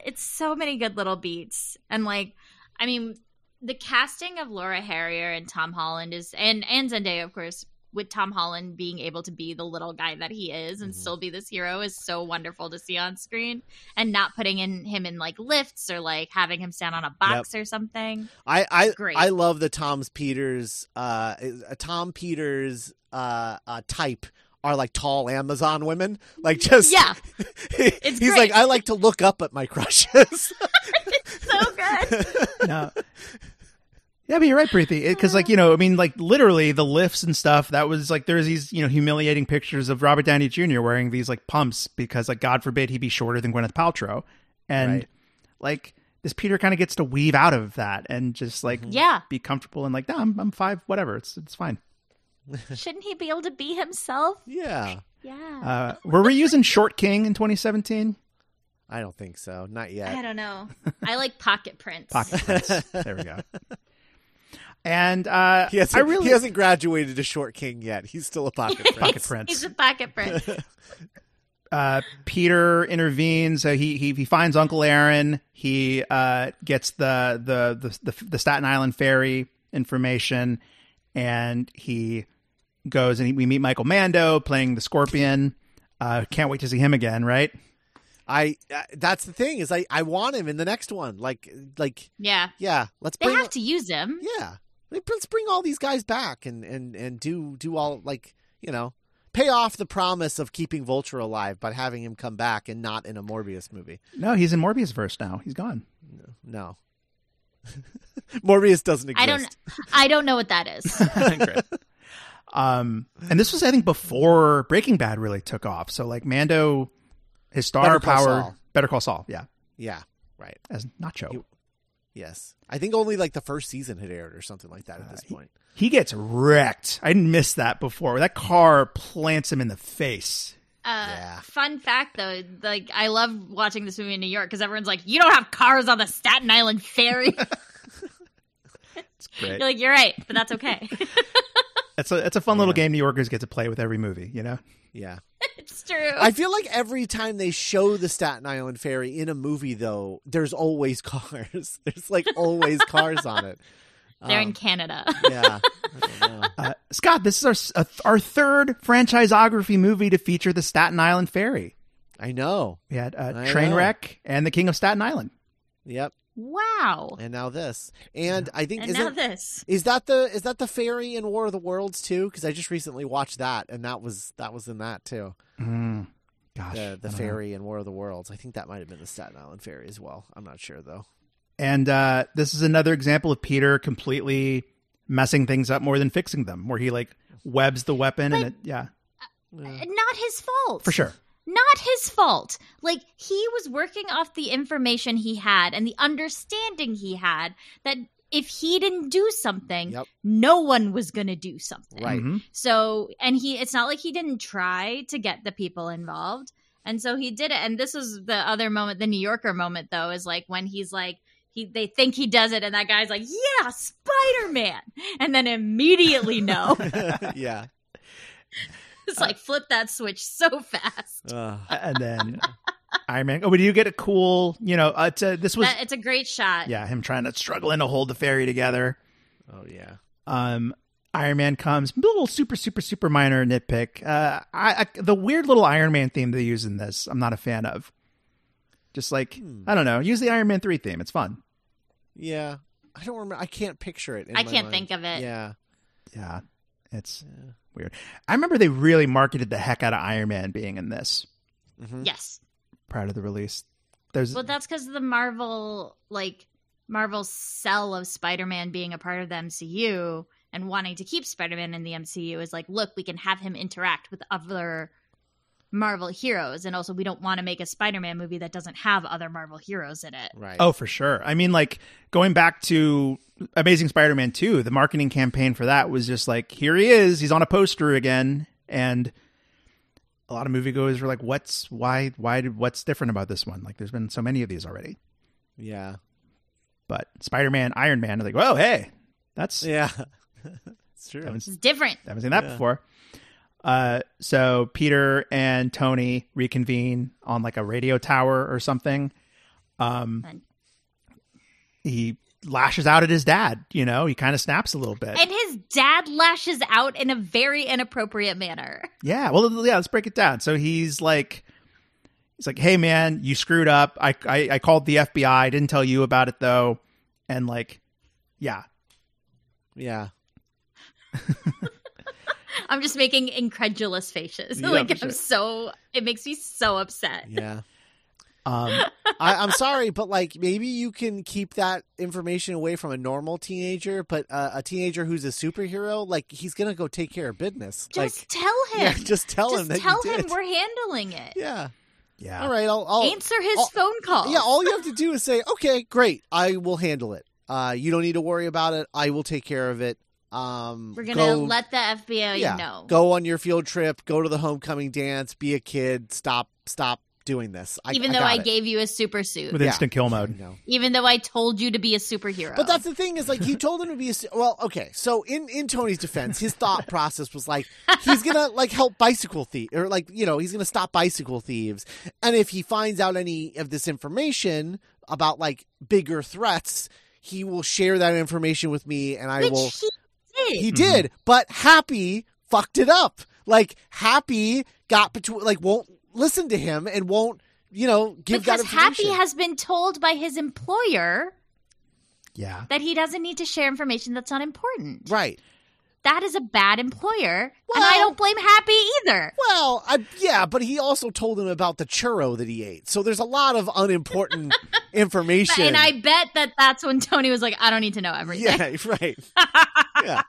It's so many good little beats. And like, I mean, the casting of Laura Harrier and Tom Holland is and and Zendaya, of course, with Tom Holland being able to be the little guy that he is and Mhm. still be this hero is so wonderful to see on screen. And not putting in him in like lifts or like having him stand on a box or something. I I Great. I love the Tom's Peters uh uh, Tom Peters uh, uh type are like tall Amazon women. Like just Yeah, he's great. like I like to look up at my crushes. so good. No. Yeah, but you're right, Preeti. Because, like, you know, I mean, like, literally the lifts and stuff, that was like, there's these, you know, humiliating pictures of Robert Downey Jr. wearing these, like, pumps because, like, God forbid he be shorter than Gwyneth Paltrow. And, Right. like, this Peter kind of gets to weave out of that and just, like, mm-hmm. Yeah. be comfortable and, like, no, I'm, I'm five, whatever. It's, it's fine. Shouldn't he be able to be himself? yeah. Yeah. Uh, were we using Short King in 2017? I don't think so. Not yet. I don't know. I like pocket prince. Pocket Prince. there we go. And uh, He hasn't, I really he hasn't graduated to short king yet. He's still a pocket prince. Pocket Prince. He's a pocket print. uh, Peter intervenes. So he, he he finds Uncle Aaron. He uh, gets the, the the the the Staten Island ferry information, and he goes and he, we meet Michael Mando playing the Scorpion. Uh, can't wait to see him again. Right? I uh, that's the thing is I I want him in the next one. Like like Yeah. yeah, let's They bring have to use him. yeah. Let's bring all these guys back and and and do do all like, you know, pay off the promise of keeping Vulture alive by having him come back and not in a Morbius movie. No, he's in Morbius verse now. He's gone. No. Morbius doesn't exist. I don't I don't know what that is. Great. Um, and this was, I think, before Breaking Bad really took off. So, like, Mando, his star Better power, Saul. Better Call Saul, yeah, Yeah, right. as Nacho. You- Yes. I think only like the first season had aired or something like that at this he- point. He gets wrecked. I didn't miss that before. That car plants him in the face. Uh, Yeah. Fun fact, though, like I love watching this movie in New York because everyone's like, "You don't have cars on the Staten Island ferry." It's great. You're like, "You're right," but that's okay. It's a it's a fun little game New Yorkers get to play with every movie. You know. Yeah. it's true. I feel like every time they show the Staten Island ferry in a movie, though, there's always cars. There's like always cars on it. They're in Um, Canada. yeah. I don't know. Uh, Scott, this is our uh, our third franchisography movie to feature the Staten Island Ferry. I know. We had uh, I Trainwreck and The King of Staten Island. Yep. Wow. And now this. And I think And is now it this. is that the is that the ferry in War of the Worlds too? Because I just recently watched that, and that was that was in that too. Mm. Gosh, The I the don't know. ferry in War of the Worlds. I think that might have been the Staten Island ferry as well. I'm not sure though. And uh, this is another example of Peter completely messing things up more than fixing them, where he like webs the weapon and it, yeah, Yeah. Not his fault. for sure. Not his fault. Like, he was working off the information he had and the understanding he had that if he didn't do something, Yep. no one was going to do something. Right. Mhm. So, and he, it's not like he didn't try to get the people involved. And so he did it. And this was the other moment, the New Yorker moment, though, is like when he's like, he, they think he does it, and that guy's like, "Yeah, Spider Man," and then immediately no. yeah. it's like flip that switch so fast. Uh, And then Iron Man. Oh, but you get a cool, you know, uh, it's a, this was That, it's a great shot. yeah him trying to struggling to hold the ferry together. oh yeah. Um, Iron Man comes. Little super super super minor nitpick. Uh, I, I the weird little Iron Man theme they use in this, I'm not a fan of. Just like Hmm. I don't know, use the Iron Man three theme. It's fun. Yeah. I don't remember. I can't picture it. in I my can't mind. think of it. Yeah. Yeah, it's Yeah. Weird. I remember they really marketed the heck out of Iron Man being in this Mhm. Yes. prior to the release. There's Well, that's because the Marvel, like, Marvel's sell of Spider Man being a part of the MCU and wanting to keep Spider Man in the MCU is like, look, we can have him interact with other Marvel heroes. And also, we don't want to make a Spider Man movie that doesn't have other Marvel heroes in it. Right. Oh, for sure. I mean, like going back to Amazing Spider-Man 2, the marketing campaign for that was just like, here he is, he's on a poster again, and a lot of moviegoers were like, "What's why? Why did what's different about this one? Like, there's been so many of these already." Yeah. But Spider-Man, Iron Man, are like, "Whoa, hey, that's Yeah. it's true. It's different. I haven't seen that Yeah. before." Uh, so Peter and Tony reconvene on like a radio tower or something. Um, And- he lashes out at his dad. You know, he kind of snaps a little bit. And his dad lashes out in a very inappropriate manner. yeah. Well, yeah. Let's break it down. So he's like, he's like, "Hey, man, you screwed up. I I, I called the FBI. I didn't tell you about it though." And like, yeah, Yeah. I'm just making incredulous faces. Yeah, like, for I'm sure. so, it makes me so upset. Yeah. Um, I, I'm sorry, but like maybe you can keep that information away from a normal teenager, but uh, a teenager who's a superhero, like he's gonna go take care of business. Just like, tell him. yeah, just tell Just him that tell you him did. we're handling it. Yeah. yeah. All right. I'll. I'll Answer his I'll- phone call. yeah. All you have to do is say, "Okay, great. I will handle it. Uh, you don't need to worry about it. I will take care of it. Um, We're gonna go- let the FBI yeah, know. Go on your field trip. Go to the homecoming dance. Be a kid. Stop. Stop doing this. I, Even I though got I it. gave you a super suit. With Yeah. instant kill mode. know. Even though I told you to be a superhero. But that's the thing is like he told him to be a su- well. Okay, so in in Tony's defense, his thought process was like he's gonna like help bicycle thieves or like you know he's gonna stop bicycle thieves, and if he finds out any of this information about like bigger threats, he will share that information with me, and I Which will. he did. He mm-hmm. did, but Happy fucked it up. Like Happy got between like won't listen to him and won't you know give because that Happy has been told by his employer Yeah. that he doesn't need to share information that's not important. right. That is a bad employer, and I don't blame Happy either. Well, I, yeah, but he also told him about the churro that he ate. So there's a lot of unimportant information. And I bet that that's when Tony was like, "I don't need to know everything." yeah, right. Yeah,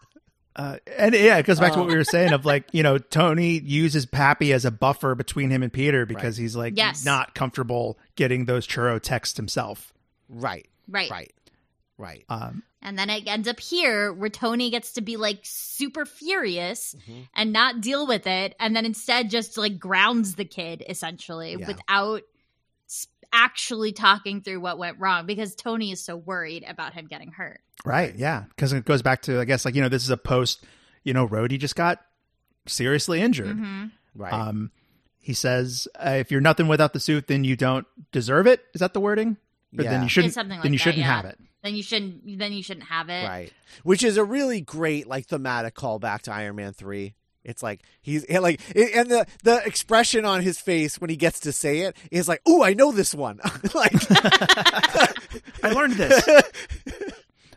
Uh, and yeah, it goes back to what we were saying of like, you know, Tony uses Pappy as a buffer between him and Peter because he's like Yes. not comfortable getting those churro texts himself. right, right. right, right. Um, And then it ends up here where Tony gets to be like super furious Mhm. and not deal with it, and then instead just like grounds the kid essentially Yeah. without s- actually talking through what went wrong because Tony is so worried about him getting hurt. right. Yeah. Because it goes back to, I guess, like, you know, this is a post, you know, Rhodey just got seriously injured. Mhm. Right. Um, he says, uh, "If you're nothing without the suit, then you don't deserve it. Is that the wording? Or Yeah. then you shouldn't. It's something then you that, shouldn't yeah. have it. then you shouldn't. Then you shouldn't have it. Right. Which is a really great like thematic callback to Iron Man 3. It's like he's like and the the expression on his face when he gets to say it is like, "Ooh, I know this one." like I learned this.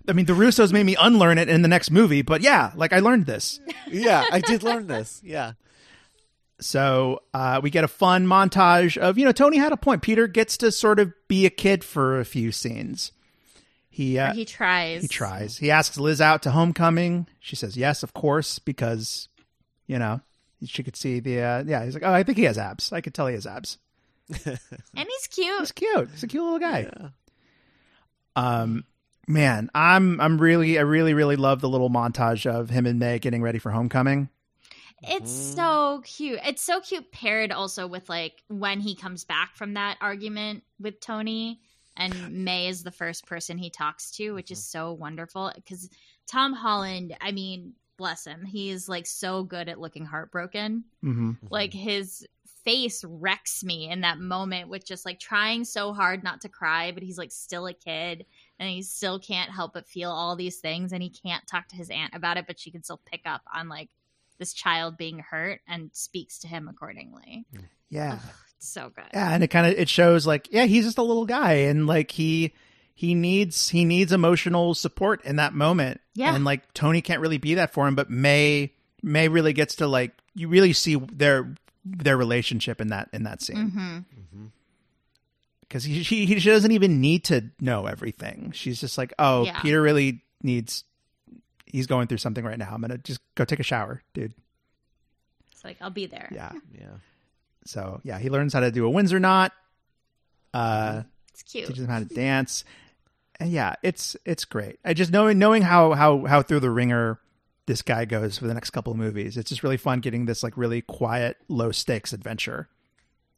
I mean, the Russos made me unlearn it in the next movie, but yeah, like I learned this. yeah, I did learn this. Yeah. So uh, we get a fun montage of, you know, Tony had a point. Peter gets to sort of be a kid for a few scenes. He uh, he tries. he tries. He asks Liz out to homecoming. She says yes, of course, because you know she could see the. Uh, yeah, he's like, oh, I think he has abs. I could tell he has abs. and he's cute. He's cute. He's a cute little guy. Um, man, I'm I'm really I really really love the little montage of him and May getting ready for homecoming. It's so cute. It's so cute paired also with like when he comes back from that argument with Tony and May is the first person he talks to, which is so wonderful because Tom Holland, I mean, bless him. He is like so good at looking heartbroken. Mm-hmm. Like his face wrecks me in that moment with just like trying so hard not to cry, but he's like still a kid and he still can't help but feel all these things and he can't talk to his aunt about it, but she can still pick up on like this child being hurt and speaks to him accordingly. Yeah. It's so good. Yeah, and it kind of it shows like yeah, he's just a little guy and like he he needs he needs emotional support in that moment. Yeah. And like Tony can't really be that for him, but May May really gets to like you really see their their relationship in that in that scene hmm because he she, he she doesn't even need to know everything. She's just like, "Oh, Yeah. Peter really needs he's going through something right now. I'm going to just go take a shower, dude." It's like I'll be there. Yeah. Yeah. So, yeah, he learns how to do a Windsor knot. Uh It's cute. teaches him how to dance. And yeah, it's it's great. I just knowing knowing how how how through the ringer this guy goes for the next couple of movies. It's just really fun getting this like really quiet, low stakes adventure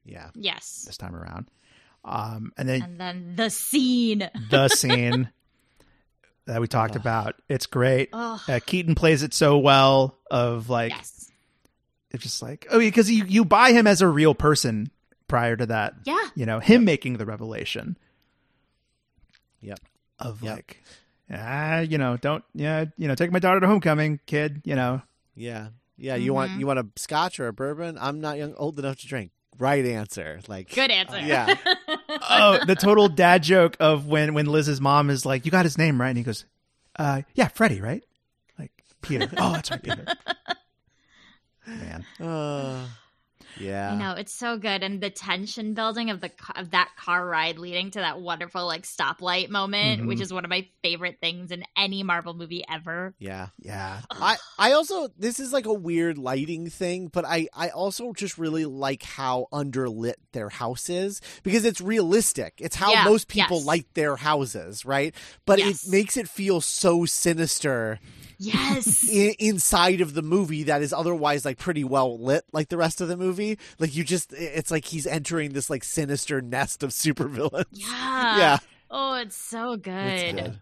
Yeah. Yes. this time around. Um, and then And then the scene. the scene that we talked about, it's great. Uh, Keaton plays it so well. Of like, yes. it's just like oh, because you you buy him as a real person prior to that. Yeah. You know, him making the revelation. Yep. Of Yep. like ah you know don't yeah you know take my daughter to homecoming kid you know Yeah. Yeah. You want Mhm. you want a scotch or a bourbon? I'm not young old enough to drink. Right answer. Like Good answer. Yeah. oh the total dad joke of when when liz's mom is like you got his name right and he goes uh yeah freddie right like peter oh that's right peter man Uh, yeah. I know it's so good, and the tension building of the of that car ride leading to that wonderful like stoplight moment, Mhm. which is one of my favorite things in any Marvel movie ever. Yeah. yeah I, I also this is like a weird lighting thing, but I, I also just really like how underlit their house is because it's realistic. It's how Yeah, most people yes. light their houses, right? But Yes. it makes it feel so sinister Yes, in, inside of the movie that is otherwise like pretty well lit like the rest of the movie. Like you just it's like he's entering this like sinister nest of supervillains. yeah, Yeah. Oh, it's so good. It's good.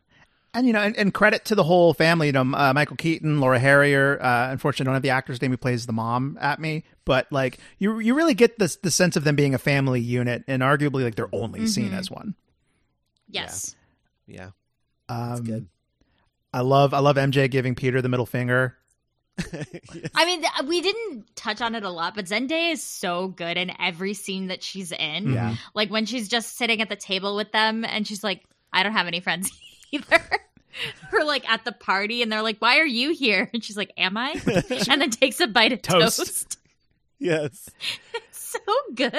and you know and, and credit to the whole family you know uh, michael keaton laura harrier uh unfortunately I don't have the actor's name who plays the mom at me but like you you really get this the sense of them being a family unit and arguably like they're only seen Mhm. as one Yes, Yeah. um, It's good. I love I love MJ giving Peter the middle finger. I mean we didn't touch on it a lot, but Zendaya is so good in every scene that she's in. Yeah. Like when she's just sitting at the table with them, and she's like, "I don't have any friends either." Or like at the party, and they're like, "Why are you here?" And she's like, "Am I?" and then takes a bite of Toast. toast. yes. so good.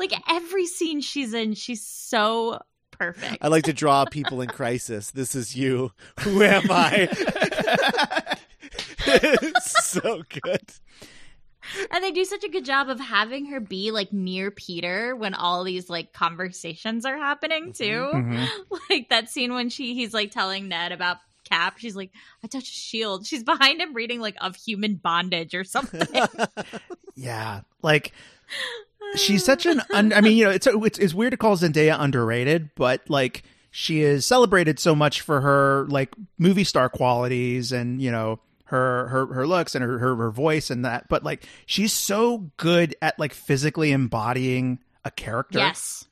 Like every scene she's in, she's so perfect. I like to draw people in crisis. This is you. Who am I? it's so good. and they do such a good job of having her be like near Peter when all these like conversations are happening too. Mhm. Like that scene when she he's like telling Ned about Cap. She's like, I touch a shield. She's behind him reading like of human bondage or something. Yeah, like she's such an. Un- I mean, you know, it's, it's it's weird to call Zendaya underrated, but like she is celebrated so much for her like movie star qualities and you know her her her looks and her, her her voice and that, but like she's so good at like physically embodying a character. Yes.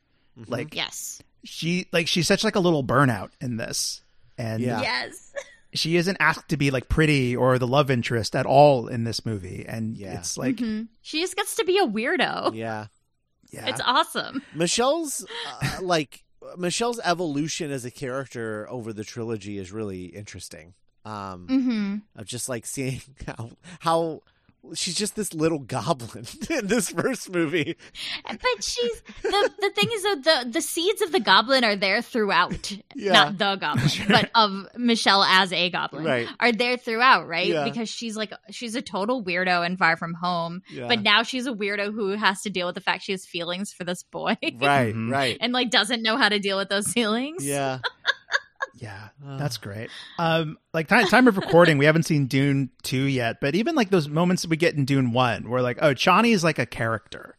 Like Yes. she like she's such like a little burnout in this. And Yeah. Yes. she isn't asked to be like pretty or the love interest at all in this movie. And Yeah. it's like Mhm. She just gets to be a weirdo. Yeah. yeah. It's awesome. Michelle's uh, like Michelle's evolution as a character over the trilogy is really interesting. Um hmm of just like seeing how how she's just this little goblin in this first movie. But she's the the thing is though the the seeds of the goblin are there throughout. Yeah. Not the goblin, but of Michelle as a goblin Right. are there throughout, right? Yeah. Because she's like she's a total weirdo and far from home. Yeah. But now she's a weirdo who has to deal with the fact she has feelings for this boy. Right, Mhm. right. and like doesn't know how to deal with those feelings. Yeah. Yeah, that's great. Um, like time time of recording, we haven't seen Dune two yet, but even like those moments we get in Dune one, where like, oh, Chani is like a character.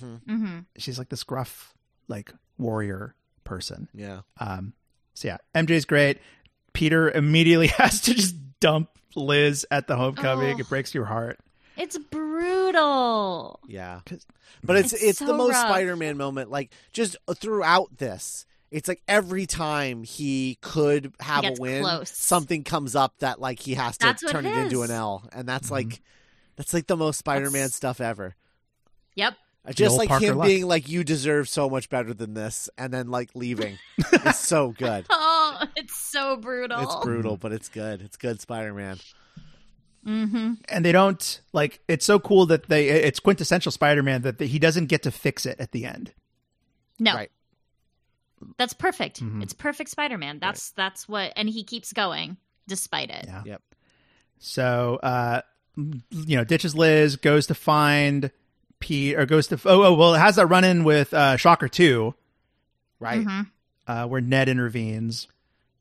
hmm hmm She's like this gruff, like warrior person. Yeah. Um, so yeah, MJ's great. Peter immediately has to just dump Liz at the homecoming. Oh. It breaks your heart. It's brutal. Yeah. But it's It's it's, so the most rough. Spider-Man moment like just throughout this. It's like every time he could have a win, close. something comes up that like he has to That's turn it it, into an L, and that's Mhm. like that's like the most Spider-Man That's- stuff ever. Yep. Just like Parker him luck. being like, "You deserve so much better than this," and then like leaving. it's so good. Oh, it's so brutal. It's brutal, but it's good. It's good Spider-Man. Mm-hmm. And they don't like. It's so cool that they. It's quintessential Spider-Man that he doesn't get to fix it at the end. No. Right. That's perfect. Mhm. It's perfect Spider-Man. That's that's what and he keeps going despite it. Yeah. Yep. So, uh, you know, ditches Liz, goes to find Pete, or goes to oh, oh well, it has that run in with uh, Shocker two, Right. Mhm. uh, where Ned intervenes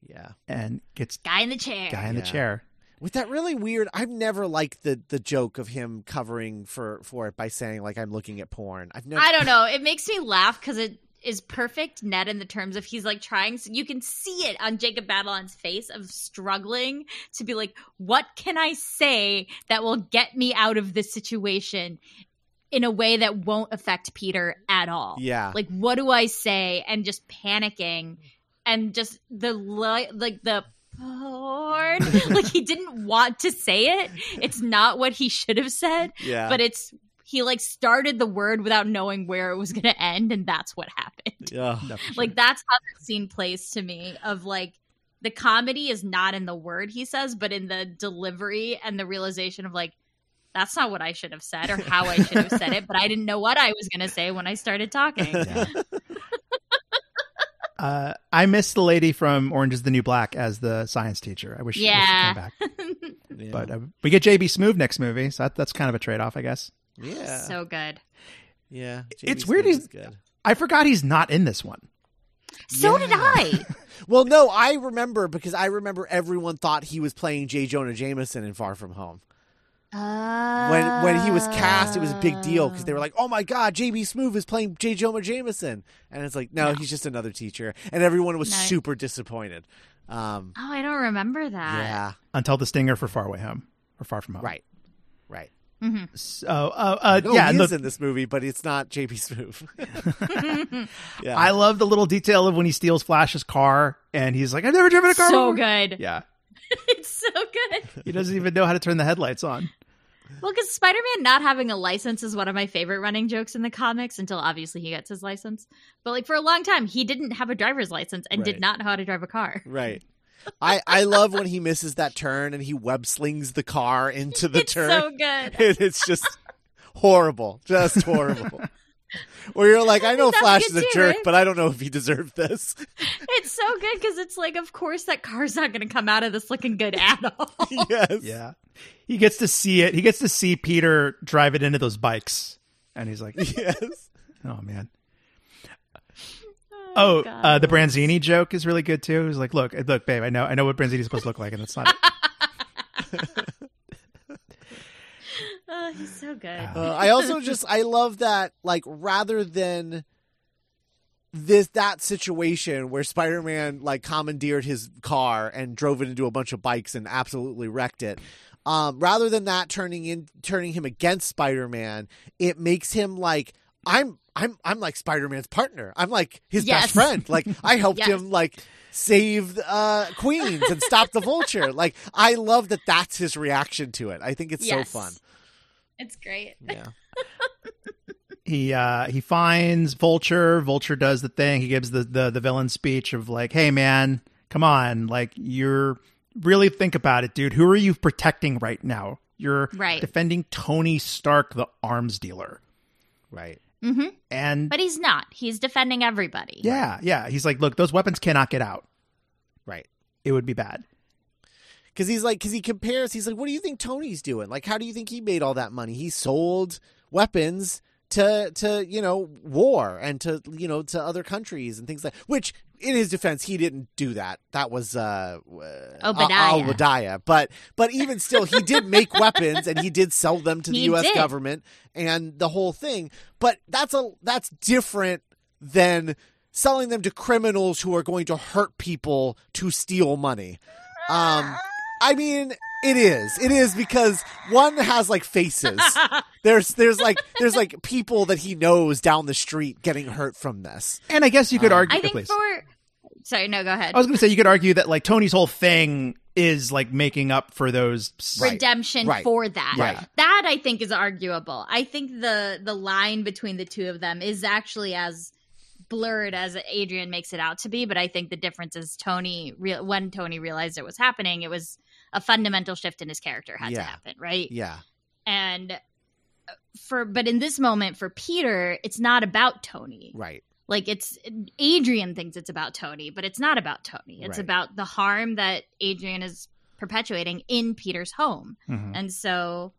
Yeah. and gets Guy in the chair. guy in the chair. With that really weird, I've never liked the the joke of him covering for for it by saying like I'm looking at porn. I've never. I don't know. It makes me laugh because it is perfect Ned in the terms of he's like trying. so You can see it on Jacob Batalon's face of struggling to be like, what can I say that will get me out of this situation in a way that won't affect Peter at all? Yeah. Like, what do I say? And just panicking and just the li- like the porn. like he didn't want to say it. It's not what he should have said yeah. but it's he like started the word without knowing where it was going to end and that's what happened yeah. No, sure. like that's how that scene plays to me of like the comedy is not in the word he says but in the delivery and the realization of like that's not what i should have said or how i should have said it but i didn't know what i was going to say when i started talking Yeah. Uh, I miss the lady from Orange is the New Black as the science teacher. I wish, I wish Yeah. she came back. yeah. But uh, we get JB Smoove next movie, so that, that's kind of a trade off, I guess. Yeah. so good yeah. It's JB weird he's- good. I forgot he's not in this one. so did i Well, no, I remember because I remember everyone thought he was playing J. Jonah Jameson in Far From Home. When when he was cast, it was a big deal because they were like, "Oh my God, J.B. Smoove is playing J. Jonah Jameson," and it's like, no, No. he's just another teacher, and everyone was No. super disappointed. Um, oh i don't remember that yeah, Until the stinger for Far Away Home or Far From Home. right, right. Hmm So, uh, uh, No, yeah, he is the- in this movie, but it's not J.B. Smoove. yeah, I love the little detail of when he steals Flash's car and he's like, I've never driven a car so before." good Yeah. it's so good He doesn't even know how to turn the headlights on. Well, because Spider Man not having a license is one of my favorite running jokes in the comics until obviously he gets his license. But like for a long time, he didn't have a driver's license and Right. did not know how to drive a car. right. I I love when he misses that turn and he web slings the car into the it's turn. so good. and it's just horrible, just horrible. Where you're like, I, I know that's Flash is a too, jerk, right? but I don't know if he deserved this. It's so good because it's like, of course, that car's not going to come out of this looking good at all. yes. Yeah. He gets to see it. He gets to see Peter drive it into those bikes. And he's like, Yes. oh, man. Oh, God. uh, the Branzini joke is really good too. He's like, look, look, babe, I know, I know what Branzini's supposed to look like, and that's not it. Oh, he's so good. Uh, I also just I love that like rather than this that situation where Spider-Man like commandeered his car and drove it into a bunch of bikes and absolutely wrecked it. um, rather than that turning in turning him against Spider-Man, it makes him like I'm I'm I'm like Spider-Man's partner. I'm like his Yes. best friend. Like I helped Yes. him like save uh Queens and stop the vulture. Like I love that that's his reaction to it. I think it's Yes. so fun. It's great. Yeah. he uh he finds vulture vulture does the thing he gives the the, the villain speech of like hey man come on like you're really think about it dude who are you protecting right now you're Right. defending tony stark the arms dealer Right. Hmm and But he's not. He's defending everybody. yeah yeah he's like look those weapons cannot get out Right. it would be bad Because he's like, because he compares, he's like, what do you think Tony's doing? Like, how do you think he made all that money? He sold weapons to, to you know, war and to, you know, to other countries and things like. Which, in his defense, he didn't do that. That was uh, uh, Obadiah. Obadiah. But, but even still, he did make weapons and he did sell them to the He U.S. did. government and the whole thing. But that's a that's different than selling them to criminals who are going to hurt people to steal money. Um, I mean, it is. It is because one has like faces. There's there's like there's like people that he knows down the street getting hurt from this. and i guess you could Um, argue I think please. for. Sorry, no, go ahead. i was gonna say you could argue that like tony's whole thing is like making up for those redemption Right. for that. Right. That I think is arguable. I think the the line between the two of them is actually as blurred as Adrian makes it out to be, but I think the difference is Tony real when Tony realized it was happening, it was a fundamental shift in his character had Yeah. to happen, right? Yeah. And for but in this moment for Peter, it's not about Tony. Right. Like it's Adrian thinks it's about Tony, but it's not about Tony. It's Right. about the harm that Adrian is perpetuating in Peter's home. Mhm. And so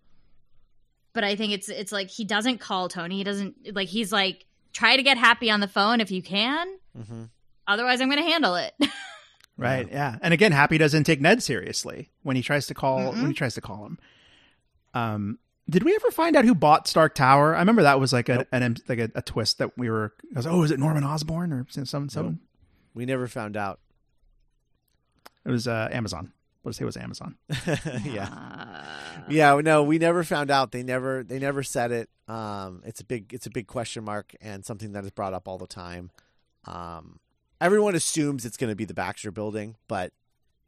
but I think it's it's like he doesn't call Tony. He doesn't like he's like try to get happy on the phone if you can. hmm Otherwise I'm going to handle it. Right. Yeah. And again, Happy doesn't take Ned seriously when he tries to call Mm-mm. when he tries to call him. Um, did we ever find out who bought Stark Tower? I remember that was like a Nope. an, like a, a twist that we were. I was, oh, is it Norman Osborn or some someone? We never found out. It was uh, Amazon. Let's say it was Amazon. yeah. Yeah, no, we never found out. They never they never said it. Um it's a big it's a big question mark and something that is brought up all the time. Um everyone assumes it's going to be the Baxter building, but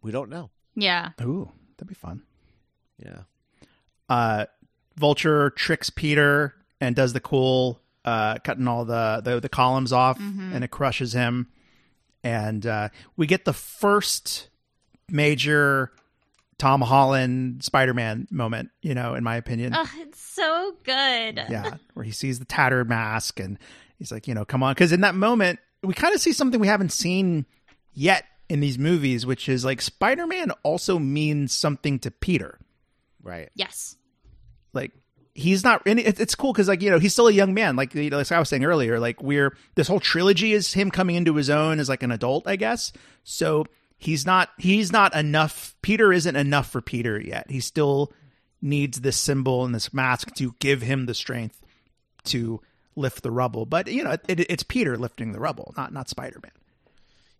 we don't know. yeah. Ooh, that'd be fun. Yeah. Uh, Vulture tricks Peter and does the cool uh, cutting all the, the the columns off, Mhm. and it crushes him. And uh, we get the first major Tom Holland Spider Man moment, you know, in my opinion. Oh, it's so good. yeah, where he sees the tattered mask and he's like, you know, come on. Because in that moment, we kind of see something we haven't seen yet in these movies, which is like Spider Man also means something to Peter. Right. Yes. Like, he's not, and it, it's cool because, like, you know, he's still a young man. Like, you know, like I was saying earlier, like, we're, this whole trilogy is him coming into his own as like an adult, I guess. So he's not, he's not enough. Peter isn't enough for Peter yet. He still needs this symbol and this mask to give him the strength to lift the rubble. But you know, it, it's Peter lifting the rubble, not not Spider Man.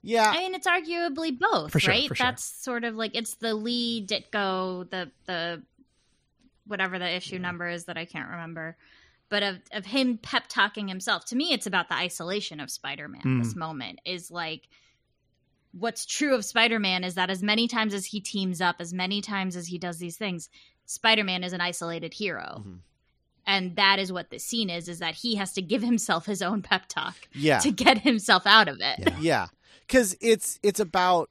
Yeah. I mean, it's arguably both, For sure, right? for sure. That's sort of like it's the Lee Ditko, the the whatever the issue number is that I can't remember, but of of him pep talking himself. To me, it's about the isolation of Spider Man. Mm. This moment is like what's true of Spider Man is that as many times as he teams up, as many times as he does these things, Spider Man is an isolated hero. Mhm. And that is what the scene is: is that he has to give himself his own pep talk Yeah. to get himself out of it. Yeah. Yeah, because it's it's about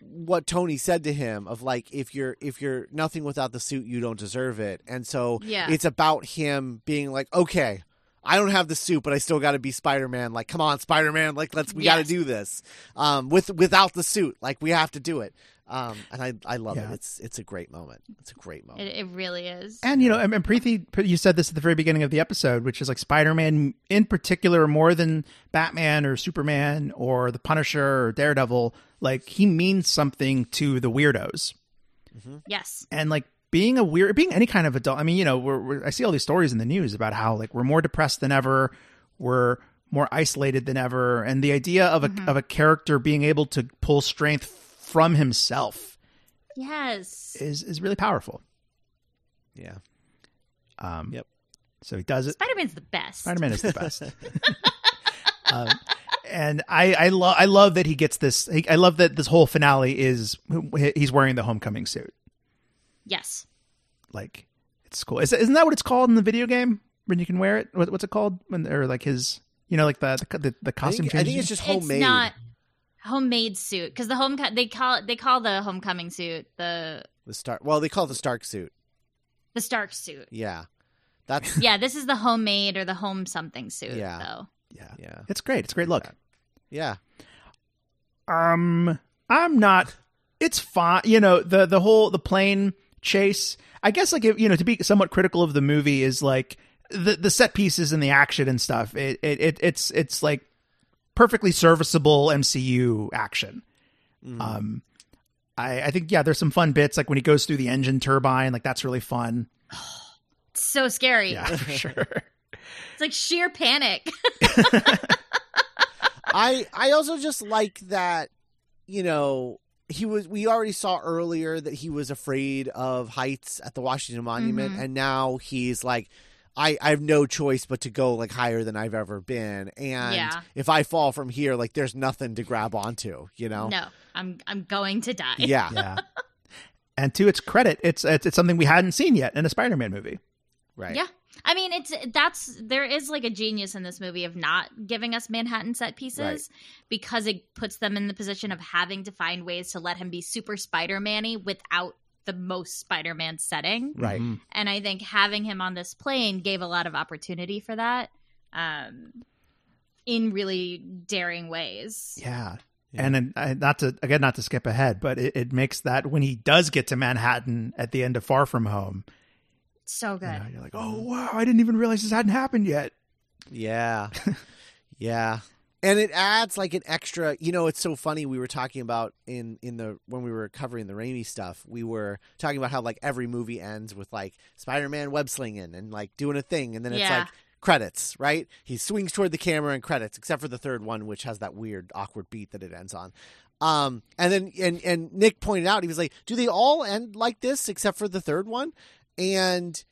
what Tony said to him of like if you're if you're nothing without the suit, you don't deserve it, and so Yeah. it's about him being like, okay, I don't have the suit, but I still got to be Spider Man. Like, come on, Spider Man, like let's we got to do this. Um, with without the suit, like we have to do it. Um, and I I love Yeah. it. It's it's a great moment. It's a great moment. It, it really is. And you know, and, and Preeti, you said this at the very beginning of the episode, which is like Spider Man in particular, more than Batman or Superman or the Punisher or Daredevil. Like he means something to the weirdos, yes. and like being a weird, being any kind of adult. I mean, you know, we're, we're I see all these stories in the news about how like we're more depressed than ever, we're more isolated than ever, and the idea of a of a character being able to pull strength from himself Yes. is is really powerful. Yeah. Um, Yep. So he does it. Spider Man's the best. Spider Man is the best. um, and I, I love, I love that he gets this. I love that this whole finale is he's wearing the homecoming suit. Yes. Like it's cool. Is, isn't that what it's called in the video game when you can wear it? What, what's it called when or like his, you know, like the the, the, the I costume think, I think it's just homemade. It's not homemade suit because the home they call it they call the homecoming suit the the Stark. Well, they call it the Stark suit. the Stark suit. Yeah. That's Yeah, this is the homemade or the home something suit Yeah. though. yeah, yeah. it's great. It's a great look. Yeah. Um, I'm not. It's fine. You know the the whole the plane chase. I guess like you know to be somewhat critical of the movie is like the the set pieces and the action and stuff. It it, it it's it's like perfectly serviceable MCU action. Mhm. Um, I I think yeah, there's some fun bits like when he goes through the engine turbine. Like that's really fun. It's so scary. Yeah, for sure. It's like sheer panic. I I also just like that you know he was we already saw earlier that he was afraid of heights at the Washington Monument Mhm. and now he's like I, I have no choice but to go like higher than I've ever been and Yeah. if I fall from here like there's nothing to grab onto you know No, I'm I'm going to die. yeah yeah. And to its credit, it's, it's it's something we hadn't seen yet in a Spider-Man movie. right Yeah. I mean, it's that's there is like a genius in this movie of not giving us Manhattan set pieces Right. because it puts them in the position of having to find ways to let him be super Spider-Man-y without the most Spider-Man setting. right Mhm. And I think having him on this plane gave a lot of opportunity for that. Um in really daring ways. Yeah. Yeah. And then, uh, not to again, not to skip ahead, but it, it makes that when he does get to Manhattan at the end of Far From Home, So you good. know, you're like, oh wow, I didn't even realize this hadn't happened yet. Yeah. yeah. And it adds like an extra, you know, it's so funny we were talking about in in the when we were covering the Raimi stuff, we were talking about how like every movie ends with like Spider-Man web slinging and like doing a thing and then it's Yeah. like credits, right? He swings toward the camera and credits except for the third one which has that weird awkward beat that it ends on. Um and then and and Nick pointed out he was like, "Do they all end like this except for the third one?" And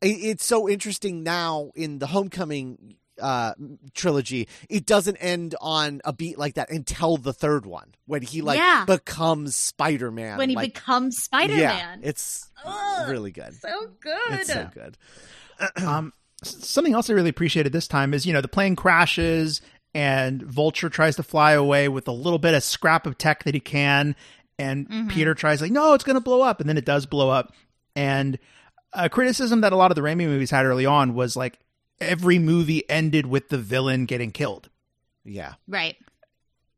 it- it's so interesting now in the Homecoming uh trilogy it doesn't end on a beat like that until the third one when he like Yeah. becomes spider-man when he like, becomes Spider-Man. yeah it's Ugh, really good so good. it's so good um, something else I really appreciated this time is you know the plane crashes and Vulture tries to fly away with a little bit of scrap of tech that he can, and Mhm. Peter tries like, no, it's going to blow up, and then it does blow up. And a criticism that a lot of the Raimi movies had early on was like every movie ended with the villain getting killed. yeah Right.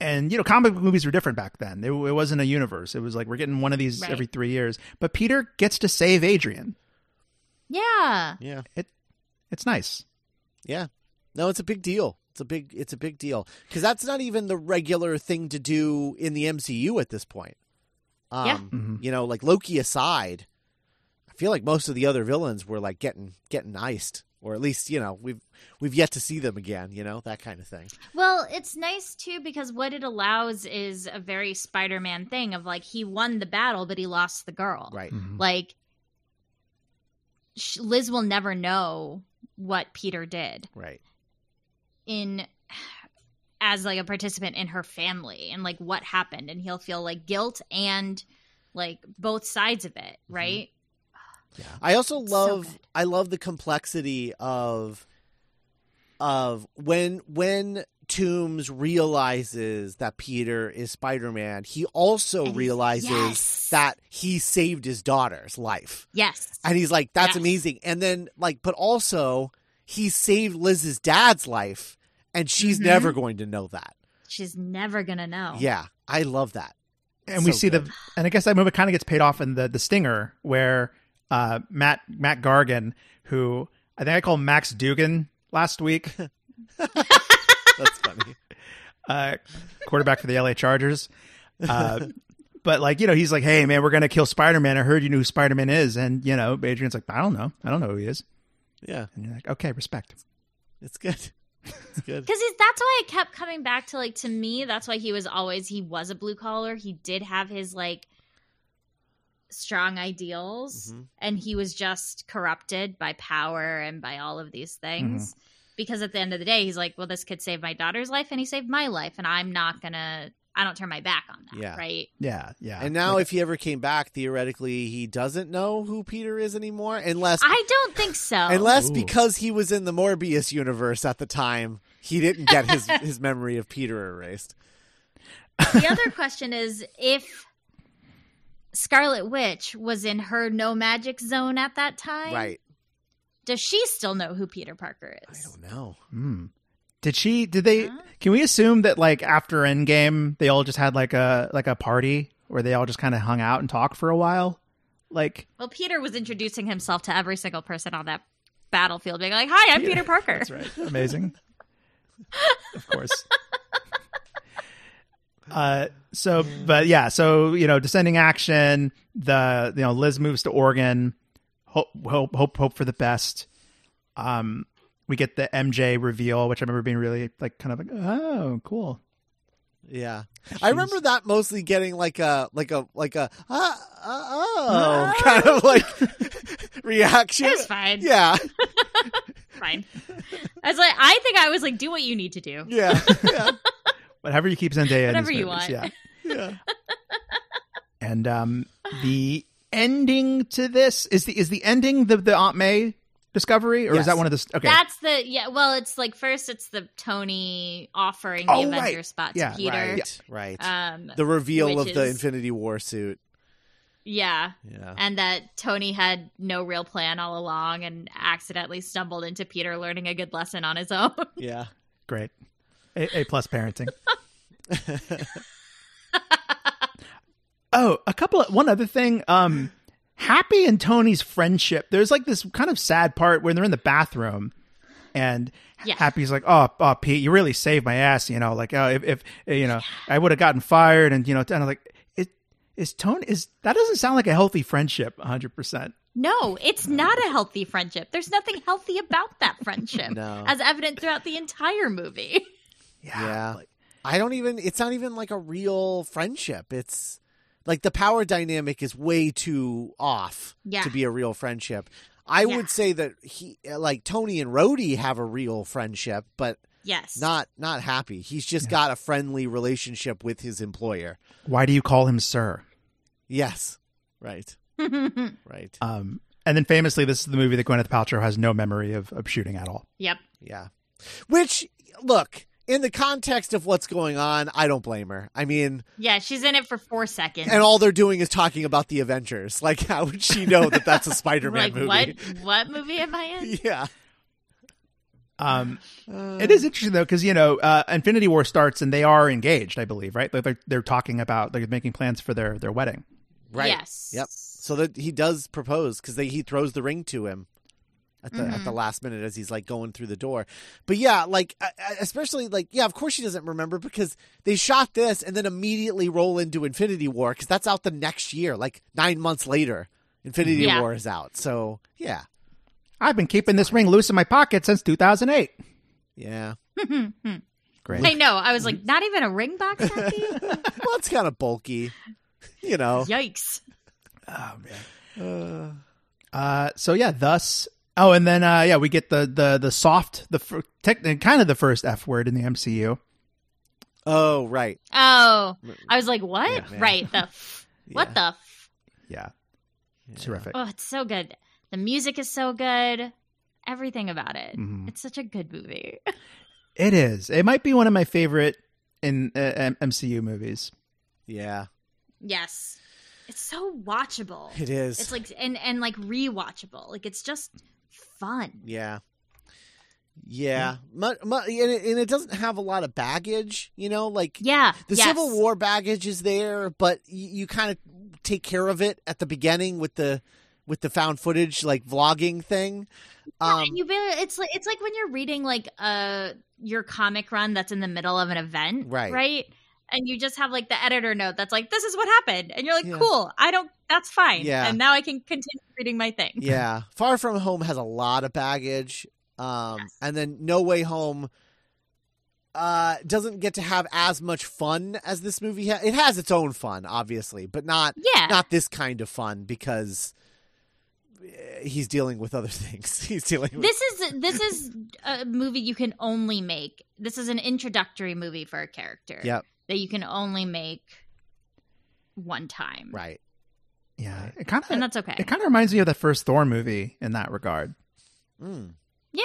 and you know comic book movies were different back then it, it wasn't a universe it was like we're getting one of these Right. every three years but peter gets to save adrian Yeah. yeah It it's nice yeah no it's a big deal it's a big it's a big deal because that's not even the regular thing to do in the mcu at this point um Yeah. Mhm. you know like loki aside i feel like most of the other villains were like getting getting iced or at least you know we've we've yet to see them again you know that kind of thing Well, it's nice too because what it allows is a very Spider-Man thing of like he won the battle but he lost the girl. right Mhm. Like Liz will never know what Peter did right in as like a participant in her family and like what happened and he'll feel like guilt and like both sides of it, right? I also love good. I love the complexity of of when when Toomes realizes that Peter is Spider-Man, he also And he's- realizes yes. that he saved his daughter's life. Yes. And he's like that's Yes. amazing. And then like but also he saved Liz's dad's life and she's Mhm. never going to know that. She's never going to know. Yeah, I love that. and we see good. the and i guess that movie kind of gets paid off in the the stinger where uh matt mac gargan who i think i called max dugan last week That's funny. uh, quarterback for the LA Chargers. Uh, but like you know, he's like, "Hey man, we're gonna kill Spider Man. I heard you knew who Spider Man is." And you know, Adrian's like, "I don't know. I don't know who he is." Yeah, And you're like, "Okay, respect." it's good. It's good. Because that's why I kept coming back to like to me. That's why he was always he was a blue collar. He did have his like strong ideals Mhm. and he was just corrupted by power and by all of these things. Because at the end of the day, he's like, well, this kid saved my daughter's life and he saved my life, and I'm not gonna, I don't turn my back on that, Yeah. right? Yeah, yeah. And now, Like, if he ever came back, theoretically, he doesn't know who Peter is anymore, unless I don't think so. unless Ooh. because he was in the Morbius universe at the time, he didn't get his his memory of Peter erased. the other question is if Scarlet Witch was in her no magic zone at that time, Right? Does she still know who Peter Parker is? I don't know. hmm. Did she? Did they? Huh? Can we assume that like after Endgame, they all just had like a like a party where they all just kind of hung out and talked for a while? Like, Well, Peter was introducing himself to every single person on that battlefield, being like, "Hi, I'm Yeah, Peter Parker." That's right. Amazing. of course. Uh, so, but yeah, so you know, descending action. The you know, Liz moves to Oregon. Hope, hope, hope, hope for the best. Um, we get the MJ reveal, which I remember being really like kind of like, oh, cool. Yeah, I remember that mostly getting like a like a like a ah, ah, oh kind of like reaction. It was fine. Yeah, Fine. I was like, I think I was like, do what you need to do. yeah, yeah, Whatever you keep Zendaya. in Whatever these you movies, want. Yeah. yeah. And um, the ending to this is the is the ending the the Aunt May discovery, or is that one of the okay? That's the yeah. Well, it's like first, it's the Tony offering the Oh, Avenger right. spot to Yeah. Peter. Right, right. Um, the reveal which of the Infinity War suit. yeah, Yeah, and that Tony had no real plan all along and accidentally stumbled into Peter learning a good lesson on his own. yeah. Great. A, a plus parenting. oh, a couple of one other thing. Um Happy and Tony's friendship. There's like this kind of sad part where they're in the bathroom and Yeah. Happy's like, "Oh, oh, Pete, you really saved my ass." You know, like, oh, if, if you know, I would have gotten fired, and you know, and I'm like, "It is Tony is that doesn't sound like a healthy friendship." 100. percent No, it's not a healthy friendship. There's nothing healthy about that friendship, No. as evident throughout the entire movie. Yeah. like- I don't even. It's not even like a real friendship. It's like the power dynamic is way too off Yeah. to be a real friendship. I Yeah. would say that he, like Tony and Rhodey, have a real friendship, but Yes. not not happy. He's just got a friendly relationship with his employer. Why do you call him sir? Yes, right, right. Um, and then famously, this is the movie that Gwyneth Paltrow has no memory of, of shooting at all. yep. Yeah. Which, look, in the context of what's going on, I don't blame her. I mean, Yeah, she's in it for four seconds. and all they're doing is talking about the Avengers. Like, how would she know that that's a Spider-Man like movie? what? What movie am I in? Yeah. Um, Uh, it is interesting though because you know uh, Infinity War starts and they are engaged, I believe, right? Like they're they're talking about they're making plans for their their wedding. right. Yes. Yep. So that he does propose because he throws the ring to him at the at the last minute as he's like going through the door. But yeah, like I- I- especially like yeah, of course she doesn't remember because they shot this and then immediately roll into Infinity War because that's out the next year, like nine months later. Infinity Yeah. War is out. So yeah, I've been keeping this ring loose in my pocket since 2008. yeah. Great. I know. I was like, not even a ring box, Happy? well, it's kind of bulky, you know. Yikes. Oh man. Uh, Uh, so yeah, thus. Oh, and then uh, yeah, we get the the the soft the fir- tech, kind of the first F word in the MCU. oh right. Oh, I was like, what? Yeah, right. The f- what the? F- Yeah, Yeah. terrific. oh, it's so good. The music is so good. Everything about it. Mhm. It's such a good movie. It is. It might be one of my favorite in uh, MCU movies. Yeah, yes. It's so watchable. it is. It's like and and like rewatchable. Like it's just fun. Yeah. Yeah, mu- and, it, and it doesn't have a lot of baggage, you know. Like Yeah. the yes. Civil War baggage is there, but you, you kind of take care of it at the beginning with the with the found footage like vlogging thing. Um, you be, it's like it's like when you're reading like uh your comic run that's in the middle of an event, Right. Right. And you just have like the editor note that's like, "This is what happened," and you're like, Yeah. "Cool, I don't. That's fine." Yeah. And now I can continue reading my thing. yeah, Far From Home has a lot of baggage, um, Yes. and then No Way Home uh, doesn't get to have as much fun as this movie. Ha- it has its own fun, obviously, but not Yeah. not this kind of fun because eh, he's dealing with other things. He's dealing with this is this is a movie you can only make. This is an introductory movie for a character. Yep. That you can only make one time. right. Yeah, it kind of And that's okay. it kind of reminds me of the first Thor movie in that regard, Mm.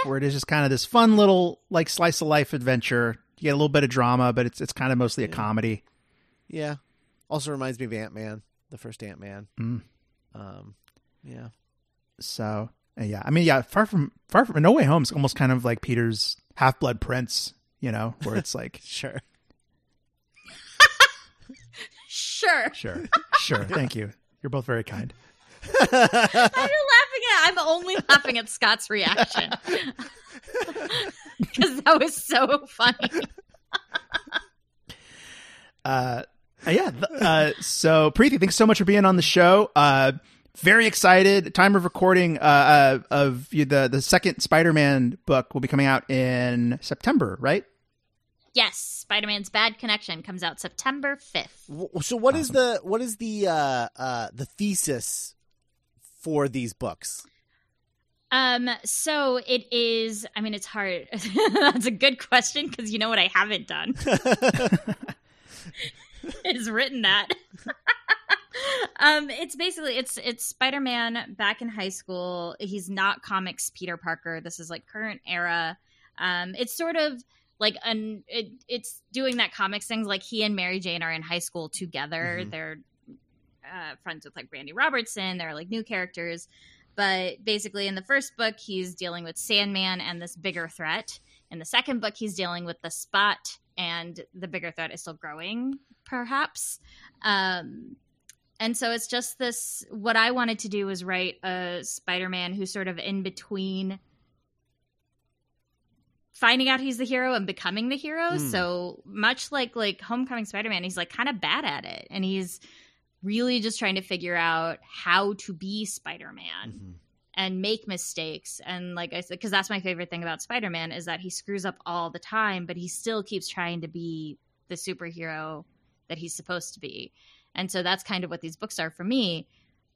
where it is just kind of this fun little like slice of life adventure. You get a little bit of drama, but it's it's kind of mostly a comedy. Yeah. Also reminds me of Ant Man, the first Ant Man. Mm. Um, yeah. So uh, yeah, I mean, yeah, far from far from No Way Home is almost kind of like Peter's Half Blood Prince, you know, where it's like, Sure. Sure. sure, sure, thank you, you're both very kind. I'm laughing at. I'm only laughing at Scott's reaction because that was so funny. Uh, yeah. Uh, so Preeti, thanks so much for being on the show. Uh, very excited. Time of recording uh, uh, of you, the the second Spider-Man book will be coming out in September, right? Yes, Spider-Man's Bad Connection comes out September 5th. So what is the what is the uh, uh, the thesis for these books? Um, so it is. I mean, it's hard. That's a good question because you know what I haven't done is written that. um, it's basically it's it's Spider-Man back in high school. He's not comics Peter Parker. This is like current era. Um, it's sort of like an it, it's doing that comics things like he and Mary Jane are in high school together. Mhm. They're uh, friends with like Randy Robertson. They're like new characters. But basically, in the first book, he's dealing with Sandman and this bigger threat. In the second book, he's dealing with the Spot, and the bigger threat is still growing, perhaps. Um, and so it's just this. What I wanted to do was write a Spider-Man who's sort of in between finding out he's the hero and becoming the hero. Hmm. So much like like Homecoming Spider-Man, he's like kind of bad at it, and he's really just trying to figure out how to be Spider-Man Mhm. and make mistakes and like i said because that's my favorite thing about spider-man is that he screws up all the time but he still keeps trying to be the superhero that he's supposed to be and so that's kind of what these books are for me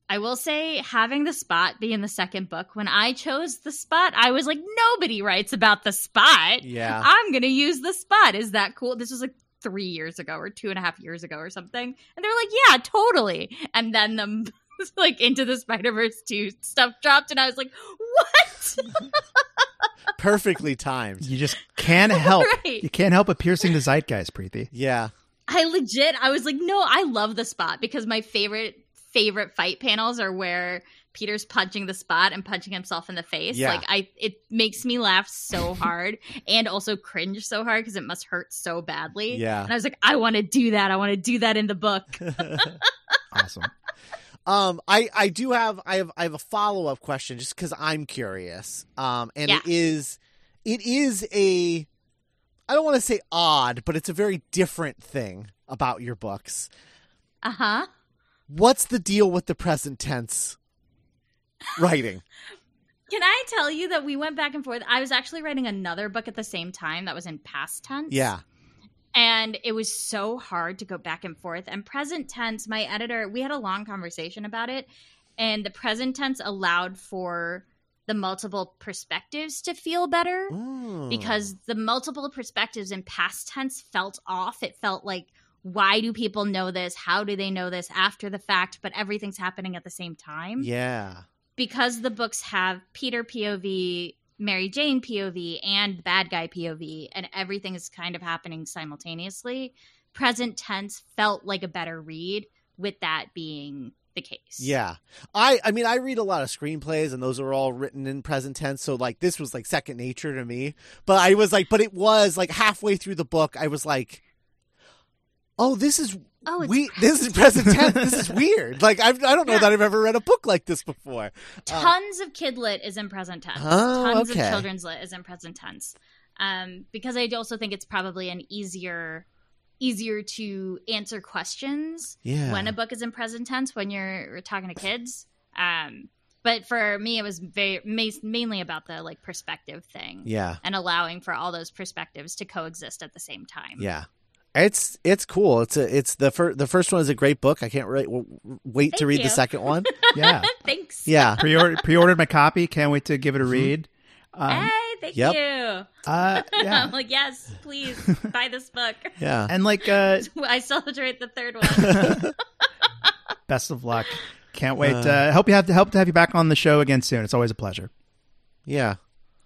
i will say having the spot be in the second book when i chose the spot i was like nobody writes about the spot Yeah. i'm gonna use the spot is that cool this was like three years ago or two and a half years ago or something and they're like yeah totally and then the like into the Spider Verse 2 stuff dropped, and I was like, what? Perfectly timed. You just can't help. Right. You can't help but piercing the zeitgeist, Preeti. Yeah. I legit, I was like, no, I love the spot because my favorite, favorite fight panels are where Peter's punching the spot and punching himself in the face. Yeah. Like, I, it makes me laugh so hard and also cringe so hard because it must hurt so badly. Yeah. And I was like, I want to do that. I want to do that in the book. Awesome. Um, I I do have I have I have a follow up question just because I'm curious. Um, and Yeah. it is it is a I don't want to say odd, but it's a very different thing about your books. Uh huh. What's the deal with the present tense writing? Can I tell you that we went back and forth? I was actually writing another book at the same time that was in past tense. Yeah. And it was so hard to go back and forth. And present tense, my editor, we had a long conversation about it. And the present tense allowed for the multiple perspectives to feel better Mm. because the multiple perspectives in past tense felt off. It felt like, why do people know this? How do they know this after the fact? But everything's happening at the same time yeah. because the books have Peter POV, Mary Jane POV, and bad guy POV, and everything is kind of happening simultaneously. Present tense felt like a better read with that being the case. Yeah. I I mean I read a lot of screenplays and those are all written in present tense so like this was like second nature to me. But I was like but it was like halfway through the book I was like Oh, this is Oh, it's we this is present tense. this is weird. Like I've, I don't know Yeah. that I've ever read a book like this before. tons of kid lit is in present tense. Oh, tons okay. of children's lit is in present tense. Um, because I also think it's probably an easier easier to answer questions Yeah. when a book is in present tense when you're talking to kids. Um, but for me, it was very ma- mainly about the like perspective thing Yeah. and allowing for all those perspectives to coexist at the same time. Yeah. It's it's cool. It's a it's the first the first one is a great book. I can't wait wait to Thank read the second one. Yeah. Thanks. Yeah. Pre-ordered, pre-ordered my copy. Can't wait to give it a read. Um, hey, thank Yep. you. uh, yeah. I'm like, yes, please buy this book. Yeah. And like, uh, I still have to write the third one. best of luck. Can't wait. Uh, hope you have to help to have you back on the show again soon. It's always a pleasure. Yeah.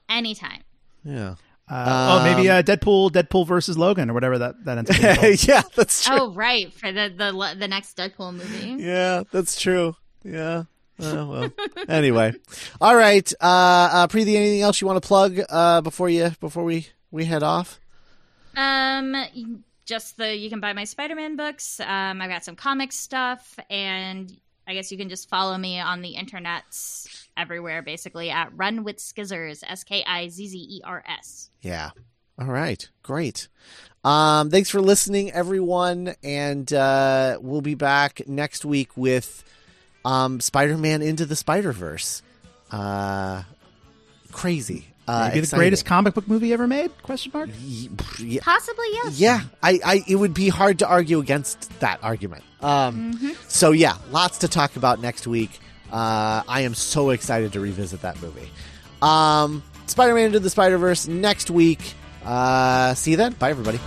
Anytime. Yeah. Uh, oh, maybe uh, Deadpool, Deadpool versus Logan, or whatever that that ends up yeah, that's true. Oh, right, for the the the next Deadpool movie. Yeah, that's true. Yeah. Uh, well, anyway, all right. Uh, uh, Preeti, anything else you want to plug uh, before you before we we head off? Um, just the you can buy my Spider-Man books. Um, I've got some comic stuff, and I guess you can just follow me on the internets everywhere, basically at Run with Skizzers, S K I Z Z E R S. Yeah. All right. Great. Um, thanks for listening, everyone, and uh, we'll be back next week with um, Spider-Man into the Spider-Verse. Uh, crazy. Uh, Maybe the greatest comic book movie ever made? Question mark. Y- Yeah, Possibly yes. yeah. I, I, it would be hard to argue against that argument. Um, So yeah, lots to talk about next week. Uh, I am so excited to revisit that movie. Um, Spider-Man into the Spider-Verse next week. Uh, see you then. Bye, everybody.